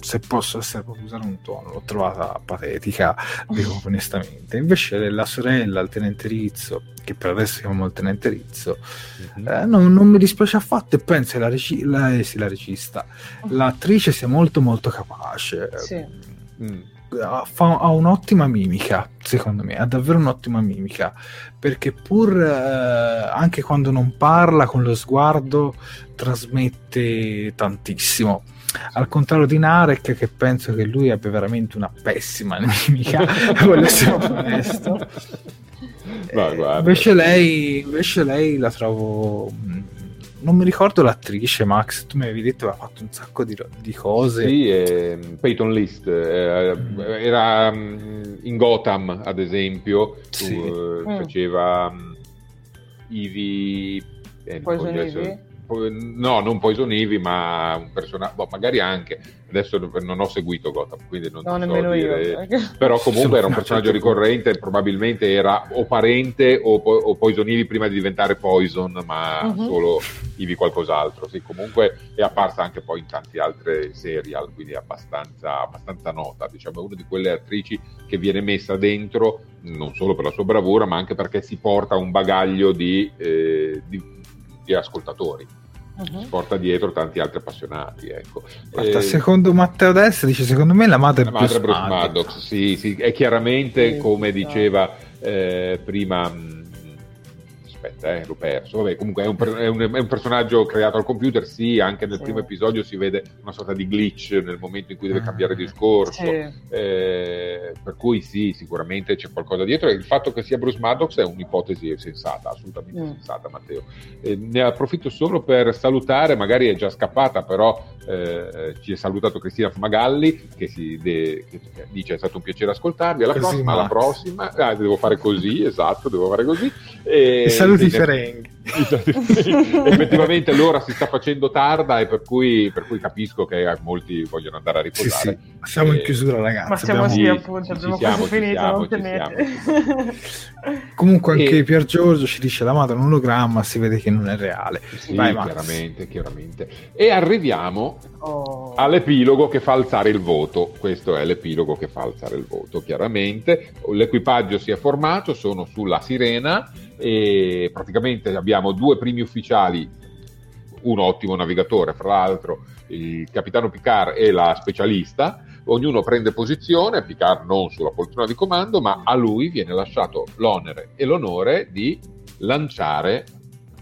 se posso essere proprio usare un tono, l'ho trovata patetica, dico <laughs> onestamente. Invece la sorella, il tenente Rizzo, che per adesso chiamiamo il tenente Rizzo, Mhm. eh, non, non mi dispiace affatto e penso che la, regi- la, eh sì, la regista, l'attrice sia molto molto capace. Sì. Mm. Ha, fa- ha un'ottima mimica, secondo me, ha davvero un'ottima mimica, perché pur eh, anche quando non parla con lo sguardo trasmette tantissimo. Al contrario di Narek, che penso che lui abbia veramente una pessima <laughs> mimica, <laughs> voglio essere onesto. Eh, guarda. invece, lei, invece lei la trovo. Non mi ricordo l'attrice, Max. Tu mi avevi detto che aveva fatto un sacco di, di cose. Sì, eh, Peyton List eh, Mm. era mm, in Gotham, ad esempio, Sì. eh, Mm. faceva mm, Ivy... eh, Poison Ivy? No, non Poison Ivy, ma un personaggio, magari anche, adesso non ho seguito Gotham, quindi non No, ti so dire... io. <laughs> Però comunque era un personaggio certo. ricorrente, probabilmente era o parente o, po- o Poison Ivy prima di diventare Poison, ma Mhm. solo Ivy qualcos'altro. Sì, comunque è apparsa anche poi in tanti altri serial, quindi è abbastanza, abbastanza nota. Diciamo, è una di quelle attrici che viene messa dentro non solo per la sua bravura, ma anche perché si porta un bagaglio di, eh, di- di ascoltatori, si porta dietro tanti altri appassionati. Ecco. Guarda, Eh, secondo Matteo Destra dice: Secondo me la madre la è madre Bruce Bruce Maddox. Maddox, sì, sì, è chiaramente Sì, come sì. diceva eh, prima. Aspetta, eh, l'ho perso. Vabbè, comunque è un, è un- è un personaggio creato al computer. Sì, anche nel Sì. primo episodio si vede una sorta di glitch nel momento in cui deve Ah. cambiare discorso. Sì. Eh, per cui sì, sicuramente c'è qualcosa dietro. E il fatto che sia Bruce Maddox è un'ipotesi sensata, assolutamente Mm. sensata, Matteo. Eh, ne approfitto solo per salutare, magari è già scappata, però eh, ci è salutato Cristina Fumagalli che, si de- che dice è stato un piacere ascoltarvi. Alla Così, prossima, alla prossima. Ah, devo fare così, <laughs> esatto, devo fare così. E, I saluti sì, Ferengi. effettivamente l'ora si sta facendo tarda e per cui, per cui capisco che molti vogliono andare a Sì, riposare. sì. Siamo in Eh, chiusura, ragazzi. Ma siamo abbiamo- sì, Sì, appunto, ci abbiamo siamo, quasi ci finito, siamo, non ci temete. <laughs> Comunque anche E- Pier Giorgio ci dice la madre è un ologramma, si vede che non è reale. Sì, Vai, chiaramente, chiaramente. E arriviamo Oh. all'epilogo che fa alzare il voto. Questo è l'epilogo che fa alzare il voto, chiaramente. L'equipaggio si è formato, sono sulla Sirena e praticamente abbiamo due primi ufficiali, un ottimo navigatore, fra l'altro il capitano Picard e la specialista. Ognuno prende posizione, Picard non sulla poltrona di comando, ma a lui viene lasciato l'onere e l'onore di lanciare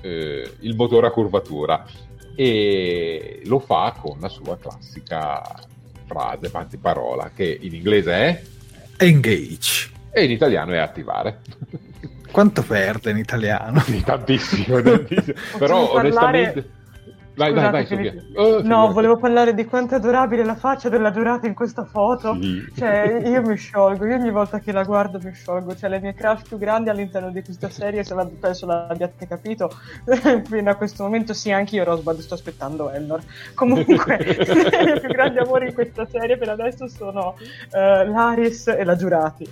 eh, il motore a curvatura e lo fa con la sua classica frase, anzi parola, che in inglese è Engage. e in italiano è attivare. <laughs> Quanto perde in italiano? Sì, tantissimo, <laughs> tantissimo. però parlare- onestamente... Vai, vai, vai, Scusate, Sofia. finite. Oh, No, figurati. volevo parlare di quanto è adorabile la faccia della Durata in questa foto. Sì. Cioè, io mi sciolgo, io ogni volta che la guardo mi sciolgo. Cioè, le mie crush più grandi all'interno di questa serie, se la, penso l'abbiate capito, <laughs> fino a questo momento sì, anche io Rosbud sto aspettando Ellor. <laughs> Comunque, i miei più grandi amori in questa serie per adesso sono eh, Laris e la Giurati.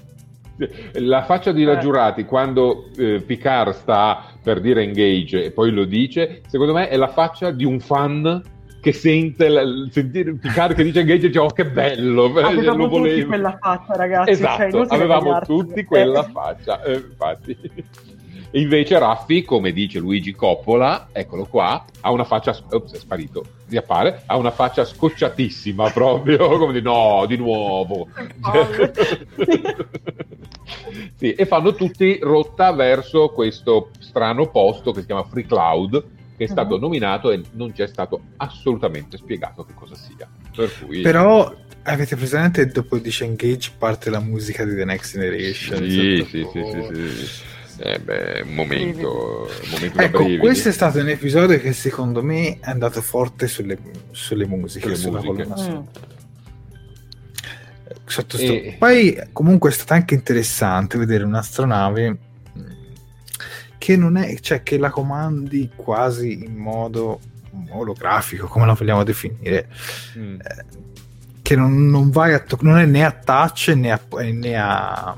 La faccia di La Eh. Giurati quando eh, Picard sta per dire engage e poi lo dice, secondo me è la faccia di un fan che sente la- sentire Picard che dice engage e dice oh che bello, eh, Avevamo tutti quella faccia, ragazzi. cioè, Esatto, inutile avevamo tutti quella Eh. faccia, eh, infatti. E invece Raffi, come dice Luigi Coppola, eccolo qua, ha una faccia, ops, è sparito, riappare, ha una faccia scocciatissima <laughs> proprio, come di no, di nuovo. <laughs> sì, e fanno tutti rotta verso questo strano posto che si chiama Free Cloud, che è stato Mhm. nominato e non ci è stato assolutamente spiegato che cosa sia. Per cui, Però avete presente dopo dice Engage parte la musica di The Next Generation? Sì, sì, sottofondo? sì, sì, sì. Eh beh, un momento, un momento Ecco, questo è stato un episodio che secondo me è andato forte sulle, sulle musiche, Sulle sulla musiche. Mm. Sotto sto- E- Poi comunque è stato anche interessante vedere un'astronave che che non è, cioè che la comandi quasi in modo olografico, come la vogliamo definire, mm. eh, che non, non, vai a to- non è né a touch né a, né a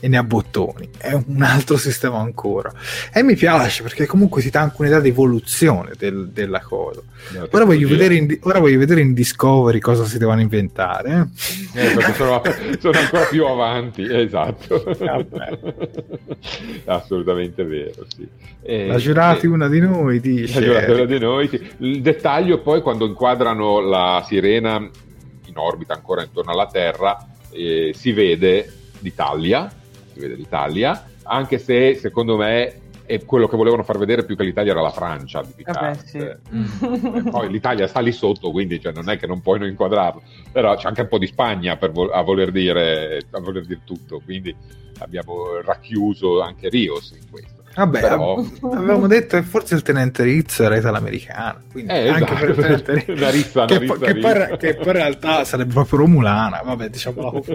e ne ha bottoni, è un altro sistema ancora. E mi piace perché comunque ti dà anche un'idea di evoluzione del, della cosa. Ora voglio, in, ora voglio, vedere in, Discovery cosa si devono inventare. Eh? Eh, sono, sono, ancora più avanti, esatto. Assolutamente vero. Sì. Eh, la giurati eh, una di noi dice. La giurati una di noi. Sì. Il dettaglio poi quando inquadrano la sirena in orbita ancora intorno alla Terra eh, si vede l'Italia si vede l'Italia, anche se secondo me è quello che volevano far vedere più che l'Italia era la Francia di Picard. Sì. Mm. poi l'Italia sta lì sotto, quindi cioè, non è che non puoi non inquadrarlo, però c'è anche un po' di Spagna vo- a, voler dire, a voler dire tutto, quindi abbiamo racchiuso anche Rios in questo. Vabbè, Però... <laughs> avevamo detto che forse il tenente Rizzo era italo-americano, quindi eh, anche esatto. per il tenente <laughs> Rizzo, una rissa, che, rissa, che. Poi, che, poi, in realtà sarebbe proprio romulana, vabbè diciamo <laughs>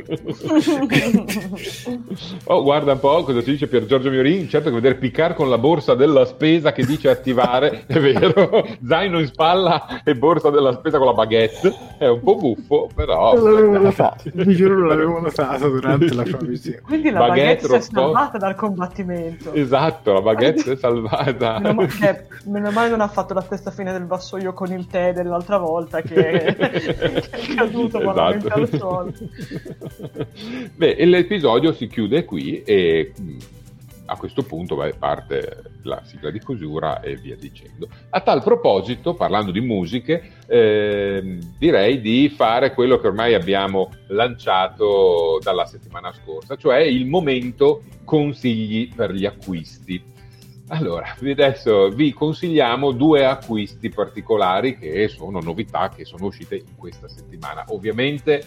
Oh, guarda un po' cosa ci dice Pier Giorgio Miorin, certo che vedere Picard con la borsa della spesa che dice attivare, è vero, zaino in spalla e borsa della spesa con la baguette, è un po' buffo, però... Non l'avevo notato, mi giuro non l'avevo notato durante la trasmissione. Quindi la baguette, baguette si è salvata dal combattimento. Esatto, la baguette è <laughs> salvata. Meno, ma- che, meno male non ha fatto la stessa fine del vassoio con il tè dell'altra volta che, <laughs> che è caduto esatto. al suolo. Beh, l'episodio si chiude qui e a questo punto beh, parte la sigla di chiusura e via dicendo. A tal proposito, parlando di musiche, eh, direi di fare quello che ormai abbiamo lanciato dalla settimana scorsa, cioè il momento consigli per gli acquisti. Allora, adesso vi consigliamo due acquisti particolari che sono novità che sono uscite in questa settimana. Ovviamente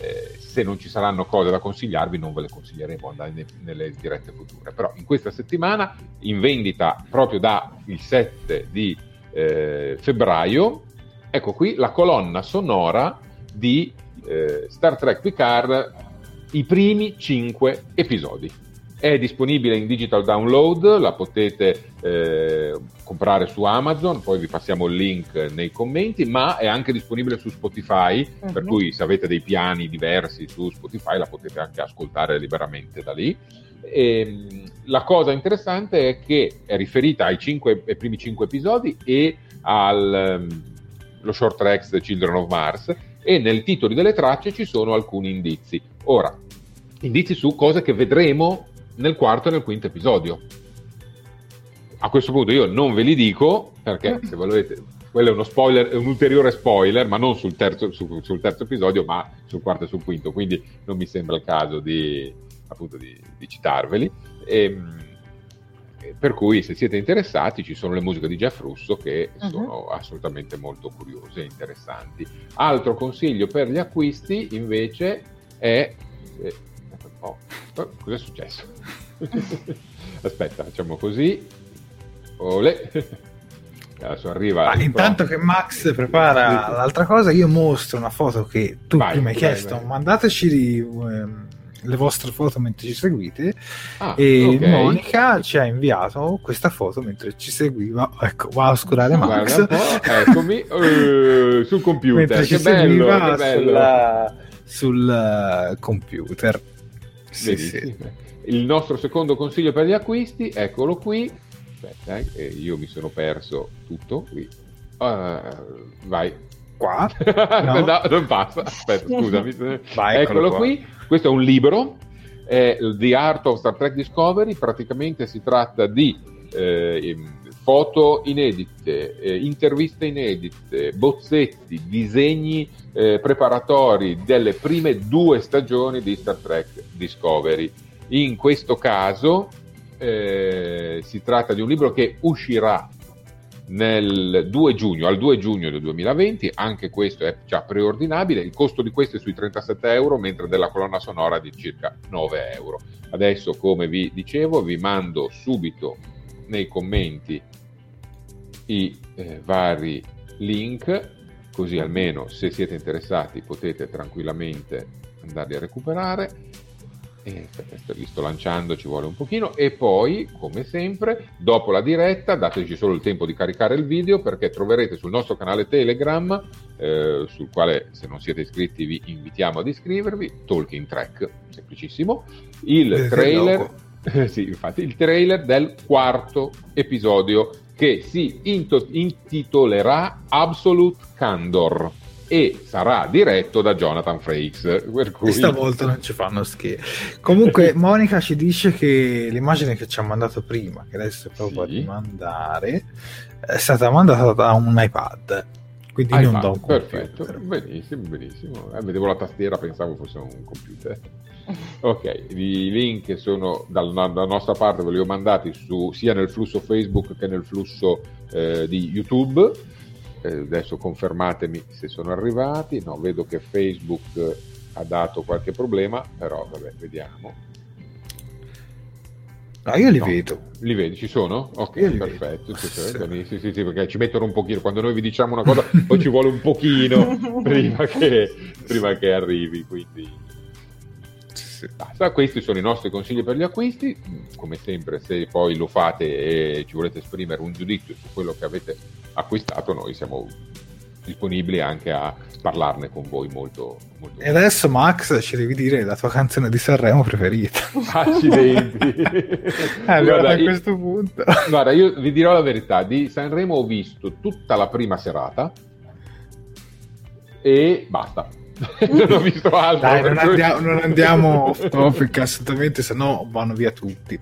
eh, se non ci saranno cose da consigliarvi non ve le consiglieremo ne, nelle dirette future, però in questa settimana in vendita proprio dal 7 di eh, febbraio, ecco qui la colonna sonora di eh, Star Trek Picard, i primi 5 episodi è disponibile in digital download, la potete eh, comprare su Amazon, poi vi passiamo il link nei commenti, ma è anche disponibile su Spotify, uh-huh. per mhm. cui se avete dei piani diversi su Spotify la potete anche ascoltare liberamente da lì. E, ehm, la cosa interessante è che è riferita ai, cinque, ai primi cinque episodi e allo um, short tracks The Children of Mars e nel titolo delle tracce ci sono alcuni indizi. Ora, indizi su cose che vedremo nel quarto e nel quinto episodio. A questo punto io non ve li dico perché se volete, quello è uno spoiler, è un ulteriore spoiler, ma non sul terzo, su, sul terzo, episodio, ma sul quarto e sul quinto, quindi non mi sembra il caso di, appunto, di, di citarveli. E, ehm, per cui se siete interessati ci sono le musiche di Jeff Russo che uh-huh. sono assolutamente molto curiose e interessanti. Altro consiglio per gli acquisti invece è... Eh, oh, cosa è successo? <laughs> Aspetta, facciamo così. Ole. <laughs> Adesso arriva. Ah, intanto che Max prepara l'altra cosa, io mostro una foto che tu vai, prima hai chiesto. Vai. Mandateci um, le vostre foto mentre ci seguite. Ah, e okay. Monica ci ha inviato questa foto mentre ci seguiva. Ecco, va a oscurare Max. Eccomi uh, <laughs> sul computer. Mentre che bello, che bello. Sulla, sul uh, computer. Sì, sì il nostro secondo consiglio per gli acquisti, eccolo qui. Aspetta, eh, io mi sono perso tutto qui. Uh, vai. Qua? <laughs> No. no, non passa. Aspetta, scusami. <laughs> Vai, eccolo qui. Questo è un libro, è The Art of Star Trek Discovery. Praticamente si tratta di eh, foto inedite, eh, interviste inedite, bozzetti, disegni eh, preparatori delle prime due stagioni di Star Trek Discovery in questo caso eh, si tratta di un libro che uscirà nel 2 giugno, al 2 giugno del 2020, anche questo è già preordinabile, il costo di questo è sui 37 euro, mentre della colonna sonora di circa 9 euro. Adesso, come vi dicevo, vi mando subito nei commenti i eh, vari link, così almeno se siete interessati potete tranquillamente andarli a recuperare. E li sto lanciando, ci vuole un pochino. E poi, come sempre, dopo la diretta, dateci solo il tempo di caricare il video perché troverete sul nostro canale Telegram, eh, sul quale se non siete iscritti vi invitiamo ad iscrivervi, Talking Track, semplicissimo, il trailer, <laughs> sì, infatti, il trailer del quarto episodio che si intitolerà Absolute Candor e sarà diretto da Jonathan Frakes. Per cui... Questa volta non ci fanno scherzi. <laughs> Comunque, Monica ci dice che l'immagine che ci ha mandato prima, che adesso provo sì. a mandare, è stata mandata da un iPad. Quindi iPad, non da un computer. Perfetto, benissimo, benissimo. Eh, vedevo la tastiera, pensavo fosse un computer. <laughs> Ok, i link sono dalla, dalla nostra parte, ve li ho mandati su, sia nel flusso Facebook che nel flusso eh, di YouTube eh, adesso confermatemi se sono arrivati, no, vedo che Facebook ha dato qualche problema, però vabbè, vediamo. No, io li no, vedo. Li vedi, ci sono? Ok, perfetto. Sì. Sì, sì, sì, perché ci mettono un pochino, quando noi vi diciamo una cosa, poi ci vuole un pochino <laughs> prima che, prima che arrivi, quindi... Basta, questi sono i nostri consigli per gli acquisti. Come sempre, se poi lo fate e ci volete esprimere un giudizio su quello che avete acquistato, noi siamo disponibili anche a parlarne con voi molto, molto e adesso Max ci devi dire la tua canzone di Sanremo preferita. <laughs> Accidenti. Allora guarda, a questo punto. Guarda io vi dirò la verità di Sanremo ho visto tutta la prima serata e basta. <laughs> Non ho visto altro Dai, non, andiamo, non andiamo off <laughs> topic assolutamente se no vanno via tutti.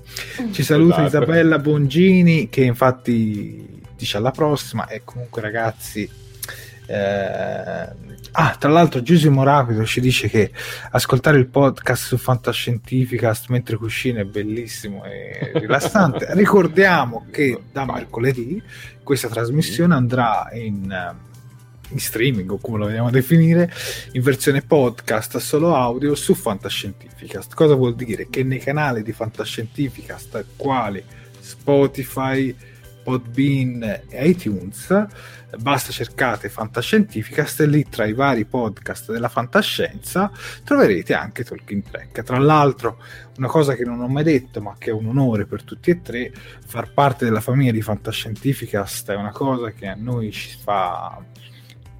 Ci saluta esatto. Isabella Bongini che infatti dice alla prossima e comunque ragazzi eh... ah tra l'altro Giusimo Rapido ci dice che ascoltare il podcast su Fantascientificast mentre cucina è bellissimo e <laughs> rilassante. Ricordiamo che da mercoledì questa trasmissione andrà in in streaming o come lo vogliamo definire in versione podcast solo audio su Fantascientificast cosa vuol dire? che nei canali di Fantascientificast quali? Spotify Podbean e iTunes, basta cercate Fantascientificast e lì tra i vari podcast della fantascienza troverete anche Talking Track. Tra l'altro, una cosa che non ho mai detto, ma che è un onore per tutti e tre, far parte della famiglia di Fantascientificast è una cosa che a noi ci fa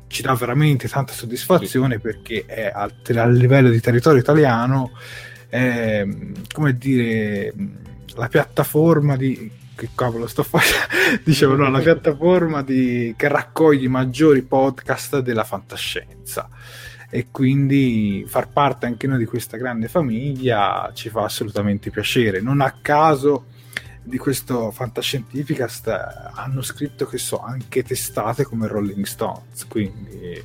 ci dà veramente tanta soddisfazione sì. perché è a, a, livello di territorio italiano è, come dire la piattaforma di che cavolo sto facendo? <laughs> Dicevo, no, la piattaforma di, che raccoglie i maggiori podcast della fantascienza. E quindi far parte anche noi di questa grande famiglia ci fa assolutamente piacere. Non a caso di questo Fantascientificast hanno scritto che so anche testate come Rolling Stones, quindi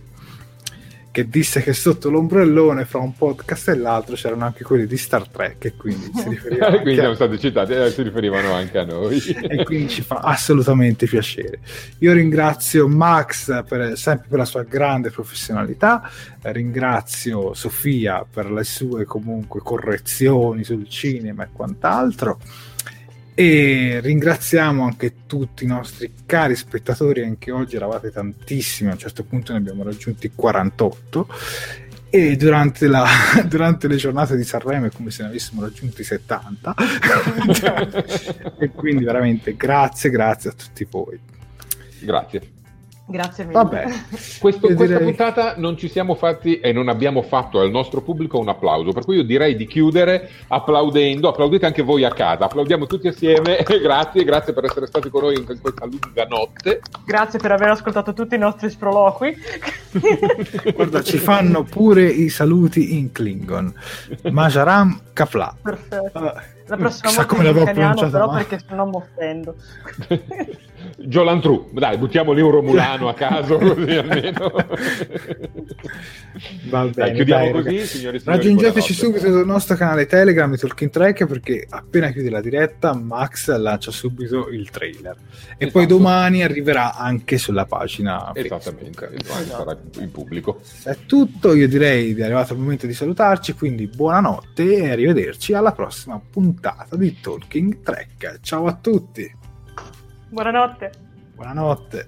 che disse che sotto l'ombrellone fra un podcast e l'altro c'erano anche quelli di Star Trek e quindi si <laughs> riferivano quindi stati citati eh, si riferivano anche a noi. E quindi ci fa assolutamente piacere. Io ringrazio Max per, sempre per la sua grande professionalità ringrazio Sofia per le sue comunque correzioni sul cinema e quant'altro e ringraziamo anche tutti i nostri cari spettatori, anche oggi eravate tantissimi, a un certo punto ne abbiamo raggiunti 48 e durante, la, <laughs> durante le giornate di Sanremo è come se ne avessimo raggiunti 70 <laughs> e quindi veramente grazie, grazie a tutti voi. Grazie. Grazie mille. Vabbè, <laughs> Questo, questa direi... puntata non ci siamo fatti e non abbiamo fatto al nostro pubblico un applauso, per cui io direi di chiudere applaudendo, applaudite anche voi a casa, applaudiamo tutti assieme, <laughs> grazie, grazie per essere stati con noi in questa lunga notte. Grazie per aver ascoltato tutti i nostri sproloqui. <laughs> Guarda, ci fanno pure i saluti in Klingon. Majaram Kapla. Perfetto. La prossima volta in italiano però ma... perché se no mi offendo. Giolantru, dai, buttiamo lì un Romulano a caso <laughs> così almeno. Va bene, dai, chiudiamo dai, così, signori, signori Raggiungeteci subito sul nostro canale Telegram di Talking Track perché appena chiude la diretta Max lancia subito il trailer e esatto. poi domani arriverà anche sulla pagina Esattamente, domani sarà in pubblico. È tutto, io direi di è arrivato il momento di salutarci, quindi buonanotte e arrivederci alla prossima puntata di Talking Track. Ciao a tutti! Buonanotte. Buonanotte.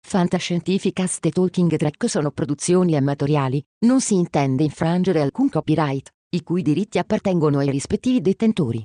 Fantascientificast e Talking Track sono produzioni amatoriali, non si intende infrangere alcun copyright, i cui diritti appartengono ai rispettivi detentori.